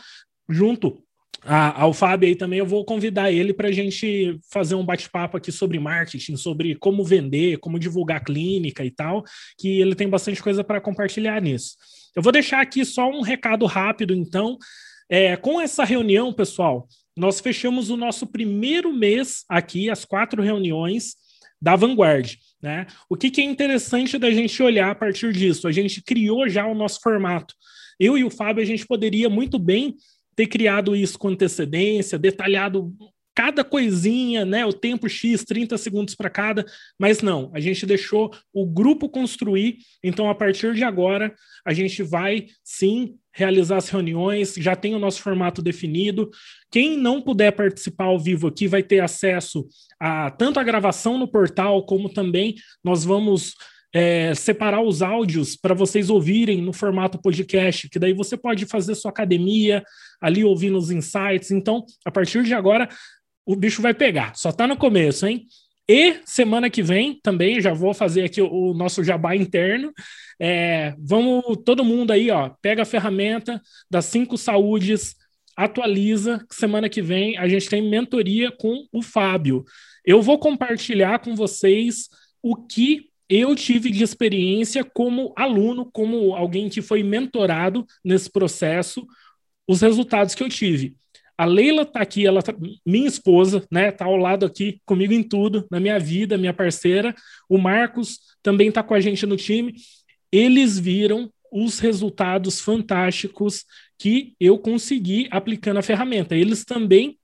junto a, ao Fábio aí também, eu vou convidar ele para a gente fazer um bate-papo aqui sobre marketing, sobre como vender, como divulgar clínica e tal, que ele tem bastante coisa para compartilhar nisso. Eu vou deixar aqui só um recado rápido, então. É, com essa reunião, pessoal, nós fechamos o nosso primeiro mês aqui, as quatro reuniões da Vanguard. Né? O que, que é interessante da gente olhar a partir disso? A gente criou já o nosso formato. Eu e o Fábio, a gente poderia muito bem ter criado isso com antecedência, detalhado cada coisinha, né, o tempo X, 30 segundos para cada, mas não, a gente deixou o grupo construir, então a partir de agora a gente vai sim realizar as reuniões, já tem o nosso formato definido. Quem não puder participar ao vivo aqui vai ter acesso a tanto a gravação no portal, como também nós vamos é, separar os áudios para vocês ouvirem no formato podcast, que daí você pode fazer sua academia ali ouvindo os insights. Então, a partir de agora, o bicho vai pegar. Só está no começo, hein? E semana que vem também já vou fazer aqui o, o nosso jabá interno. É, vamos, todo mundo aí, ó, pega a ferramenta das cinco saúdes, atualiza. Semana que vem a gente tem mentoria com o Fábio. Eu vou compartilhar com vocês o que eu tive de experiência como aluno, como alguém que foi mentorado nesse processo, os resultados que eu tive. A Leila está aqui, ela tá, minha esposa, né, tá ao lado aqui comigo em tudo, na minha vida, minha parceira. O Marcos também está com a gente no time. Eles viram os resultados fantásticos que eu consegui aplicando a ferramenta. Eles também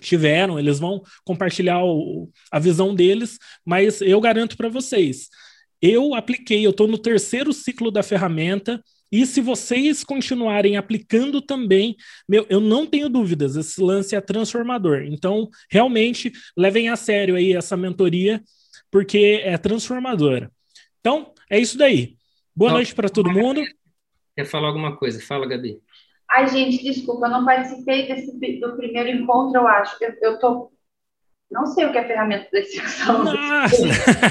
tiveram, eles vão compartilhar o, a visão deles, mas eu garanto para vocês, eu apliquei, eu estou no terceiro ciclo da ferramenta, e se vocês continuarem aplicando também, meu, eu não tenho dúvidas, esse lance é transformador. Então, realmente, levem a sério aí essa mentoria, porque é transformadora. Então, é isso daí. Boa noite para todo mundo. Quer falar alguma coisa? Fala, Gabi. Ai, gente, desculpa, eu não participei desse, do primeiro encontro, eu acho. Eu, eu tô. Não sei o que é ferramenta execução. Nossa!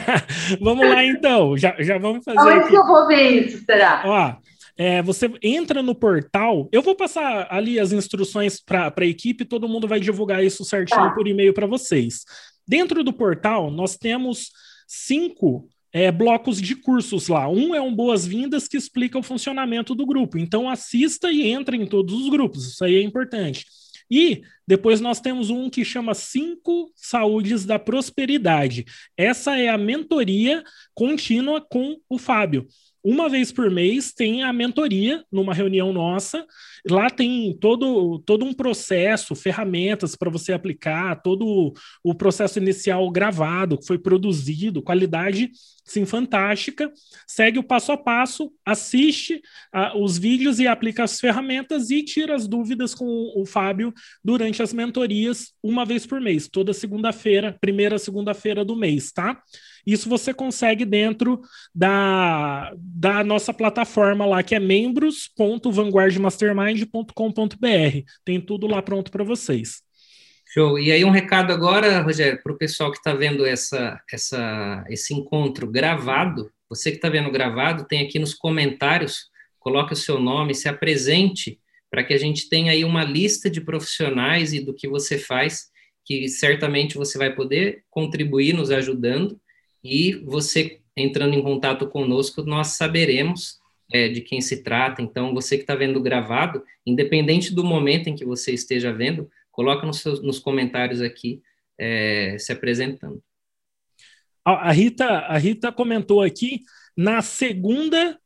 vamos lá, então. Já, já vamos fazer. Onde que eu vou ver isso, será? Ó, é, você entra no portal. Eu vou passar ali as instruções para a equipe, todo mundo vai divulgar isso certinho tá. por e-mail para vocês. Dentro do portal, nós temos cinco é, blocos de cursos lá. Um é um Boas-Vindas que explica o funcionamento do grupo. Então, assista e entre em todos os grupos. Isso aí é importante. E depois nós temos um que chama Cinco Saúdes da Prosperidade. Essa é a mentoria contínua com o Fábio uma vez por mês tem a mentoria numa reunião nossa. Lá tem todo, todo um processo, ferramentas para você aplicar, todo o processo inicial gravado, que foi produzido, qualidade sim fantástica. Segue o passo a passo, assiste a, os vídeos e aplica as ferramentas e tira as dúvidas com o, o Fábio durante as mentorias, uma vez por mês, toda segunda-feira, primeira segunda-feira do mês, tá? Isso você consegue dentro da, da nossa plataforma lá, que é membros.vanguardmastermind.com.br. Tem tudo lá pronto para vocês. Show. E aí um recado agora, Rogério, para o pessoal que está vendo essa, essa, esse encontro gravado. Você que está vendo gravado, tem aqui nos comentários, coloque o seu nome, se apresente, para que a gente tenha aí uma lista de profissionais e do que você faz, que certamente você vai poder contribuir nos ajudando e você entrando em contato conosco, nós saberemos é, de quem se trata. Então, você que está vendo gravado, independente do momento em que você esteja vendo, coloca nos, seus, nos comentários aqui é, se apresentando. A Rita, a Rita comentou aqui na segunda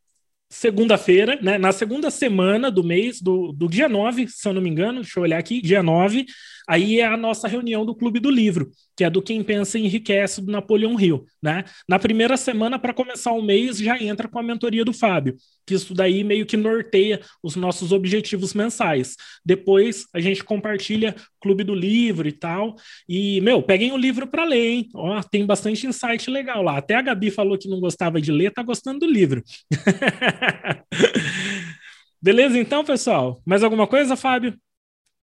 segunda-feira, né, na segunda semana do mês, do, do dia 9, se eu não me engano, deixa eu olhar aqui, dia 9, aí é a nossa reunião do Clube do Livro, que é do Quem Pensa Enriquece, do Napoleão Hill, né? Na primeira semana, para começar o mês, já entra com a mentoria do Fábio, que isso daí meio que norteia os nossos objetivos mensais. Depois, a gente compartilha Clube do Livro e tal, e, meu, peguem o livro para ler, hein? Ó, tem bastante insight legal lá. Até a Gabi falou que não gostava de ler, tá gostando do livro. Beleza, então, pessoal? Mais alguma coisa, Fábio?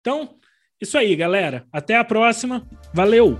Então, isso aí, galera. Até a próxima. Valeu!